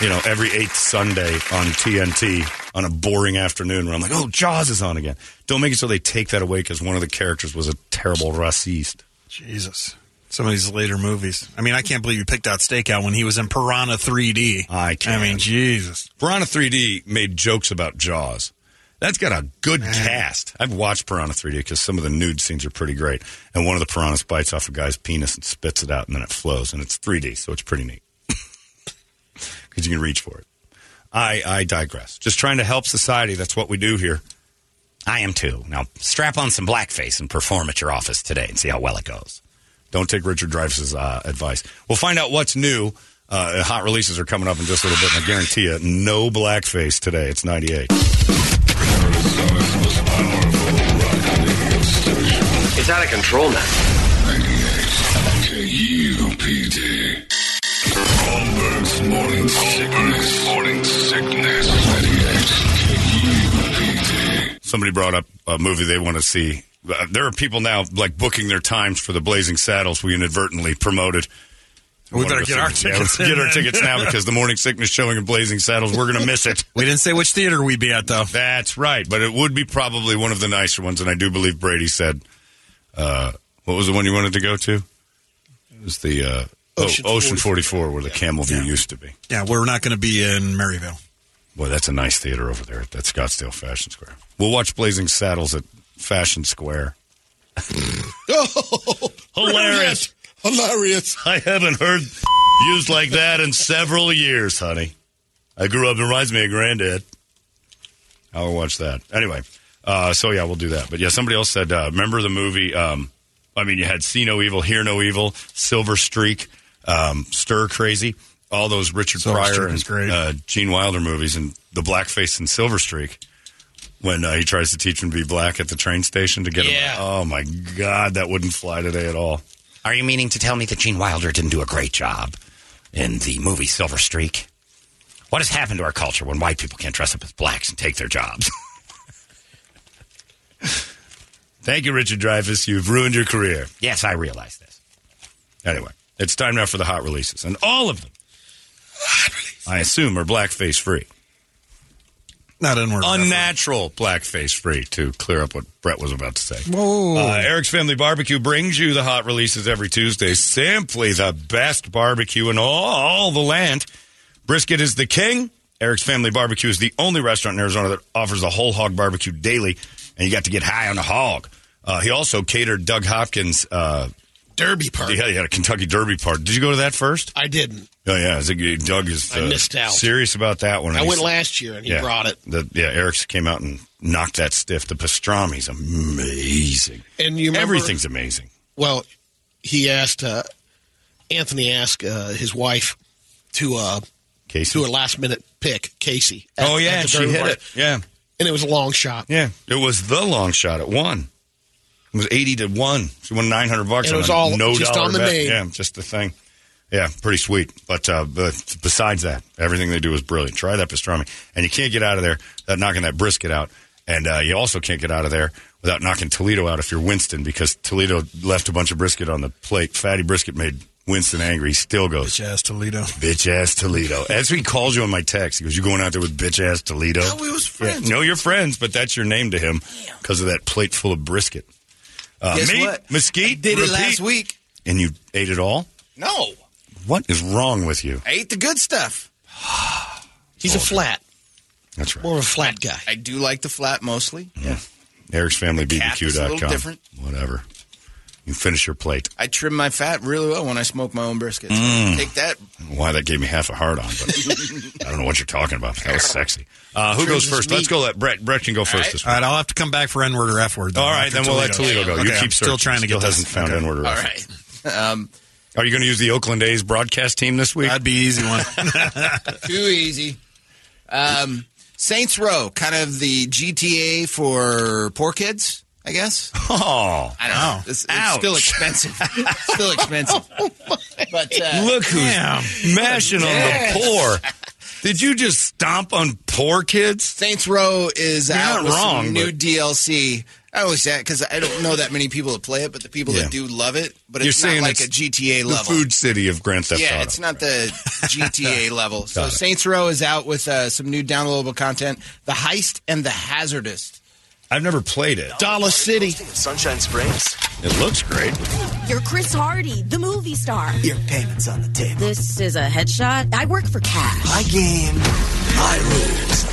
you know, every eighth Sunday on TNT on a boring afternoon where I'm like, oh, Jaws is on again. Don't make it so they take that away because one of the characters was a terrible racist. Jesus. Some of these later movies. I mean, I can't believe you picked out Stakeout when he was in Piranha 3D. I can't. I mean, Jesus. Piranha 3D made jokes about Jaws. That's got a good cast. I've watched Piranha 3D because some of the nude scenes are pretty great. And one of the piranhas bites off a guy's penis and spits it out, and then it flows, and it's 3D, so it's pretty neat because you can reach for it. I, I digress. Just trying to help society. That's what we do here. I am too. Now, strap on some blackface and perform at your office today and see how well it goes. Don't take Richard Dreyfuss's uh, advice. We'll find out what's new. Uh, hot releases are coming up in just a little bit, and I guarantee you, no blackface today. It's 98. It's out of control now. KUPD. Holmberg's Morning Sickness. Morning Sickness. 98 KUPD. Somebody brought up a movie they want to see uh, there are people now like booking their times for the Blazing Saddles we inadvertently promoted. We better get our Yeah, tickets let's get our tickets now because the morning sickness showing of Blazing Saddles, we're going to miss it. We didn't say which theater we'd be at, though. That's right, but it would be probably one of the nicer ones, and I do believe Brady said, uh, what was the one you wanted to go to? It was the uh, Ocean oh, Ocean 44. 44, where the Camel View used to be. Yeah, we're not going to be in Maryvale. Boy, that's a nice theater over there at that Scottsdale Fashion Square. We'll watch Blazing Saddles at Fashion Square. Oh, Hilarious. Hilarious. I haven't heard used like that in several years, honey. I grew up, it reminds me of granddad. I'll watch that. Anyway, uh, so yeah, we'll do that. But yeah, somebody else said, uh, remember the movie? Um, I mean, you had See No Evil, Hear No Evil, Silver Streak, um, Stir Crazy, all those Richard Silver Pryor and great. Uh, Gene Wilder movies, and the blackface and Silver Streak when uh, he tries to teach him to be black at the train station to get Yeah. him. Oh my God, that wouldn't fly today at all. Are you meaning to tell me that Gene Wilder didn't do a great job in the movie Silver Streak? What has happened to our culture when white people can't dress up as blacks and take their jobs? Thank you, Richard Dreyfuss. You've ruined your career. yes, I realize this. Anyway, it's time now for the hot releases, and all of them, I assume, are blackface free. Not. Unnatural blackface free. To clear up what Brett was about to say. Whoa. Uh, Eric's Family Barbecue brings you the hot releases every Tuesday. Simply the best barbecue in all the land. Brisket is the king. Eric's Family Barbecue is the only restaurant in Arizona that offers a whole hog barbecue daily, and you got to get high on the hog. Uh, he also catered Doug Hopkins. Uh, Derby part. yeah, he had a Kentucky Derby part. Did you go to that first? I didn't. Oh yeah, I think Doug is I uh, missed out. serious about that one. I went last year and he yeah, brought it. The, yeah, Eric's came out and knocked that stiff. The pastrami's amazing. And you remember, Everything's amazing. Well, he asked uh, Anthony asked uh, his wife to uh, Casey. do a last minute pick, Casey. at- oh yeah, she hit party. it. Yeah, and it was a long shot. yeah. It was the long shot It one. It was eighty to one. She won nine hundred bucks. And it was all no just on the bet. name. Yeah, just the thing. Yeah, pretty sweet. But uh, but besides that, everything they do is brilliant. Try that pastrami, and you can't get out of there without knocking that brisket out. And uh, you also can't get out of there without knocking Toledo out if you're Winston, because Toledo left a bunch of brisket on the plate. Fatty brisket made Winston angry. He still goes, Bitch ass Toledo. bitch ass Toledo. That's what he calls you on my text. He goes, "You going out there with bitch ass Toledo?" No, we was friends. Yeah. No, you're friends, but that's your name to him because of that plate full of brisket. Uh, Guess meat, what? mesquite, Did it last week. and you ate it all. No, What is wrong with you? I ate the good stuff. He's a flat, That's right. more of a flat guy. I do like the flat mostly. Yeah. Eric's Family Cap is a little BBQ.com. different. Whatever. You finish your plate. I trim my fat really well when I smoke my own brisket. So Mm. Take that. Why that gave me half a heart on, but I don't know what you're talking about. That was sexy. Uh, who Trim goes his first? Let's go. Let Brett. Brett can go first right. this week. right, I'll have to come back for N word or F word. All right, then we'll let Toledo. Toledo go. Okay, you I'm keep still searching. trying to get. Still get hasn't this. found Okay. N-word or All F. right. Um, Are you going to use the Oakland A's broadcast team this week? That'd be easy one. too easy. Um, Saints Row, kind of the GTA for poor kids, I guess. Oh, I don't know. It's, it's still expensive. still expensive. But uh, look who's mashing on the poor. Did you just stomp on poor kids? Saints Row is You're out not with wrong, some new but- DLC. I always say because I don't know that many people that play it, but the people Yeah. that do love it. But You're it's saying not like it's a GTA The level. food city of Grand Theft Auto. yeah, Auto. it's not the GTA level. So Saints Row is out with uh, some new downloadable content: the heist and the hazardous. I've never played it. Dollar City. Sunshine Springs. It looks great. You're Chris Hardy, the movie star. Your payment's on the table. This is a headshot. I work for cash. My game, my rules.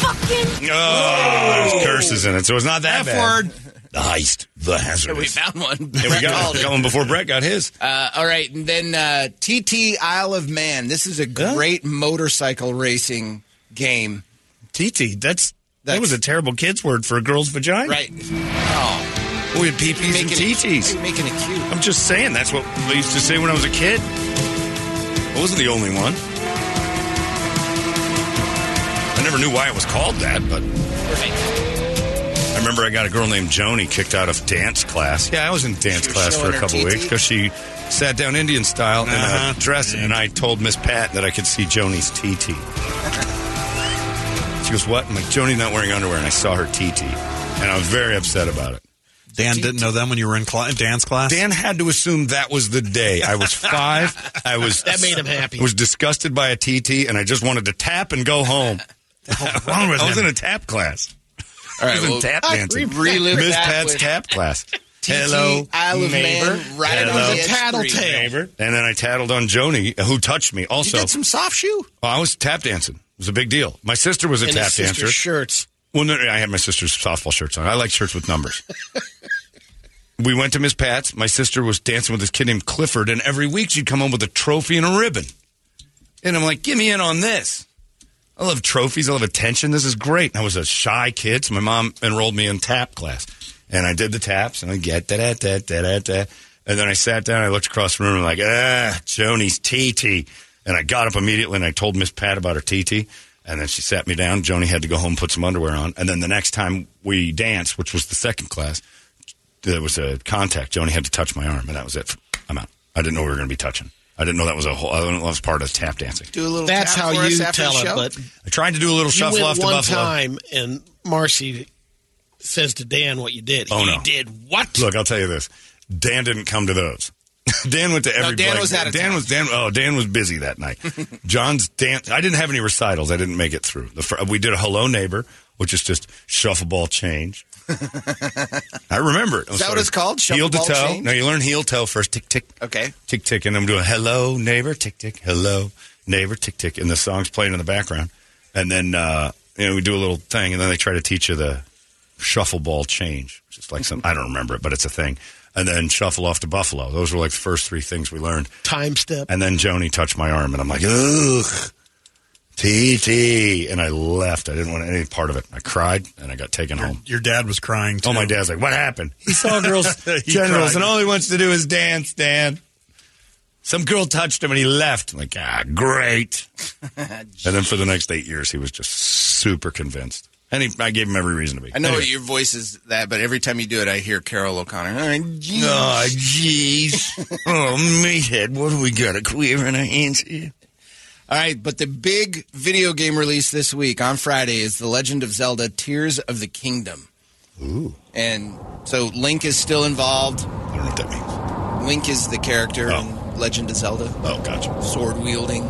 Fucking. Oh, there's curses in it, so it's not that F bad. word. The heist, the hazardous. We found one. There we Brett go. called it. Got one before Brett got his. Uh, all right, and then uh, TT Isle of Man. This is a great motorcycle racing game. TT, that's, that was a terrible kid's word for a girl's vagina. Right. Oh, We had PPs and TTs. you're making it cute. I'm just saying, that's what we used to say when I was a kid. I wasn't the only one. I never knew why it was called that, but I remember I got a girl named Joni kicked out of dance class. Yeah, I was in dance class for a couple weeks because she sat down Indian style in Uh-huh. a dress, and I told Miss Pat that I could see Joni's TT. She goes, "What?" I'm like, "Joni's not wearing underwear," and I saw her TT. and I was very upset about it. Dan didn't know them when you were in cla- dance class. Dan had to assume that was the day. I was five. I was That made him happy. Was disgusted by a TT, and I just wanted to tap and go home. wrong with I was him? in a tap class. All right, I was in tap I dancing. relive Miss that Pat's with tap class. TT, Hello, Isle of neighbor. Man, right Hello. on the edge Tattletale. And then I tattled on Joni, who touched me. You Also, did some soft shoe. Oh, I was tap dancing. It was a big deal. My sister was a And tap dancer. shirts. Well, no, I had my sister's softball shirts on. I like shirts with numbers. we went to Miss Pat's. My sister was dancing with this kid named Clifford, and every week she'd come home with a trophy and a ribbon. And I'm like, give me in on this. I love trophies. I love attention. This is great. I was a shy kid, so my mom enrolled me in tap class. And I did the taps, and I get da da da da da da. And then I sat down, I looked across the room, and I'm like, ah, Joni's TT. And I got up immediately, and I told Miss Pat about her TT. And then she sat me down. Joni had to go home and put some underwear on. And then the next time we danced, which was the second class, there was a contact. Joni had to touch my arm, and that was it. I'm out. I didn't know we were going to be touching. I didn't know that was a whole. I didn't know that was part of tap dancing. Do a little. That's tap how for us you after tell the it. But I tried to do a little you shuffle went off to one Buffalo. time, and Marcy says to Dan what you did. Oh, he no. did what? Look, I'll tell you this. Dan didn't come to those. Dan went to every. Dan like, was out of Dan town. was Dan. Oh, Dan was busy that night. John's dance. I didn't have any recitals. I didn't make it through. The fir- we did a hello neighbor, which is just shuffle ball change. I remember it. Is that what it's called? Heel to toe. change? No, you learn heel toe first. Tick tick. Okay. Tick tick, and I'm doing hello neighbor. Tick tick. Hello neighbor. Tick tick, and the song's playing in the background, and then uh, you know we do a little thing, and then they try to teach you the shuffle ball change, which is like some I don't remember it, but it's a thing. And then shuffle off to Buffalo. Those were like the first three things we learned. Time step. And then Joni touched my arm, and I'm like, ugh, TT. And I left. I didn't want any part of it. I cried, and I got taken home. Your dad was crying. Too. Oh, my dad's like, what happened? He saw girls He generals, cried. and all he wants to do is dance, Dan. Some girl touched him, and he left. I'm like, ah, great. and then for the next eight years, he was just super convinced. And he, I gave him every reason to be. I know Anyway. your voice is that, but every time you do it, I hear Carroll O'Connor. Oh, geez. Oh, jeez. oh, meathead. What do we got? A queer in our hands here? All right, but the big video game release this week on Friday is The Legend of Zelda: Tears of the Kingdom. Ooh. And so Link is still involved. I don't know what that means. Link is the character Oh. in Legend of Zelda, Oh, gotcha. sword wielding.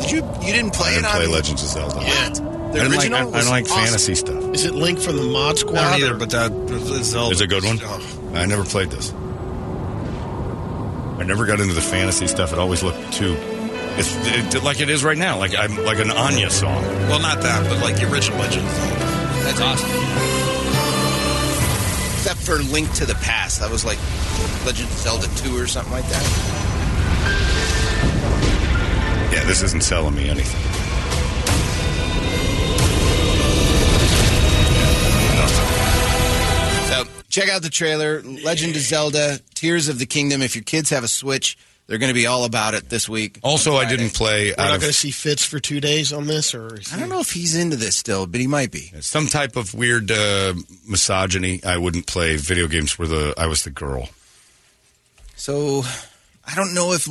Did you? You didn't play I didn't it play on Legends of Zelda. What? The I don't like, I, I don't like awesome. fantasy stuff. Is it Link from the Mod Squad? I don't either, but that is Zelda. Is a good one? Oh. I never played this. I never got into the fantasy stuff. It always looked too. It's it, like it is right now, like I'm like an Enya song. Well, not that, but like the original Legend. That's awesome. Except for Link to the Past, that was like Legend of Zelda 2 or something like that. Yeah, this isn't selling me anything. Check out the trailer, Legend of Zelda: Tears of the Kingdom. If your kids have a Switch, they're going to be all about it this week. Also, I didn't play We're out not of going to see Fitz for two days on this, or is I don't know if he's into this still, but he might be. some type of weird uh, misogyny. I wouldn't play video games where the I was the girl. So I don't know if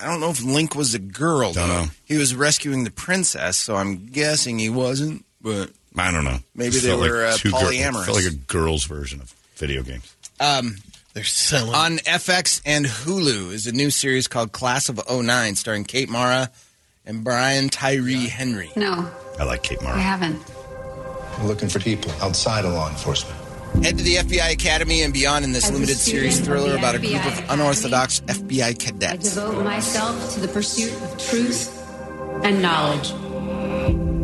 I don't know if Link was a girl. Don't though. know. He was rescuing the princess, so I'm guessing he wasn't. But I don't know. Maybe they felt were, uh, two gir- polyamorous. felt like a girl's version of video games. um, they're selling? on FX and Hulu is a new series called Class of 09 starring Kate Mara and Brian Tyree Henry. No, I like Kate Mara. I haven't. We're looking for people outside of law enforcement. Head to the FBI Academy and beyond in this As a limited series student of thriller the about a group of Academy, unorthodox FBI I cadets. devote myself to the pursuit of truth and knowledge.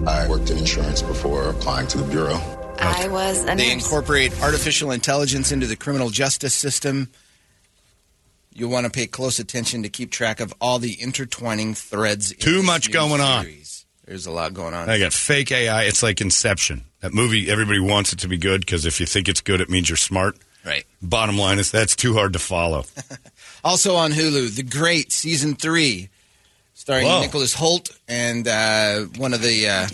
I worked in insurance before applying to the Bureau. I was a They nurse. incorporate artificial intelligence into the criminal justice system. You'll want to pay close attention to keep track of all the intertwining threads. in Too this much new going on. series. There's a lot going on. I got fake AI. It's like Inception. That movie, everybody wants it to be good because if you think it's good, it means you're smart. Right. Bottom line is that's too hard to follow. Also on Hulu, The Great season three, starring Whoa. Nicholas Hoult and uh, one of the uh,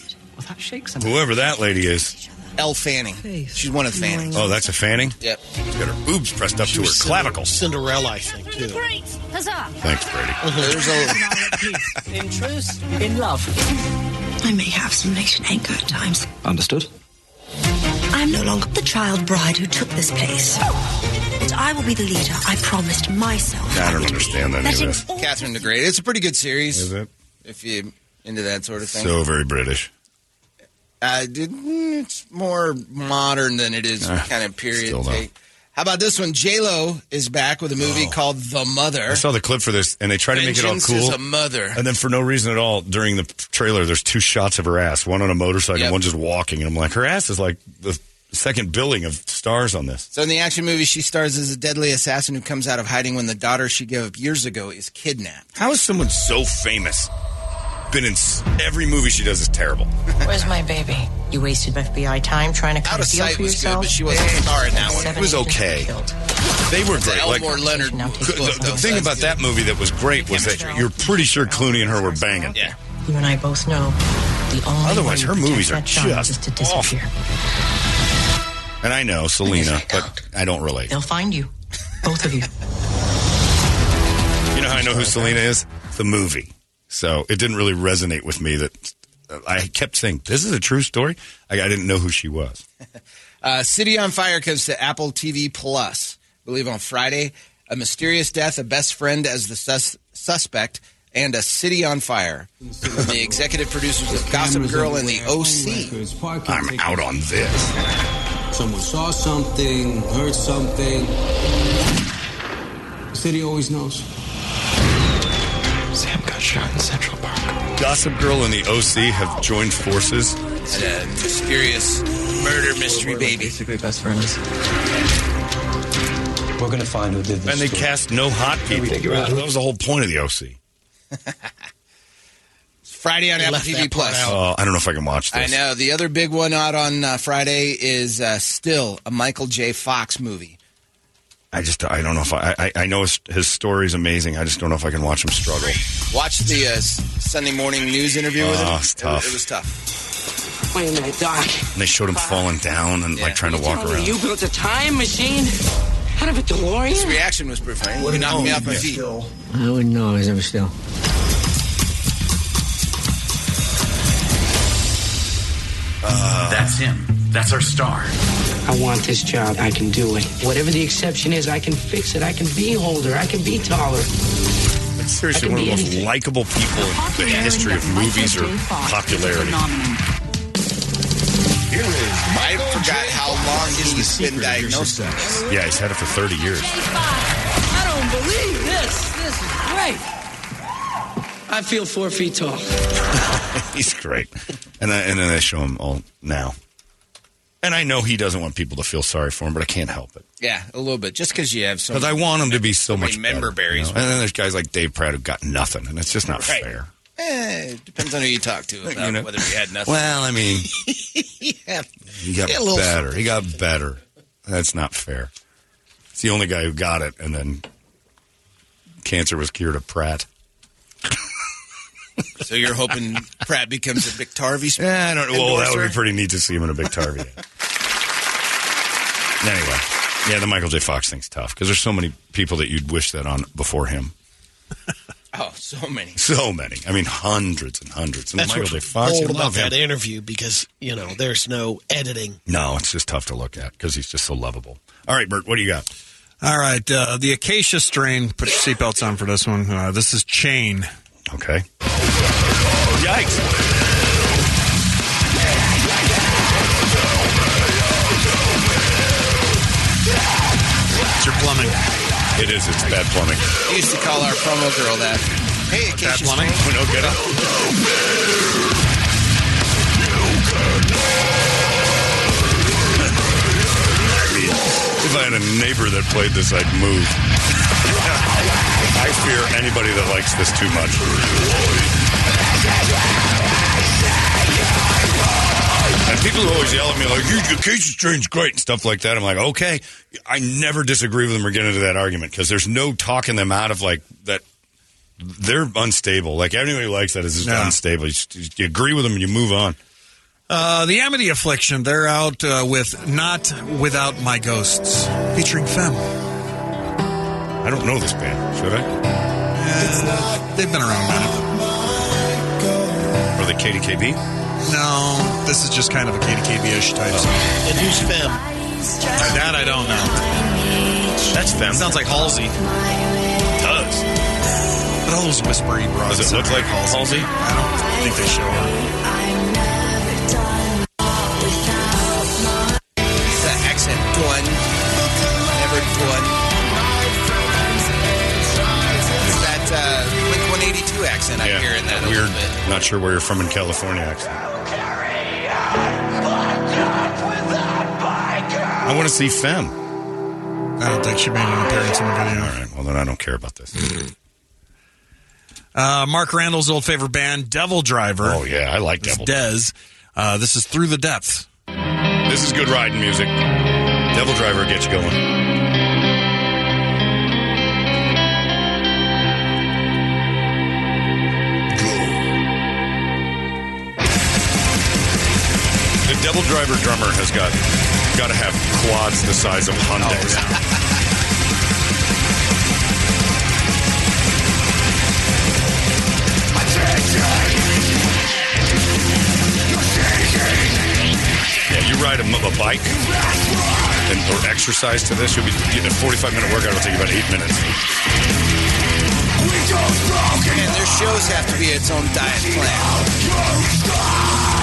Whoever that lady is. Elle Fanning. She's one of the Fannings. Oh, that's a Fanning? Yep. She's got her boobs pressed up She to her was Cinder- clavicles. Cinderella, I think, too. Great! Huzzah! Thanks, Brady. There's a In truth, in love. I may have some late and at times. Understood. I I'm no longer the child bride who took this place. But I will be the leader I promised myself. I don't understand that of Letting. Catherine the Great. It's a pretty good series. Is it? If you into that sort of thing. So very British. Uh, it's more modern than it is Ah, kind of period take. How about this one? J Lo is back with a movie called The Mother. I saw the clip for this, and they try to make it all cool. is a mother. And then for no reason at all, during the trailer, there's two shots of her ass, one on a motorcycle, Yep. one just walking. And I'm like, her ass is like the second billing of stars on this. So in the action movie, she stars as a deadly assassin who comes out of hiding when the daughter she gave up years ago is kidnapped. How is someone so famous? Been in s- every movie she does is terrible. Where's my baby? You wasted FBI time trying to cut Out a of deal sight for was good, yourself. but she wasn't a star in that one. Seven It was okay. They were The great. Like Elmore Leonard the, book, the thing that's about good. that movie that was great was that you're pretty sure Clooney and her were banging. Yeah. You and I both know the only Otherwise, her movies are just to disappear. And I know Selena, but I don't relate. They'll find you, both of you. You know how I know who Selena is? The movie. So it didn't really resonate with me that I kept saying, this is a true story. I, I didn't know who she was. Uh, City on Fire comes to Apple TV Plus. I believe on Friday. A mysterious death, a best friend as the sus- suspect, and a city on fire. The executive producers of Gossip Girl and the OC. I'm out on this. Someone saw something, heard something. The city always knows. Sam got shot in Central Park. Gossip Girl and the OC have joined forces. And a mysterious murder mystery baby. Basically, best friends. We're gonna find who did this. And they story. cast no hot people. figure out That was the whole point of the OC. Friday on They Apple TV Plus. out. Oh, I don't know if I can watch this. I know. The other big one out on uh, Friday is uh, still a Michael J. Fox movie. I just, I don't know if I, I, I know his, his story is amazing. I just don't know if I can watch him struggle. Watch the uh, Sunday morning news interview with him. Oh, it's It- tough. It, was tough. Wait a minute, Doc. And they showed him falling down and like trying to walk around. You built a time machine out of a DeLorean. His DeLorean? reaction was pretty funny. He knocked me off my feet. I wouldn't know. I was ever still. That's him. That's our star. I want this job. I can do it. Whatever the exception is, I can fix it. I can be older. I can be taller. It's seriously one of the most likable people in the history of movies or popularity. Here is. I forgot how long he's been diagnosed this. Yeah, he's had it for 30 years. I don't believe this. This is great. I feel four feet tall. He's great. And, I, and then they show him all now. And I know he doesn't want people to feel sorry for him, but I can't help it. Yeah, a little bit. Just because you have so Because I want him to be so much member better, berries. you know? And then there's guys like Dave Pratt who got nothing, and it's just not Right. fair. Eh, it depends on who you talk to about You know? whether he had nothing. Well, I mean, yeah. he got Yeah, a little better. He got better. That's not fair. It's the only guy who got it, and then cancer was cured of Pratt. So you're hoping Pratt becomes a Biktarvy? Yeah, I don't know. Well, that would be pretty neat to see him in a Biktarvy. anyway, yeah, the Michael J. Fox thing's tough because there's so many people that you'd wish that on before him. Oh, so many. So many. I mean, hundreds and hundreds. And That's Michael what's J. Fox, you bold about love him. that interview because you know there's no editing. No, it's just tough to look at because he's just so lovable. All right, Bert, what do you got? All right, uh, the acacia strain. Put your seatbelts on for this one. Uh, this is chain. Okay. Yikes. It's your plumbing. It is. It's bad plumbing. We used to call our promo girl that. Hey, Bad plumbing? Spring. We don't get it. If I had a neighbor that played this, I'd move. I fear anybody that likes this too much. And people who always yell at me like, "You Acacia Strain's, great" and stuff like that. I'm like, okay, I never disagree with them or get into that argument because there's no talking them out of like that. They're unstable. Like anybody who likes that is just Yeah. unstable. You, just- you agree with them and you move on. Uh, the Amity Affliction. They're out uh, with "Not Without My Ghosts," featuring Phem. I don't know this band. Should I? Uh, they've been around a minute. Or the KDKB? No, this is just kind of a KDKB-ish type song. And who's Phem? That I don't know. That's them. Sounds like Halsey. does. But all those whispery broads. Does it look like Halsey? I don't think they show her. Accent I hear in that a weird. little bit. Not sure where you're from in California accent. I want to see Phem. I don't think she made an appearance in the video. All right. Well, then I don't care about this. Uh, Mark Randall's old favorite band, Devil Driver. Oh yeah, I like This Devil. Dez. Uh, this is Through the Depths. This is good riding music. Devil Driver gets you going. Devil Driver drummer has got got to have quads the size of Hyundai's. Oh, yeah, you ride a, a bike and or exercise to this, you'll be getting a 45 minute workout. It'll take you about eight minutes. And their shows have to be its own diet plan.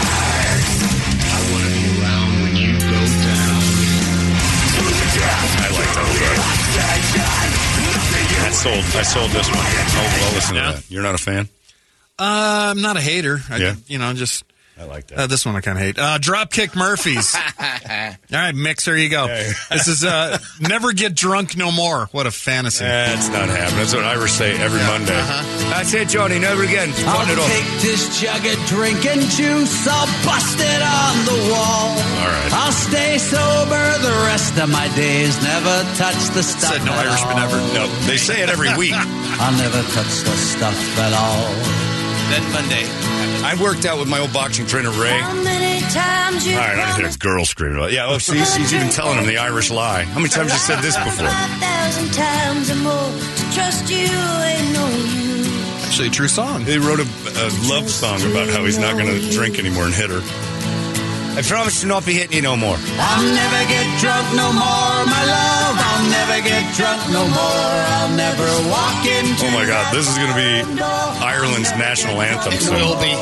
I sold. I sold this one. I'll, I'll listen to that. You're not a fan? Uh, I'm not a hater. I, Yeah. You know, I'm just. I like that. Uh, this one I kind of hate. Uh, Dropkick Murphys. All right, Mix, here you go. This is uh, Never Get Drunk No More. What a fantasy. That's not happening. That's what Irish say every Monday. That's it, Johnny. Never again. I'll Turn it off. take this jug of drinking juice, I'll bust it on the wall. All right. I'll stay sober the rest of my days, never touch the stuff. Said no Irishman ever. No, they say it every week. I'll never touch the stuff at all. Then Monday. I worked out with my old boxing trainer, Ray. All many times you right, I hear a girl screaming about it. Yeah, oh, see, he's even telling him the Irish lie. How many times you said this before? thousand times or more to trust you ain't no use. Actually, a true song. He wrote a, a love song about how he's not going to drink anymore and hit her. I promise to not be hitting you no more. I'll never get drunk no more, my love. I'll never get drunk no more. I'll never walk into Oh my God, this is going to be Ireland's national anthem. It soon. will be.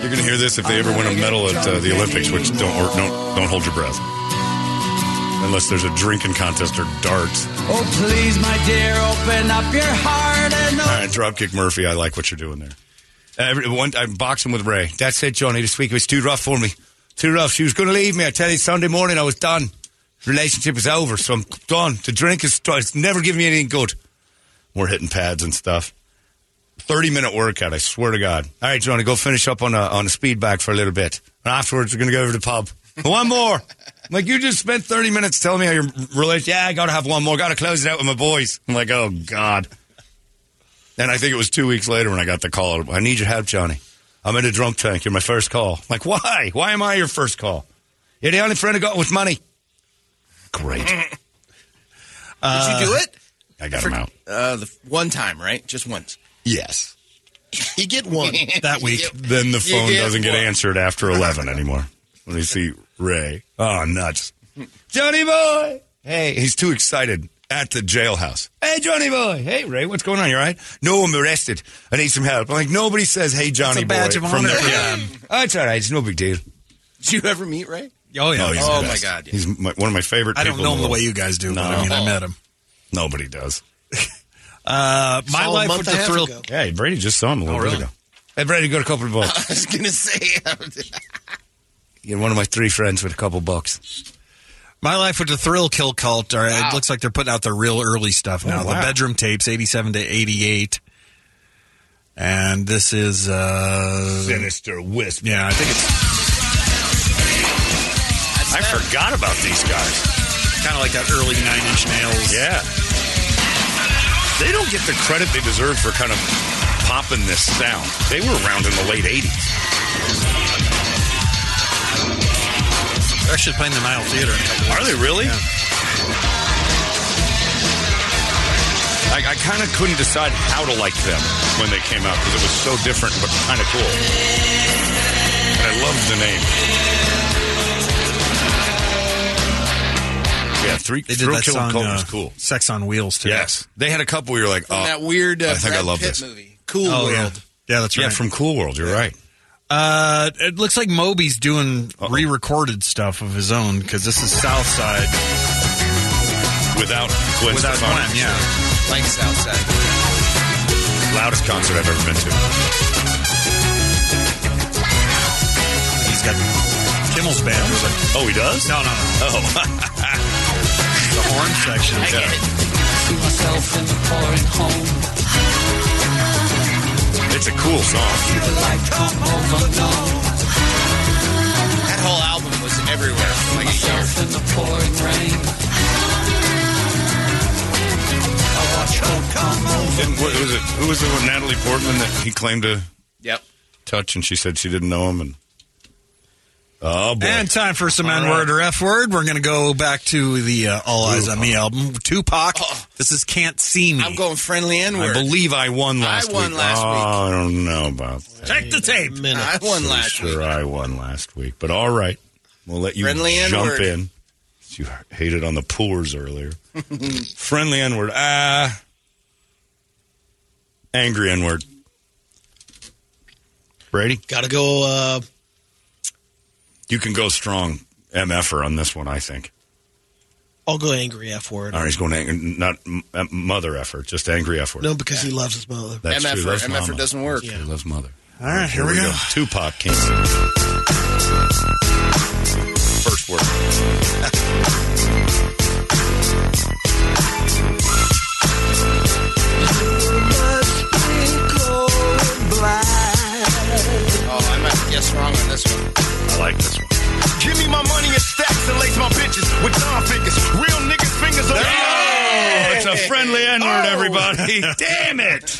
You're going to hear this if they ever win a medal at uh, the Olympics, which don't or don't don't hold your breath, unless there's a drinking contest or darts. Oh, please, my dear, open up your heart and All right, Dropkick Murphy, I like what you're doing there. Every, one, I'm boxing with Ray. That's it, Johnny. This week was too rough for me. Too rough. She was going to leave me. I tell you, Sunday morning I was done. Relationship is over, so I'm done. The drink is it's never given me anything good. We're hitting pads and stuff. Thirty minute workout. I swear to God. All right, Johnny, go finish up on a on a speed bag for a little bit, and afterwards we're going to go over to the pub. One more. I'm like you just spent thirty minutes telling me how your relationship. Yeah, I got to have one more. Got to close it out with my boys. I'm like, oh God. And I think it was two weeks later when I got the call. I need your help, Johnny. I'm in a drunk tank. You're my first call. I'm like, why? Why am I your first call? You're the only friend I got with money. Great. Did you do it? I got him out. Uh, the one time, right? Just once. Yes. You get one. That week. Then the phone get doesn't get answered after 11 anymore. When you see Ray. Oh, nuts. Johnny boy. Hey, he's too excited at the jailhouse. Hey, Johnny boy. Hey, Ray, what's going on? You all right? No, I'm arrested. I need some help. I'm like, nobody says, hey, Johnny a badge boy. of from honor. their- Yeah. Oh, it's all right. It's no big deal. Did you ever meet Ray? Oh, yeah. Oh, he's Oh, the my best. God, yeah. He's my, one of my favorite I don't know in him the world. way you guys do, but No. I mean, I met him. Nobody does. Uh, my Saw a life month with and the a half thrill. ago. Yeah, Brady just saw him a little Oh, bit really? ago. Hey, Brady, got a couple of bucks. I was going to say. You're one of my three friends with a couple bucks. My life with the Thrill Kill Kult. Or It looks like they're putting out the real early stuff now. Oh, The bedroom tapes, 87 to 88. And this is. Uh, Sinister Wisp. yeah, I think it's I forgot about these guys. kind of like that early Nine Inch Nails. Yeah. They don't get the credit they deserve for kind of popping this sound. They were around in the late 80s. They're actually playing the Nile Theater. in a couple Are they really? Yeah. I, I kind of couldn't decide how to like them when they came out because it was so different but kind of cool. And I love the name. Yeah, three. They did Thrill that Kill song, Cult uh, was cool. Sex on Wheels too. Yes, they had a couple. where You're like, oh, that weird uh, I think Brad I love Pitt this. movie, Cool Oh, World. yeah. Yeah, that's Yeah, right. from Cool World. You're right. Uh, it looks like Moby's doing re-recorded stuff of his own because this is Southside Without Gwen without Stefani. Gwen. Yeah, like Southside. Loudest concert I've ever been to. he's got Kimmel's band. Like, Oh, he does? no, no, no. Oh, The horn section. yeah. See myself in the pouring home. It's a cool song. The light come over now. That whole album was everywhere like a year. Myself in the pouring rain. I watch her come over. What was it? Who was it? with Natalie Portman that he claimed to Yep. touch, and she said she didn't know him. And oh boy, And time for some All N right. word or F word. We're going to go back to the uh, All Eyes on Me album. Tupac. This is Can't See Me. I'm going friendly N I word. I believe I won last I won week. last oh, week. I don't know about that. Check the tape. I won Pretty last sure week. I won last week, but all right, we'll let you Friendly jump N-word. in. You hated on the poors earlier. Friendly N word. Ah, angry N word. Brady, Got to go. Uh, you can go strong MFer on this one. I think. I'll go angry F word. All right, he's going ang- not m- mother effort, just angry effort. No, because he loves his mother. That's true. MFer. Loves MFer mama. doesn't work. He loves mother. All right, here we go. Tupac can't. First word. I guess wrong on this one. I like this one. Give me my money in stacks and lace my bitches with Don figures. Real niggas fingers on Oh, it's a friendly N word, oh! everybody. Damn it.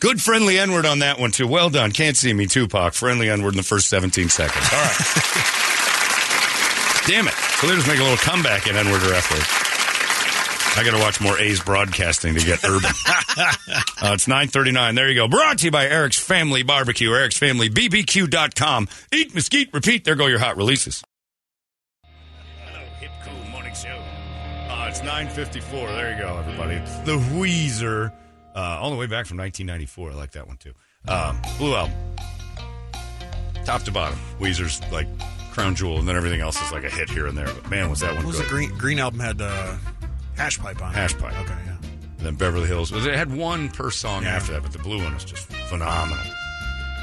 Good friendly N word on that one, too. Well done. Can't see me, Tupac. Friendly N word in the first 17 seconds. All right. Damn it. So they just make a little comeback in N word or F word. I got to watch more A's broadcasting to get urban. uh, it's 939. There you go. Brought to you by Eric's Family Barbecue, Eric's Family BBQ.com. Eat, mesquite, repeat. There go your hot releases. Hello, Hip Cool Morning Show. Uh, it's 954. There you go, everybody. It's the Weezer. Uh, all the way back from 1994. I like that one, too. Um, Blue Album. Top to bottom. Weezer's like crown jewel, and then everything else is like a hit here and there. But man, was that one What was good. the green green album had uh, hash pipe on. Hash Pipe. Okay, yeah. And then Beverly Hills. It had one per song Yeah. after that, but the blue one was just phenomenal.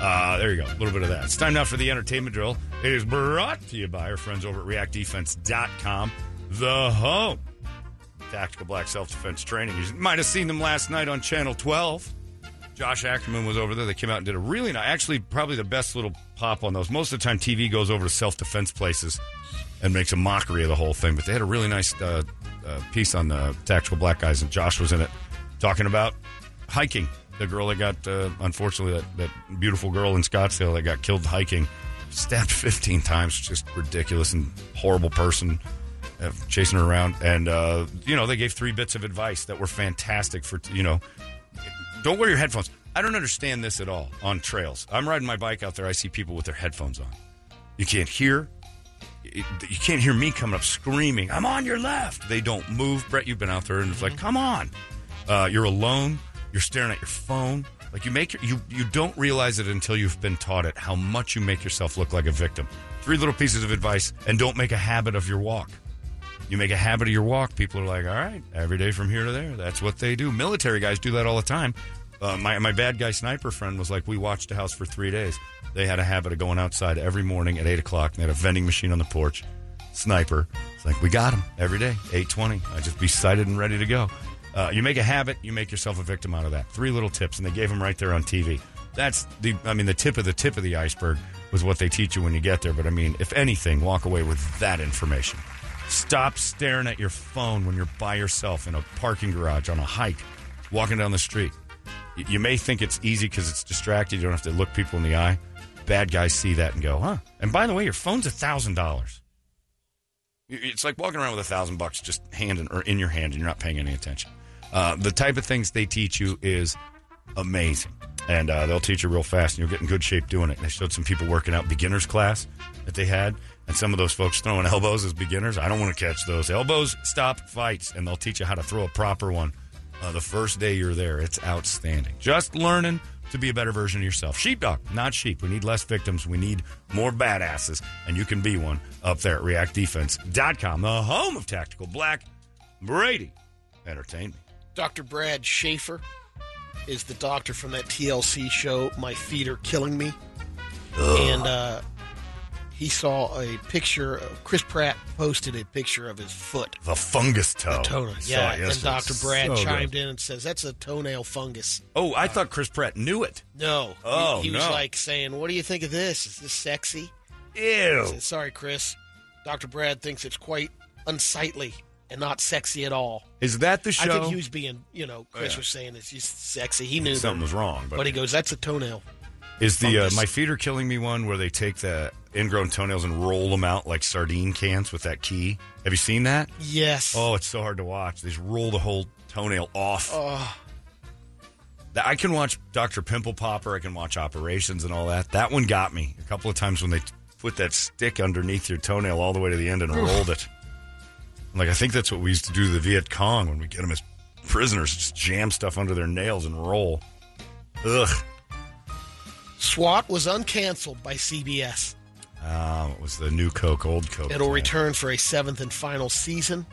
Uh, there you go. A little bit of that. It's time now for the entertainment drill. It is brought to you by our friends over at reactdefense.com, the home. Tactical Black Self Defense Training. You might have seen them last night on Channel 12. Josh Ackerman was over there. They came out and did a really nice, actually, probably the best little pop on those. Most of the time, TV goes over to self defense places and makes a mockery of the whole thing. But they had a really nice uh, uh, piece on the Tactical Black Guys, and Josh was in it talking about hiking. The girl that got, uh, unfortunately, that, that beautiful girl in Scottsdale that got killed hiking, stabbed 15 times, just ridiculous and horrible person uh, chasing her around. And, uh, you know, they gave three bits of advice that were fantastic for, you know, don't wear your headphones. I don't understand this at all on trails. I'm riding my bike out there. I see people with their headphones on. You can't hear. It- you can't hear me coming up screaming, I'm on your left. They don't move. Brett, you've been out there and it's like, come on. Uh, you're alone. You're staring at your phone. Like you make your, you you don't realize it until you've been taught it how much you make yourself look like a victim. Three little pieces of advice, and don't make a habit of your walk. You make a habit of your walk. People are like, all right, every day from here to there. That's what they do. Military guys do that all the time. Uh, my my bad guy sniper friend was like, we watched a house for three days. They had a habit of going outside every morning at eight o'clock. And they had a vending machine on the porch. Sniper. It's like we got him every day. Eight twenty. I just be sighted and ready to go. Uh, you make a habit, you make yourself a victim out of that. Three little tips, and they gave them right there on TV. That's the, I mean, the tip of the tip of the iceberg was what they teach you when you get there. But I mean, if anything, walk away with that information. Stop staring at your phone when you're by yourself in a parking garage on a hike, walking down the street. You may think it's easy because it's distracted. You don't have to look people in the eye. Bad guys see that and go, huh? And by the way, your phone's a thousand dollars. It's like walking around with a thousand bucks just hand in, or in your hand and you're not paying any attention. Uh, the type of things they teach you is amazing. and uh, they'll teach you real fast, and you'll get in good shape doing it. They showed some people working out beginners class that they had, and some of those folks throwing elbows as beginners. I don't want to catch those elbows. Stop fights, and they'll teach you how to throw a proper one uh, the first day you're there. It's outstanding. Just learning to be a better version of yourself. Sheepdog, not sheep. We need less victims. We need more badasses, and you can be one up there at reactdefense.com, the home of tactical black. Brady, entertain me. Dr. Brad Schaeffer is the doctor from that TLC show, My Feet Are Killing Me. And uh, he saw a picture, of, Chris Pratt posted a picture of his foot. The fungus toe. The toenail. Yeah, and. Dr. Brad So chimed good. in and says, that's a toenail fungus. Oh, I thought Chris Pratt knew it. No. Oh, he, he was like saying, what do you think of this? Is this sexy? Ew. Said, Sorry, Chris. Dr. Brad thinks it's quite unsightly and not sexy at all. Is that the show? I think he was being, you know, Chris yeah. was saying it's just sexy. He knew Something was wrong, but- But he goes, that's a toenail. Is the uh, my feet are killing me one where they take the ingrown toenails and roll them out like sardine cans with that key? Have you seen that? Yes. Oh, it's so hard to watch. They just roll the whole toenail off. Oh, I can watch Dr. Pimple Popper. I can watch Operations and all that. That one got me a couple of times when they put that stick underneath your toenail all the way to the end and rolled it. Like I think that's what we used to do to the Viet Cong when we get them as prisoners. Just jam stuff under their nails and roll. Ugh. SWAT was uncanceled by CBS. Um, it was the new Coke, old Coke. It'll return for a seventh and final season,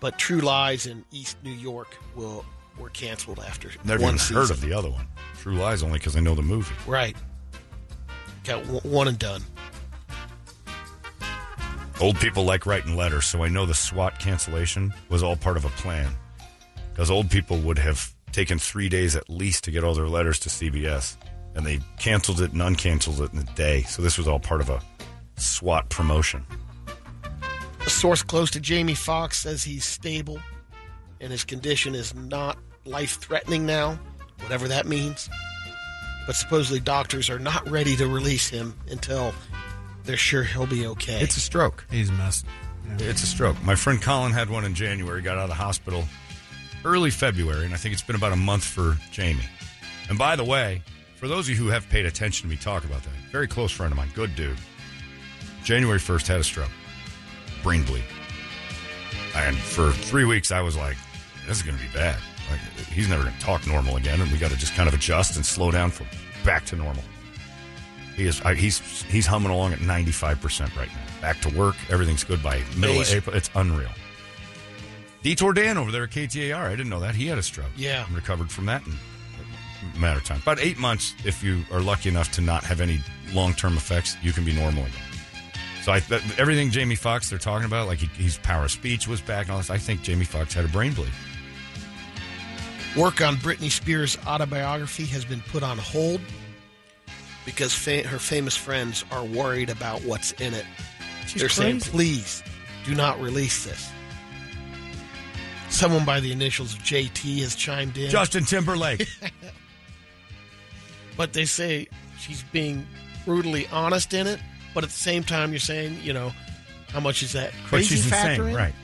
but True Lies in East New York will were canceled after Never one heard of the other one. True Lies only because I know the movie. Right. Got w- one and done. Old people like writing letters, so I know the SWAT cancellation was all part of a plan. Because old people would have taken three days at least to get all their letters to CBS, and they canceled it and uncanceled it in a day. So this was all part of a SWAT promotion. A source close to Jamie Foxx says he's stable and his condition is not life threatening now, whatever that means. But supposedly doctors are not ready to release him until they're sure he'll be okay. It's a stroke. He's messed. It's a stroke. My friend Colin had one in January, got out of the hospital early February, and I think it's been about a month for Jamie. And by the way, for those of you who have paid attention to me talk about that, very close friend of mine, good dude, January 1st had a stroke, brain bleed. And for three weeks, I was like, this is going to be bad. Like, he's never going to talk normal again, and we got to just kind of adjust and slow down from back to normal. He is. I, he's he's humming along at ninety five percent right now. Back to work. Everything's good by middle Amazing. of April. It's unreal. Detour Dan over there at KTAR. I didn't know that he had a stroke. Yeah. and recovered from that in a matter of time. About eight months, if you are lucky enough to not have any long term effects, you can be normal again. So I, th- everything Jamie Foxx they're talking about, like he, his power of speech was back and all this. I think Jamie Foxx had a brain bleed. Work on Britney Spears' autobiography has been put on hold because fa- her famous friends are worried about what's in it. She's They're saying, please do not release this. Someone by the initials of JT has chimed in. Justin Timberlake. but they say she's being brutally honest in it. But at the same time, you're saying, you know, how much is that But crazy she's factor insane, in? right?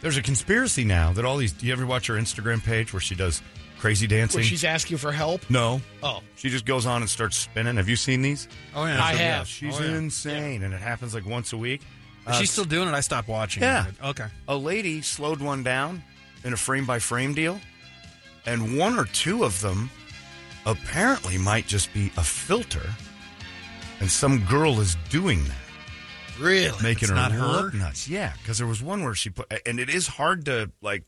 There's a conspiracy now that all these. Do you ever watch her Instagram page where she does crazy dancing? Where she's asking for help? no. Oh. She just goes on and starts spinning. Have you seen these? Oh, yeah. I have. She's Oh, yeah. insane, and it happens like once a week. Is she uh, still doing it? I stopped watching. Yeah. it. Okay. A lady slowed one down in a frame by frame deal, and one or two of them apparently might just be a filter, and some girl is doing that. Really? making It's her look nuts. Yeah, because there was one where she put, and it is hard to like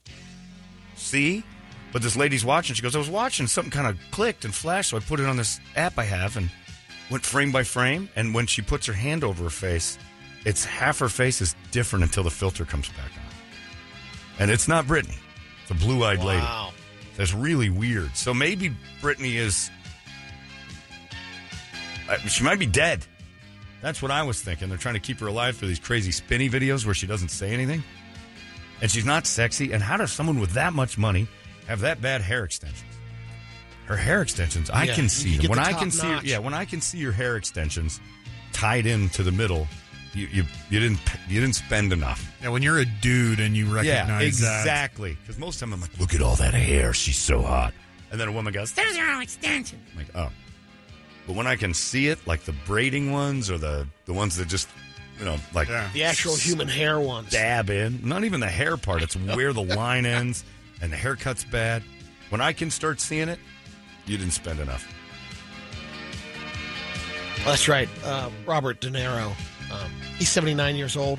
see. But this lady's watching. She goes, "I was watching. Something kind of clicked and flashed, so I put it on this app I have and went frame by frame. And when she puts her hand over her face, it's half her face is different until the filter comes back on. And it's not Britney. It's a blue-eyed lady. That's really weird. So maybe Britney is. uh, She might be dead. That's what I was thinking. They're trying to keep her alive for these crazy spinny videos where she doesn't say anything. And she's not sexy. And how does someone with that much money have that bad hair extensions? Her hair extensions, I Yeah, can see them. When I can see, notch. yeah, when I can see your hair extensions tied into the middle, you you, you didn't you didn't spend enough. Yeah, when you're a dude and you recognize Yeah, exactly. Because most of them I'm like, look at all that hair. She's so hot. And then a woman goes, There's your own extension. I'm like, oh. But when I can see it, like the braiding ones or the, the ones that just, you know, like The actual human hair ones. dab in, not even the hair part, it's where the line ends and the haircut's bad. When I can start seeing it, you didn't spend enough. That's right. Uh, Robert De Niro. Um, he's 79 years old,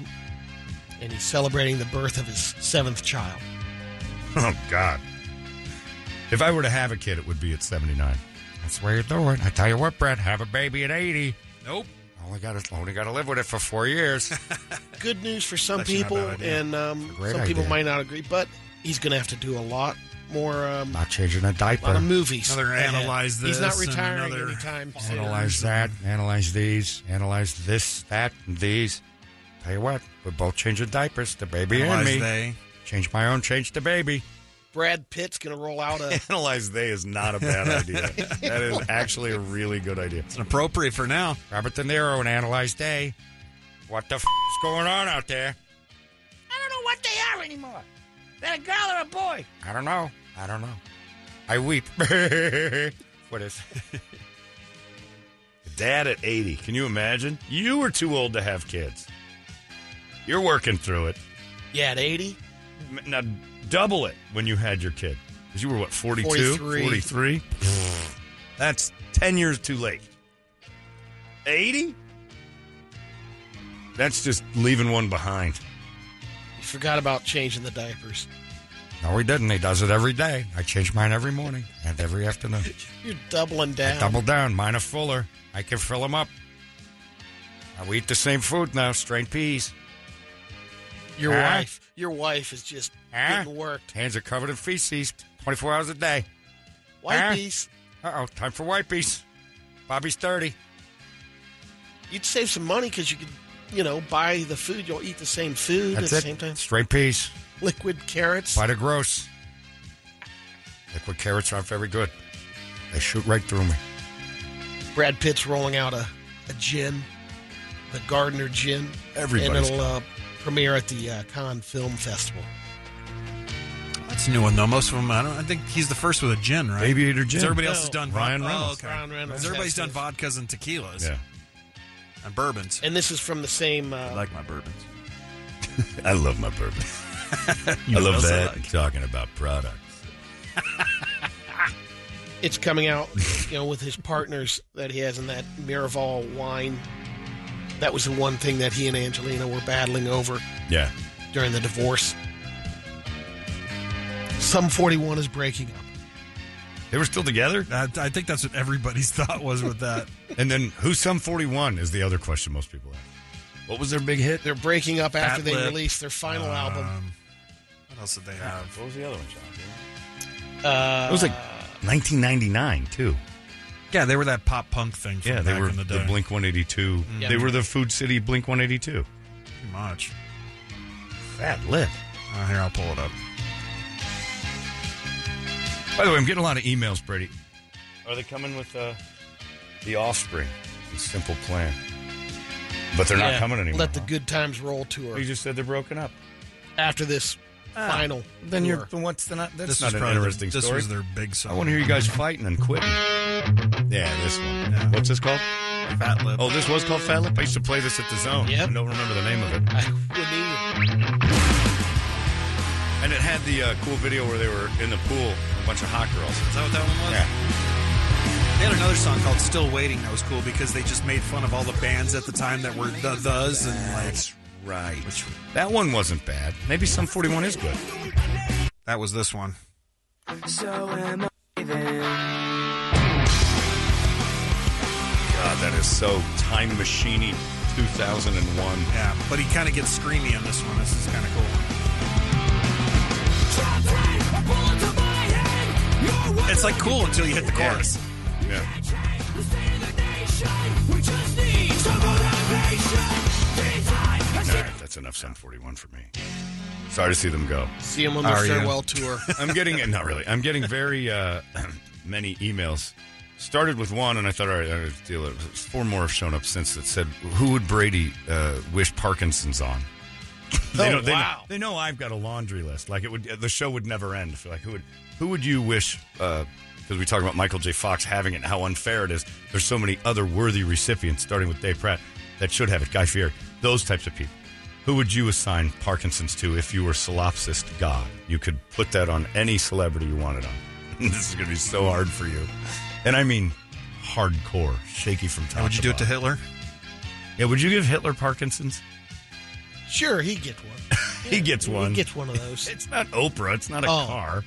and he's celebrating the birth of his seventh child. Oh, God. If I were to have a kid, it would be at 79. That's where you're it. I tell you what, Brett, have a baby at 80. Nope. Only got to only got to live with it for four years. Good news for some Actually, people, and um, some great people might not agree, but he's going to have to do a lot more. Um, Not changing a diaper. lot of movies. Another ahead. analyze He's not retiring another anytime soon. Analyze that. Analyze these. Analyze this, that, and these. Tell you what, we're both changing diapers. The baby Analyze and me. they. Change my own. Change the baby. Brad Pitt's going to roll out a. Analyze they is not a bad idea. that is actually a really good idea. It's appropriate for now. Robert De Niro and Analyze Day. What the f- is going on out there? I don't know what they are anymore. They're a girl or a boy. I don't know. I don't know. I weep. what is? Dad at 80. Can you imagine? You were too old to have kids. You're working through it. Yeah, at 80. Now, double it when you had your kid. Because you were, what, 42? 43. 43? That's 10 years too late. 80? That's just leaving one behind. You forgot about changing the diapers. No, he didn't. He does it every day. I change mine every morning and every afternoon. You're doubling down. I double down. Mine are fuller. I can fill them up. Now we eat the same food now, strained peas. Your Huh? wife, your wife is just Huh? getting worked. Hands are covered in feces 24 hours a day. Whiteys. Uh oh, time for whiteys. Bobby's 30. You'd save some money because you could, you know, buy the food. You'll eat the same food That's at it. the same time. Straight peas. Liquid carrots. Quite a gross. Liquid carrots aren't very good. They shoot right through me. Brad Pitt's rolling out a, a gin, the Gardener gin. Everybody's And it'll uh, premiere at the uh, Cannes Film Festival. That's a new one though. Most of them, I don't. I think he's the first with a gin, right? Aviator 'Cause gin. Everybody else No. has done Ryan vod- Reynolds. Oh, okay. Ryan Reynolds 'Cause everybody's done vodkas and tequilas. Yeah. And bourbons. And this is from the same. I Uh, like my bourbons. I love my bourbon. You I love that. like. Talking about products. it's coming out, you know, with his partners that he has in that Miraval wine. That was the one thing that he and Angelina were battling over Yeah. during the divorce. Sum 41 is breaking up. They were still together? I, I think that's what everybody's thought was with that. And then who's Sum 41 is the other question most people have. What was their big hit? They're breaking up after Fat they Lip. released their final album. Um, What else did they have? What was the other one, John? Uh, It was like 1999 too. Yeah, they were that pop punk thing from Yeah, they were in the the. Blink 182. Yeah. They were the Food City Blink 182. Pretty much. Fat lip. Uh, here, I'll pull it up. By the way, I'm getting a lot of emails, Brady. Are they coming with uh, the Offspring? The Simple Plan. But they're not yeah, coming anymore. Let the huh? Good Times Roll tour You just said they're broken up. after this final. Then tour. you're then what's the not? That's This not was an probably the- interesting this was their big song. I want to hear you guys fighting and quitting. Yeah, this one. What's this called? Fat Lip. Oh, this was called Fat Lip. I used to play this at the Zone. Yep. I don't remember the name of it. I wouldn't either. And it had the uh, cool video where they were in the pool, a bunch of hot girls. Is that what that one was? Yeah. They had another song called "Still Waiting" that was cool because they just made fun of all the bands at the time that were the thes and like That's right. That one wasn't bad. Maybe Sum 41 is good. that was this one. So am I then. God, that is so time machiney 2001. Yeah, but he kind of gets screamy in this one. This is kind of cool. It's like cool until you hit the chorus. Yeah. All right, that's enough Sum 41 for me. Sorry to see them go. See them on the Are you? farewell tour. I'm getting not really. I'm getting very uh, many emails. Started with one, and I thought, all right, I gotta deal with it. Four more have shown up since that said, "Who would Brady uh, wish Parkinson's on?" they Oh, know, they know- wow. They know I've got a laundry list. Like it would, the show would never end. Like who would, who would you wish uh, because we talk about Michael J. Fox having it and how unfair it is. There's so many other worthy recipients, starting with Dave Pratt, that should have it. Guy Fieri, those types of people. Who would you assign Parkinson's to if you were solipsist God? You could put that on any celebrity you wanted on. this is going to be so hard for you, and I mean hardcore, shaky from top. Would you do it to. Hitler? Yeah, would you give Hitler Parkinson's? Sure, he get one. he gets one. He gets one of those. It's not Oprah. It's not a Oh. car.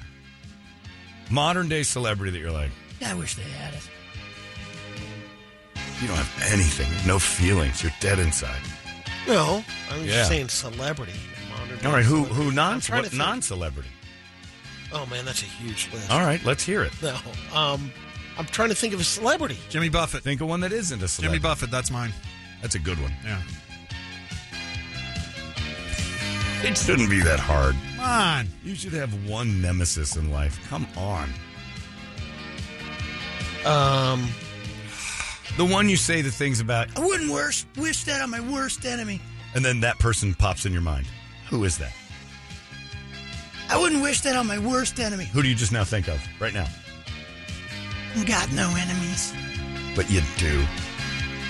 Modern day celebrity that you're like, Yeah, I wish they had it. you don't have anything, no feelings. You're dead inside. No, I'm Yeah. just saying celebrity. modern All right, who celebrity. who non I'm trying to what think. non-celebrity? Oh man, that's a huge list. All right, let's hear it. No, um, I'm trying to think of a celebrity. Jimmy Buffett. Think of one that isn't a celebrity. Jimmy. Buffett. That's mine. That's a good one. Yeah. It shouldn't be that hard. Come on. You should have one nemesis in life. Come on. Um, The one you say the things about, I wouldn't worst, wish that on my worst enemy. and then that person pops in your mind. Who is that? I wouldn't wish that on my worst enemy. Who do you just now think of right now? I Got no enemies. But you do.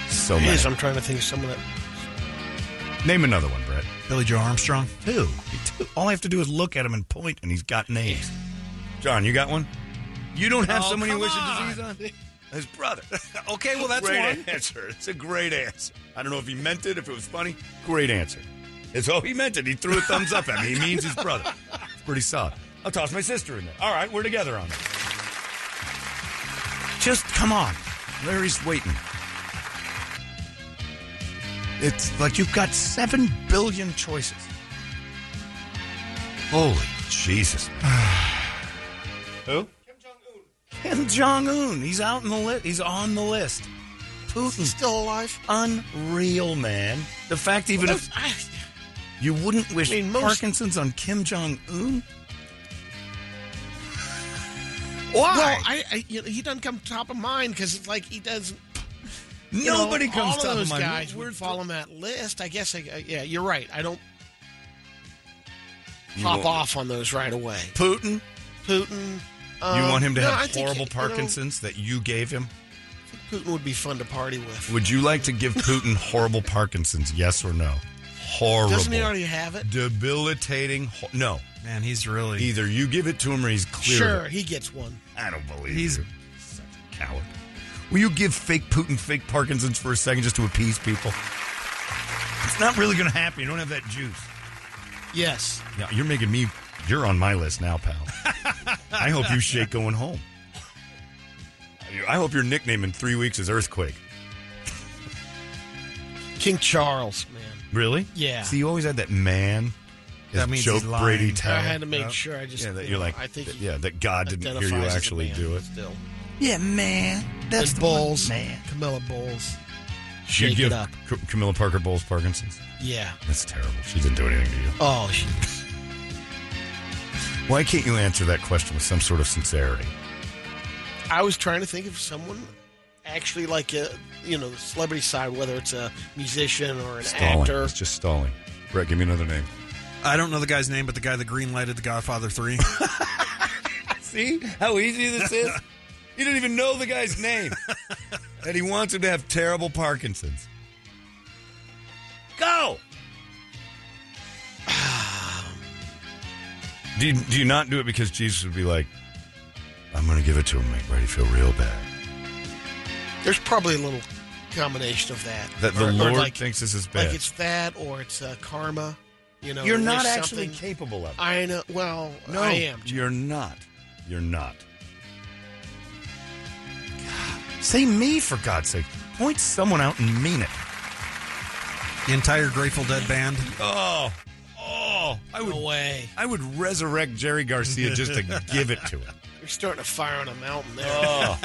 So many. Yes, I'm trying to think of someone that. Name another one, Brett. Billie Joe Armstrong. Two. Two. All I have to do is look at him and point, and he's got names. John, you got one? You don't have Oh, someone you wish on. a disease on? His brother. okay, well that's great one. answer. It's a great answer. I don't know if he meant it, if it was funny. Great answer. It's oh, he meant it. He threw a thumbs up at me. He means his brother. It's pretty solid. I'll toss my sister in there. All right, we're together on it. Just come on. Larry's waiting. It's like you've got seven billion choices. Holy Jesus. Who? Kim Jong Un. He's out in the list. He's on the list. Putin hmm. still alive. Unreal, man. The fact even if you wouldn't wish I mean, most- Parkinson's on Kim Jong Un. Why? Well, I, I you know, he doesn't come top of mind because it's like he doesn't. you know, Nobody comes all top of those mind. guys We're- would fall on that list. I guess. I, I- yeah, you're right. I don't You pop won't- off on those right away. Putin. Putin. You um, want him to no, I have think, horrible you know, Parkinson's that you gave him? Putin would be fun to party with. Would you like to give Putin horrible Parkinson's? Yes or no? Horrible. Doesn't he already have it? Debilitating. Ho- no. Man, he's really. Either you give it to him or he's clear. Sure, he gets one. I don't believe He's- you. Such a coward. Will you give fake Putin fake Parkinson's for a second just to appease people? It's not really going to happen. You don't have that juice. Yes. Yeah, you're making me. You're on my list now, pal. I hope you shake going home. I hope your nickname in three weeks is Earthquake. King Charles, man. Really? Yeah. See, you always had that man. That his means joke he's lying. Brady I had to make Yeah. sure. I just Yeah, that you you're like. I think he yeah, that God didn't hear you identifies as a actually do it. Still, Yeah, man. That's and the Bowles, one, man. Camilla Bowles. You Shake give it up. Camilla Parker Bowles Parkinson's. Yeah. That's terrible. She didn't do anything to you. Oh, she, Why can't you answer that question with some sort of sincerity? I was trying to think of someone actually like a you know the celebrity side, whether it's a musician or an Stalling. actor. It's just stalling. Brett, give me another name. I don't know the guy's name, but the guy that green lighted The Godfather 3. See how easy this is? You didn't even know the guy's name. and he wants him to have terrible Parkinson's. Go! Do, you, do you not do it because Jesus would be like, I'm going to give it to him, make Brady feel real bad? There's probably a little combination of that. That the Or- or Lord like, thinks this is bad. like it's that, or it's uh, karma. You know, You're not actually capable of it. I know. Well, No, I am. You're not. You're not. Say me, for God's sake. Point someone out and mean it. the entire Grateful Dead band. Oh, oh! I would, No way. I would resurrect Jerry Garcia just to give it to him. You're starting a fire on a mountain there. Oh,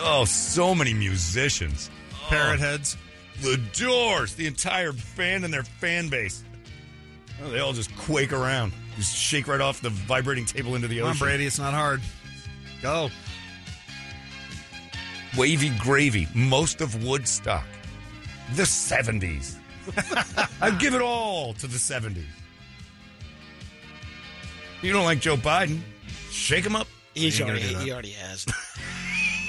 oh, so many musicians. Oh. Parrot heads. The Doors, the entire band and their fan base. Oh, they all just quake around, just shake right off the vibrating table into the Come on, ocean. Brady. It's not hard. Go. Wavy Gravy, most of Woodstock, the 70s. I'd give it all to the 70s. You don't like Joe Biden? Shake him up. He's You already, gonna do that. he already has.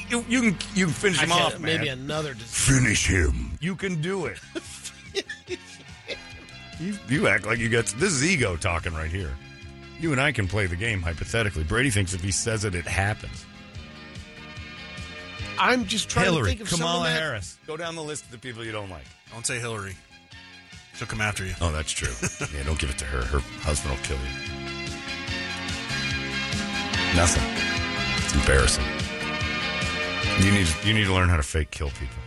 You, you can you can finish I him can't- off, maybe man. another disease. Finish him. You can do it. you, you act like you got this is ego talking right here. You and I can play the game hypothetically. Brady thinks if he says it, it happens. I'm just trying to think of someone Kamala that- Harris. Go down the list of the people you don't like. Don't say Hillary. She'll come after you. Oh, that's true. yeah, don't give it to her. Her husband will kill you. Nothing. It's embarrassing. You need you need to learn how to fake kill people.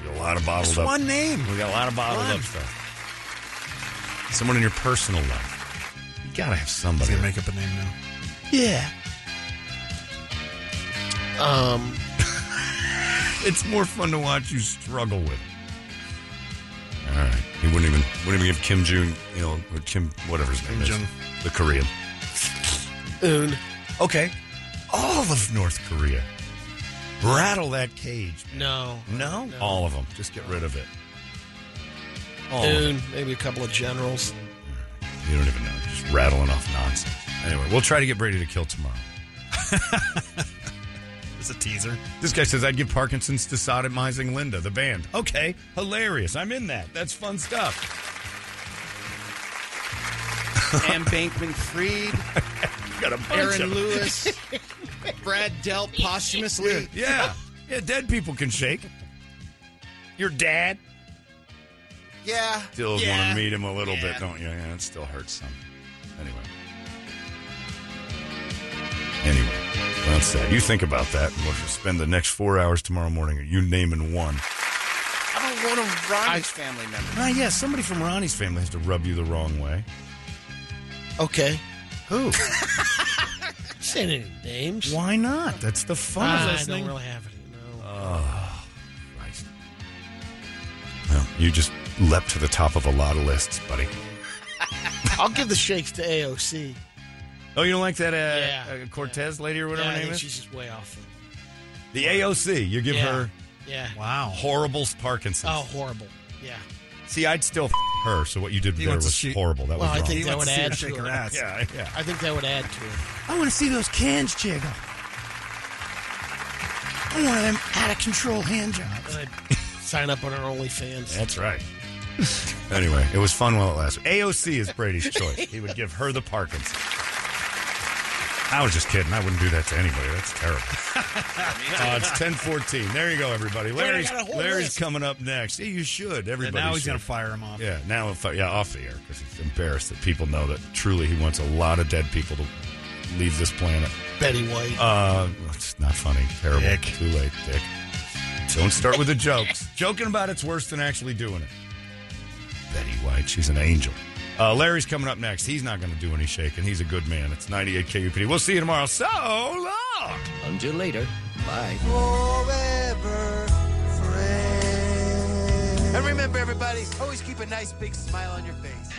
We got a lot of bottled Just up. one name. We got a lot of bottled One. up stuff. Someone in your personal life. You gotta have somebody. He's gonna make up a name now. Yeah. Um, it's more fun to watch you struggle with it. All right. He wouldn't even wouldn't even give Kim Jong, you know, or Kim whatever his name Kim is, Jong. the Korean. Un. Okay. All of North Korea. Rattle that cage. No. No? All of them. Just get rid of it. All of Un, maybe a couple of generals. You don't even know. Just rattling off nonsense. Anyway, we'll try to get Brady to kill tomorrow. It's a teaser. This guy says I'd give Parkinson's to sodomizing Linda, the band. Okay, hilarious. I'm in that. That's fun stuff. Ann Bankman-Fried, Got a bunch Aaron of 'em. Lewis, Brad Delp posthumously. Yeah, yeah. Dead people can shake. Your dad Yeah. still yeah. want to meet him a little Yeah. bit, don't you? Yeah, it still hurts some. Anyway. Anyway, well said. You think about that, and we'll just spend the next four hours tomorrow morning. You name naming one. How about one of Ronnie's family members? Ah, yeah, somebody from Ronnie's family has to rub you the wrong way. Okay. Who? Saying any names? Why not? That's the fun of I listening. don't really have any. No. Oh, Christ. Well, you just leapt to the top of a lot of lists, buddy. I'll give the shakes to AOC. Oh, you don't like that uh, Yeah. uh, Cortez lady or whatever yeah, her name is? she's just way off. The AOC. You give Yeah. her Yeah. Wow. horrible Parkinson's. Oh, horrible. Yeah. See, I'd still f- her, so what you did He there was shoot- horrible. That Well, was I think He that would to see her add to her it. ass. yeah, yeah. I think that would add to it. I want to see those cans jiggle. I want them out of control hand jobs. I'd sign up on our OnlyFans. That's right. anyway, it was fun while it lasted. AOC is Brady's choice. He would give her the Parkinson's. I was just kidding. I wouldn't do that to anybody. That's terrible. Uh, it's ten fourteen. There you go, everybody. Larry's, got a whole Larry's coming up next. Yeah, you should. Everybody. And now he's gonna fire him off. Yeah, now yeah, off the air because he's embarrassed that people know that truly he wants a lot of dead people to leave this planet. Betty White. Uh, it's not funny. Terrible. Dick. Too late, Dick. Don't start with the jokes. Joking about it's worse than actually doing it. Betty White, she's an angel. Uh, Larry's coming up next. He's not going to do any shaking. He's a good man. It's 98 KUPD. We'll see you tomorrow. So long. Until later, bye. Forever friend. And remember, everybody, always keep a nice big smile on your face.